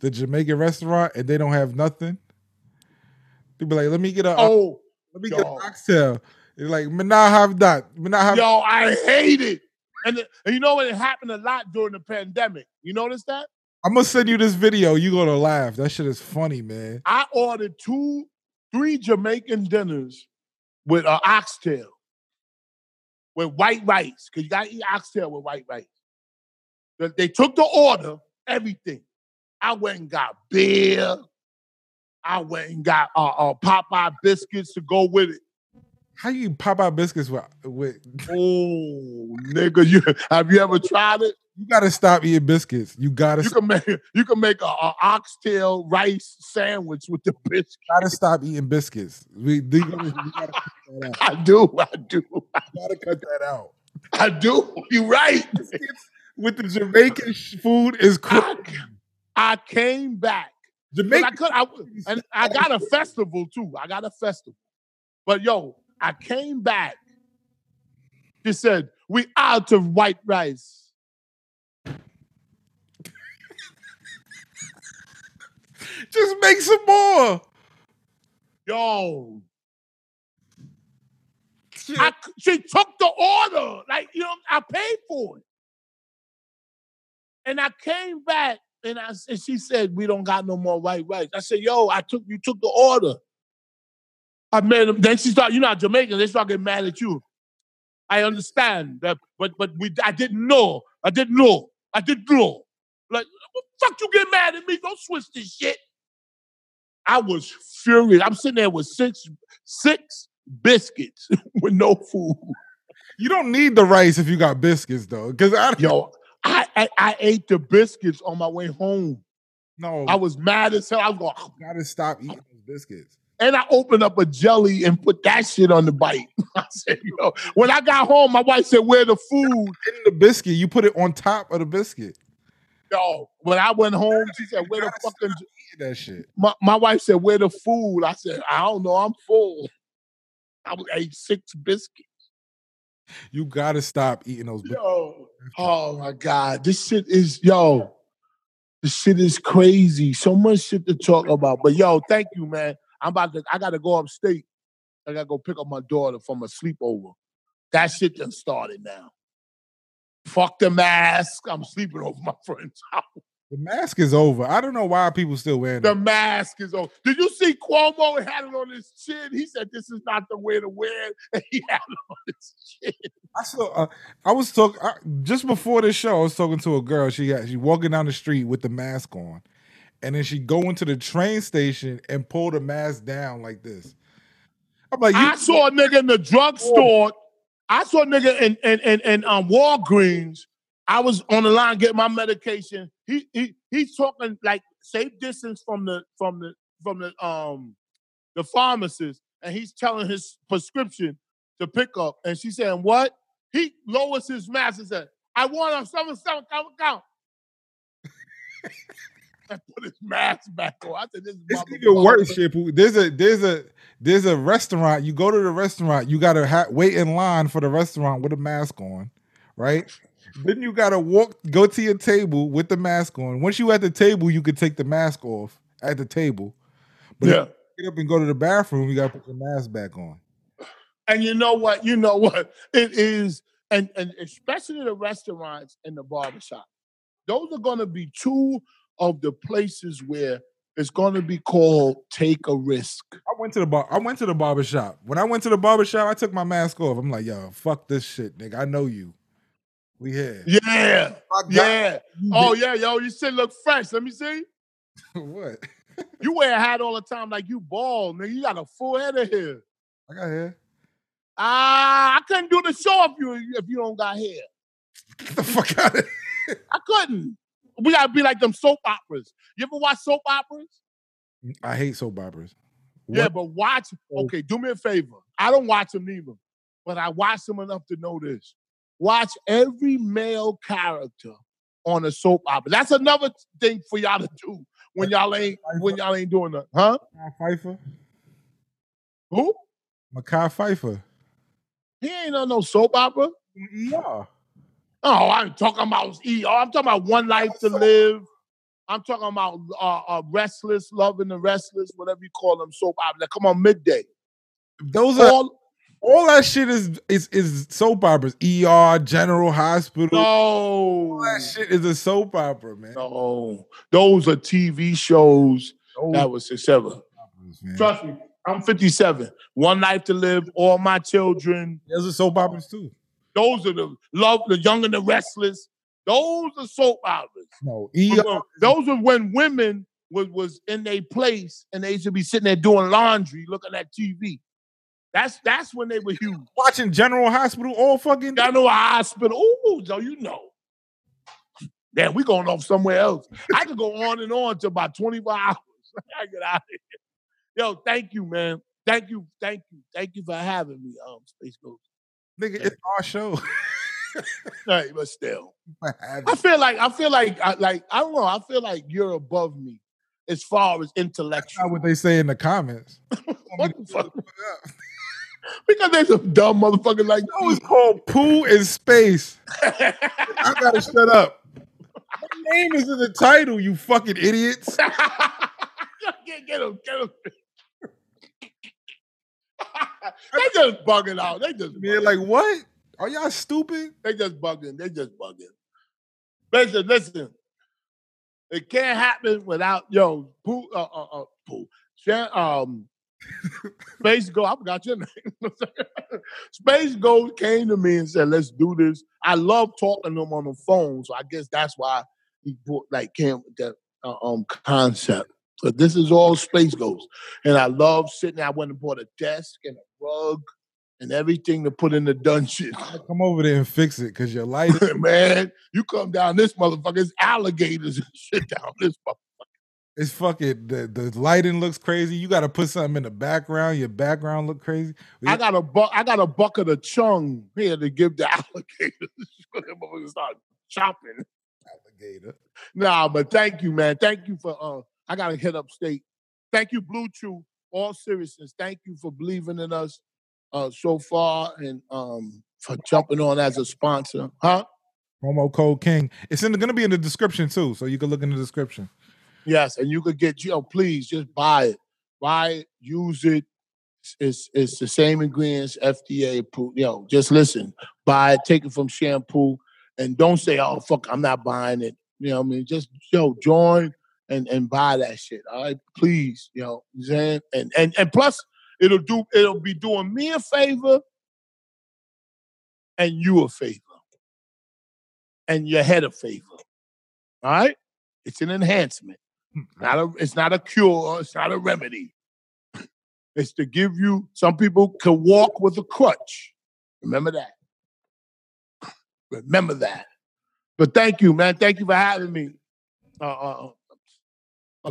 the Jamaican restaurant and they don't have nothing? They be like, let me get a Oh, let me get an yo. oxtail. It's like, me not have that. Me not have yo, I hate it. And, the- and you know what? It happened a lot during the pandemic. You notice that? I'm gonna send you this video. You gonna laugh. That shit is funny, man. I ordered two, three Jamaican dinners with an oxtail, with white rice, because you gotta eat oxtail with white rice. They- took the order, everything. I went and got beer. I went and got uh, uh, Popeye biscuits to go with it. How you eat Popeye biscuits with with Oh, nigga, you have you ever tried it? you gotta stop eating biscuits. You gotta You can make you can make a, a oxtail rice sandwich with the biscuit. gotta stop eating biscuits. We, we gotta, we gotta cut that out. I do, I do, We gotta cut that out. I do. You're right. With the Jamaican food is I, crazy. I came back. 'Cause I could, I, and I got a festival too. I got a festival. But yo, I came back. They said, We out of white rice. Just make some more. Yo. I, she took the order. Like, you know, I paid for it. And I came back and I and she said, We don't got no more white rice. I said, Yo, I took you took the order. I made them. Then she started, you know, Jamaican, they start getting mad at you. I understand that, but but we I didn't know. I didn't know. I didn't know. Like, fuck you get mad at me? Don't switch this shit. I was furious. I'm sitting there with six six biscuits with no food. You don't need the rice if you got biscuits though, because I Yo, I, I I ate the biscuits on my way home. no. I was mad as hell. I was going, gotta stop eating those biscuits. And I opened up a jelly and put that shit on the bite. I said, yo, when I got home, my wife said, Where the food? In the biscuit, you put it on top of the biscuit. Yo, when I went home, she said, Where the fucking that shit. my, my wife said, Where the food? I said, I don't know, I'm full. I was ate six biscuits. You gotta stop eating those. biscuits. Yo, oh my God. This shit is yo. This shit is crazy. So much shit to talk about. But yo, thank you, man. I'm about to, I gotta go upstate. I gotta go pick up my daughter from a sleepover. That shit done started now. Fuck the mask. I'm sleeping over my friend's house. The mask is over. I don't know why people still wearing The it. mask is on. Did you see Cuomo had it on his chin? He said this is not the way to wear it. And he had it on his chin. I saw. Uh, I was talking just before this show. I was talking to a girl. She got she walking down the street with the mask on, and then she go into the train station and pull the mask down like this. I'm like, you, I saw a nigga in the drugstore. I saw a nigga in in in, in um, Walgreens. I was on the line getting my medication. He he he's talking like safe distance from the from the from the um the pharmacist, and he's telling his prescription to pick up. And she saying, "What?" He lowers his mask and said, "I want a seven seven count count." and put his mask back on. I said, "This is it's even worse. There's a there's a there's a restaurant. You go to the restaurant. You gotta ha- wait in line for the restaurant with a mask on, right? Then you gotta walk, go to your table with the mask on. Once you at the table, you can take the mask off at the table. But if Yeah." you get up and go to the bathroom, you gotta put the mask back on. And you know what? You know what? It is, and, and especially the restaurants and the barbershop. Those are going to be two of the places where it's going to be called take a risk. I went to the bar. I went to the barber shop. When I went to the barber shop, I took my mask off. I'm like, yo, fuck this shit, nigga. I know you. We here. Yeah. Yeah. you, Oh, yeah, yo, you shit look fresh. Let me see. what? You wear a hat all the time like you bald, nigga. You got a full head of hair. I got hair. Ah, I couldn't do the show if you if you don't got hair. Get the fuck out of here. I couldn't. We gotta be like them soap operas. You ever watch soap operas? Mm, I hate soap operas. Yeah, but watch. Oh. Okay, do me a favor. I don't watch them either, but I watch them enough to know this. Watch every male character on a soap opera. That's another thing for y'all to do when y'all ain't when y'all ain't doing that, huh? Pfeiffer. Who? Makai Pfeiffer. He ain't on no soap opera. Yeah. Oh, I'm talking about ER. I'm talking about One Life to Live. I'm talking about uh, uh, Restless, Loving the Restless, whatever you call them, soap opera. That come on midday. Those are All, all that shit is is is soap operas. ER, General Hospital. no. All that shit is a soap opera, man. No, those are TV shows Those that was successful. operas. Trust me, I'm 57. One life to live, all my children. Those are soap operas too. Those are the love, the young and the restless. Those are soap operas. No, ER. Those are when women was was in their place and they should be sitting there doing laundry, looking at TV. That's that's when they were huge. watching General Hospital all fucking know hospital. Ooh, so you know. Damn, we going off somewhere else. I could go on and on to about 24 hours. I get out of here. Yo, thank you, man. Thank you, thank you, thank you for having me, um, Space Ghost. Nigga. It's our show. Hey, but still, I feel like I feel like I, like I don't know. I feel like you're above me as far as That's intellectual. not what they say in the comments. What the fuck? Because there's some dumb motherfuckers like That was called Pooh in Space. I gotta shut up. My name is in the title, you fucking idiots. get him, get him. they just bugging out. They just bugging. like what? Are y'all stupid? they just bugging. They just bugging. Listen, listen. It can't happen without yo poo uh uh, uh poo. Um Space Ghost, I forgot your name. Space Ghost came to me and said, "Let's do this." I love talking to him on the phone, so I guess that's why he brought, like came with that uh, um concept. But this is all Space Ghost, and I love sitting. there. I went and bought a desk and a rug and everything to put in the dungeon. Come over there and fix it because your light. Man, you come down this motherfucker, there's alligators and shit down this motherfucker. It's fucking the, the lighting looks crazy. You got to put something in the background. Your background look crazy. I got a bu- I got a bucket of chung here to give the alligators. Start chopping. alligator. Nah, but thank you, man. Thank you for uh I gotta hit upstate. Thank you, Blue Chew. All seriousness, thank you for believing in us uh so far and um for jumping on as a sponsor. Huh? Promo code King. It's in going to be in the description too, so you can look in the description. Yes, and you could get you know, please just buy it. Buy it, use it. It's it's the same ingredients, FDA approved. You know, just listen, buy it, take it from shampoo, and don't say, "Oh fuck, I'm not buying it." You know, what I mean, just yo join and and buy that shit. All right, please. You know, I'm saying and and and plus, it'll do it'll be doing me a favor and you a favor, and your head a favor. All right, it's an enhancement. Not a, it's not a cure. It's not a remedy. It's to give you. Some people can walk with a crutch. Remember that. Remember that. But thank you, man. Thank you for having me. Uh, uh, uh,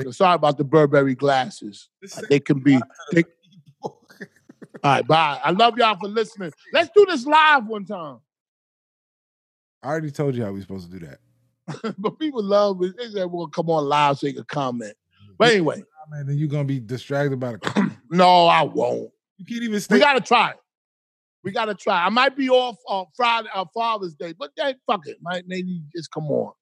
okay, sorry about the Burberry glasses. They can be. They, all right, bye. I love y'all for listening. Let's do this live one time. I already told you how we supposed to do that. but people love it. They said, "Well, come on live so you can comment." But anyway, Man, then you're gonna be distracted by the. no, I won't. You can't even We stay. gotta try it. We gotta try. I might be off on Friday, uh, Father's Day, but then fuck it. Might maybe just come on.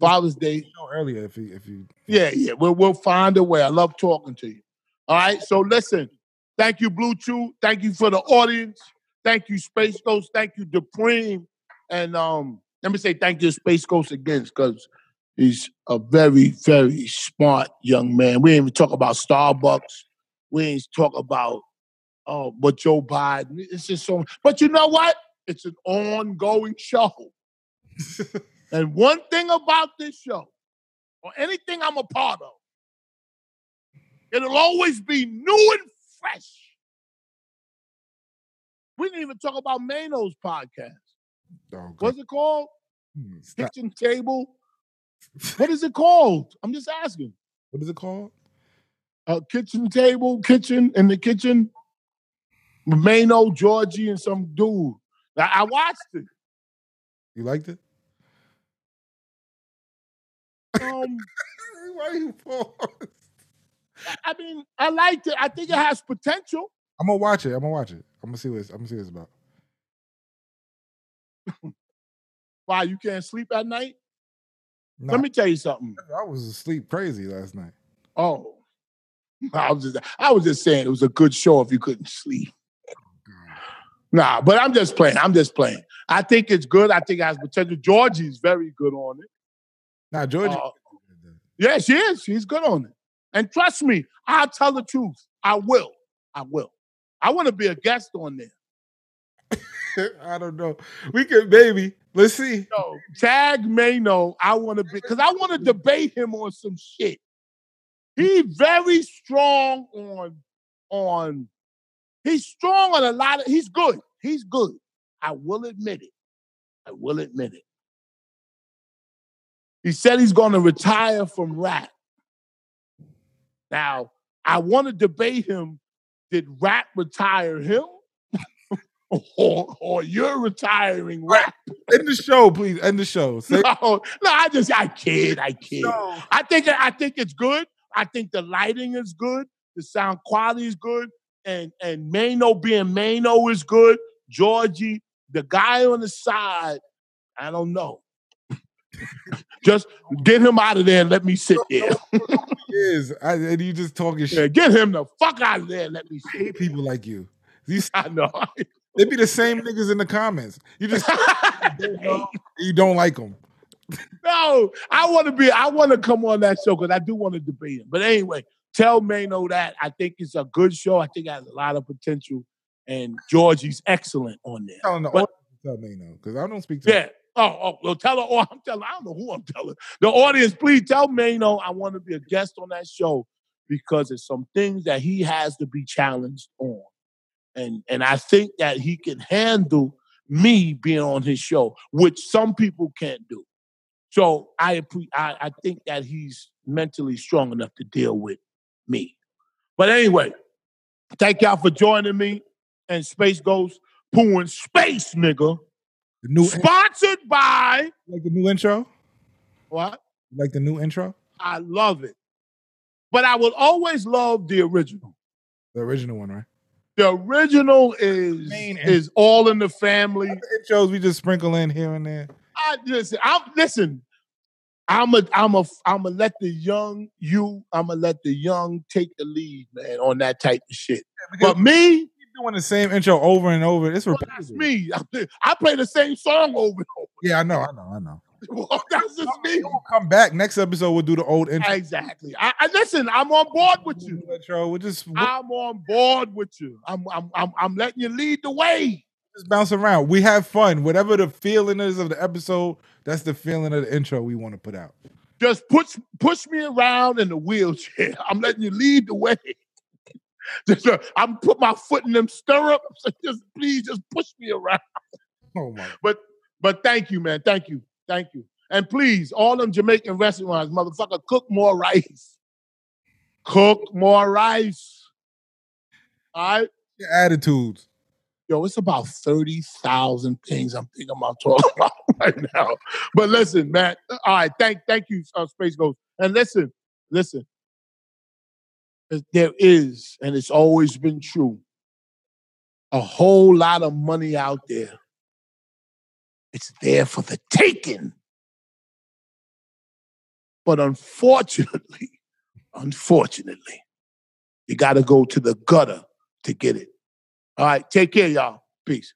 Father's Day. know earlier if you if you. Yeah, yeah. We'll we'll find a way. I love talking to you. All right. So listen. Thank you, Blue Chew. Thank you for the audience. Thank you, Space Ghost. Thank you, Dupreme. And um, let me say thank you, Space Ghost again, because he's a very, very smart young man. We ain't even talk about Starbucks. We ain't talk about uh, what Joe Biden. It's just so. But you know what? It's an ongoing show. and one thing about this show, or anything I'm a part of, it'll always be new and fresh. We didn't even talk about Mano's podcast. Oh, What's it called? Mm-hmm. Stop. Kitchen Table. What is it called? I'm just asking. What is it called? A kitchen table, kitchen in the kitchen. Mano, Georgie, and some dude. I, I watched it. You liked it? Um, Why you pause? I mean, I liked it. I think it has potential. I'm gonna watch it. I'm gonna watch it. I'm gonna see what it's, I'm gonna see what it's about. Why you can't sleep at night? No, Let me tell you something. I was asleep crazy last night. Oh, I was just I was just saying it was a good show if you couldn't sleep. Nah, but I'm just playing. I'm just playing. I think it's good. I think it has potential. Georgie's very good on it. Nah, Georgia. Uh, yeah, she is. She's good on it. And trust me, I'll tell the truth. I will. I will. I want to be a guest on there. I don't know. We could maybe. Let's see. No, tag Mano. I want to be because I want to debate him on some shit. He's very strong on on. He's strong on a lot of. He's good. He's good. I will admit it. I will admit it. He said he's going to retire from rap. Now, I want to debate him. Did rap retire him? or, or you're retiring rap? End the show, please. End the show. Say, No, no, I just I kid, I kid. No. I think I think it's good. I think the lighting is good. The sound quality is good, and and Mano being Mano is good. Georgie, the guy on the side, I don't know. Just get him out of there and let me sit there. is. I, and you just talking Yeah, shit. get him the fuck out of there. Let me I hate people like you. These I know. they be the same niggas in the comments. You just you don't like them. no, I want to be. I want to come on that show because I do want to debate him. But anyway, tell Mano that I think it's a good show. I think it has a lot of potential, and Georgie's excellent on there. But- audience to tell me no, because I don't speak to Yeah. Oh, oh, well, tell her. Oh, I'm telling. I don't know who I'm telling. The audience, please tell Mano I want to be a guest on that show because it's some things that he has to be challenged on, and and I think that he can handle me being on his show, which some people can't do. So I I, I think that he's mentally strong enough to deal with me. But anyway, thank y'all for joining me and Space Ghost Pooh in Space, nigga. The new Sponsored by like the new intro. what? Like the new intro, I love it. But I will always love the original. the original one, right? The original is Main is all in the family. The intros we just sprinkle in here and there. I listen. I'm listen. I'm a I'm a I'm gonna let the young you. I'm gonna let the young take the lead, man, on that type of shit. Because But me, doing the same intro over and over. It's well, that's me. I play, the same song over and over. Yeah, I know, I know, I know. Well, that's just me. We'll come back next episode. We'll do the old intro. Exactly. I, I listen. I'm on board with you. Intro. We'll just I'm on board with you. I'm I'm I'm, I'm letting you lead the way. just bounce around. We have fun. Whatever the feeling is of the episode, that's the feeling of the intro we want to put out. Just push push me around in the wheelchair. I'm letting you lead the way. Just, uh, I'm put my foot in them stirrups. Just please, just push me around. Oh my! But but thank you, man. Thank you, thank you. And please, all them Jamaican restaurants, motherfucker, cook more rice. Cook more rice. All right. Your attitudes. Yo, it's about 30,000 things I'm thinking about talking about right now. But listen, man. All right. Thank, thank you, uh, Space Ghost. And listen, listen. There is, and it's always been true, a whole lot of money out there. It's there for the taking. But unfortunately, unfortunately, you got to go to the gutter to get it. All right. Take care, y'all. Peace.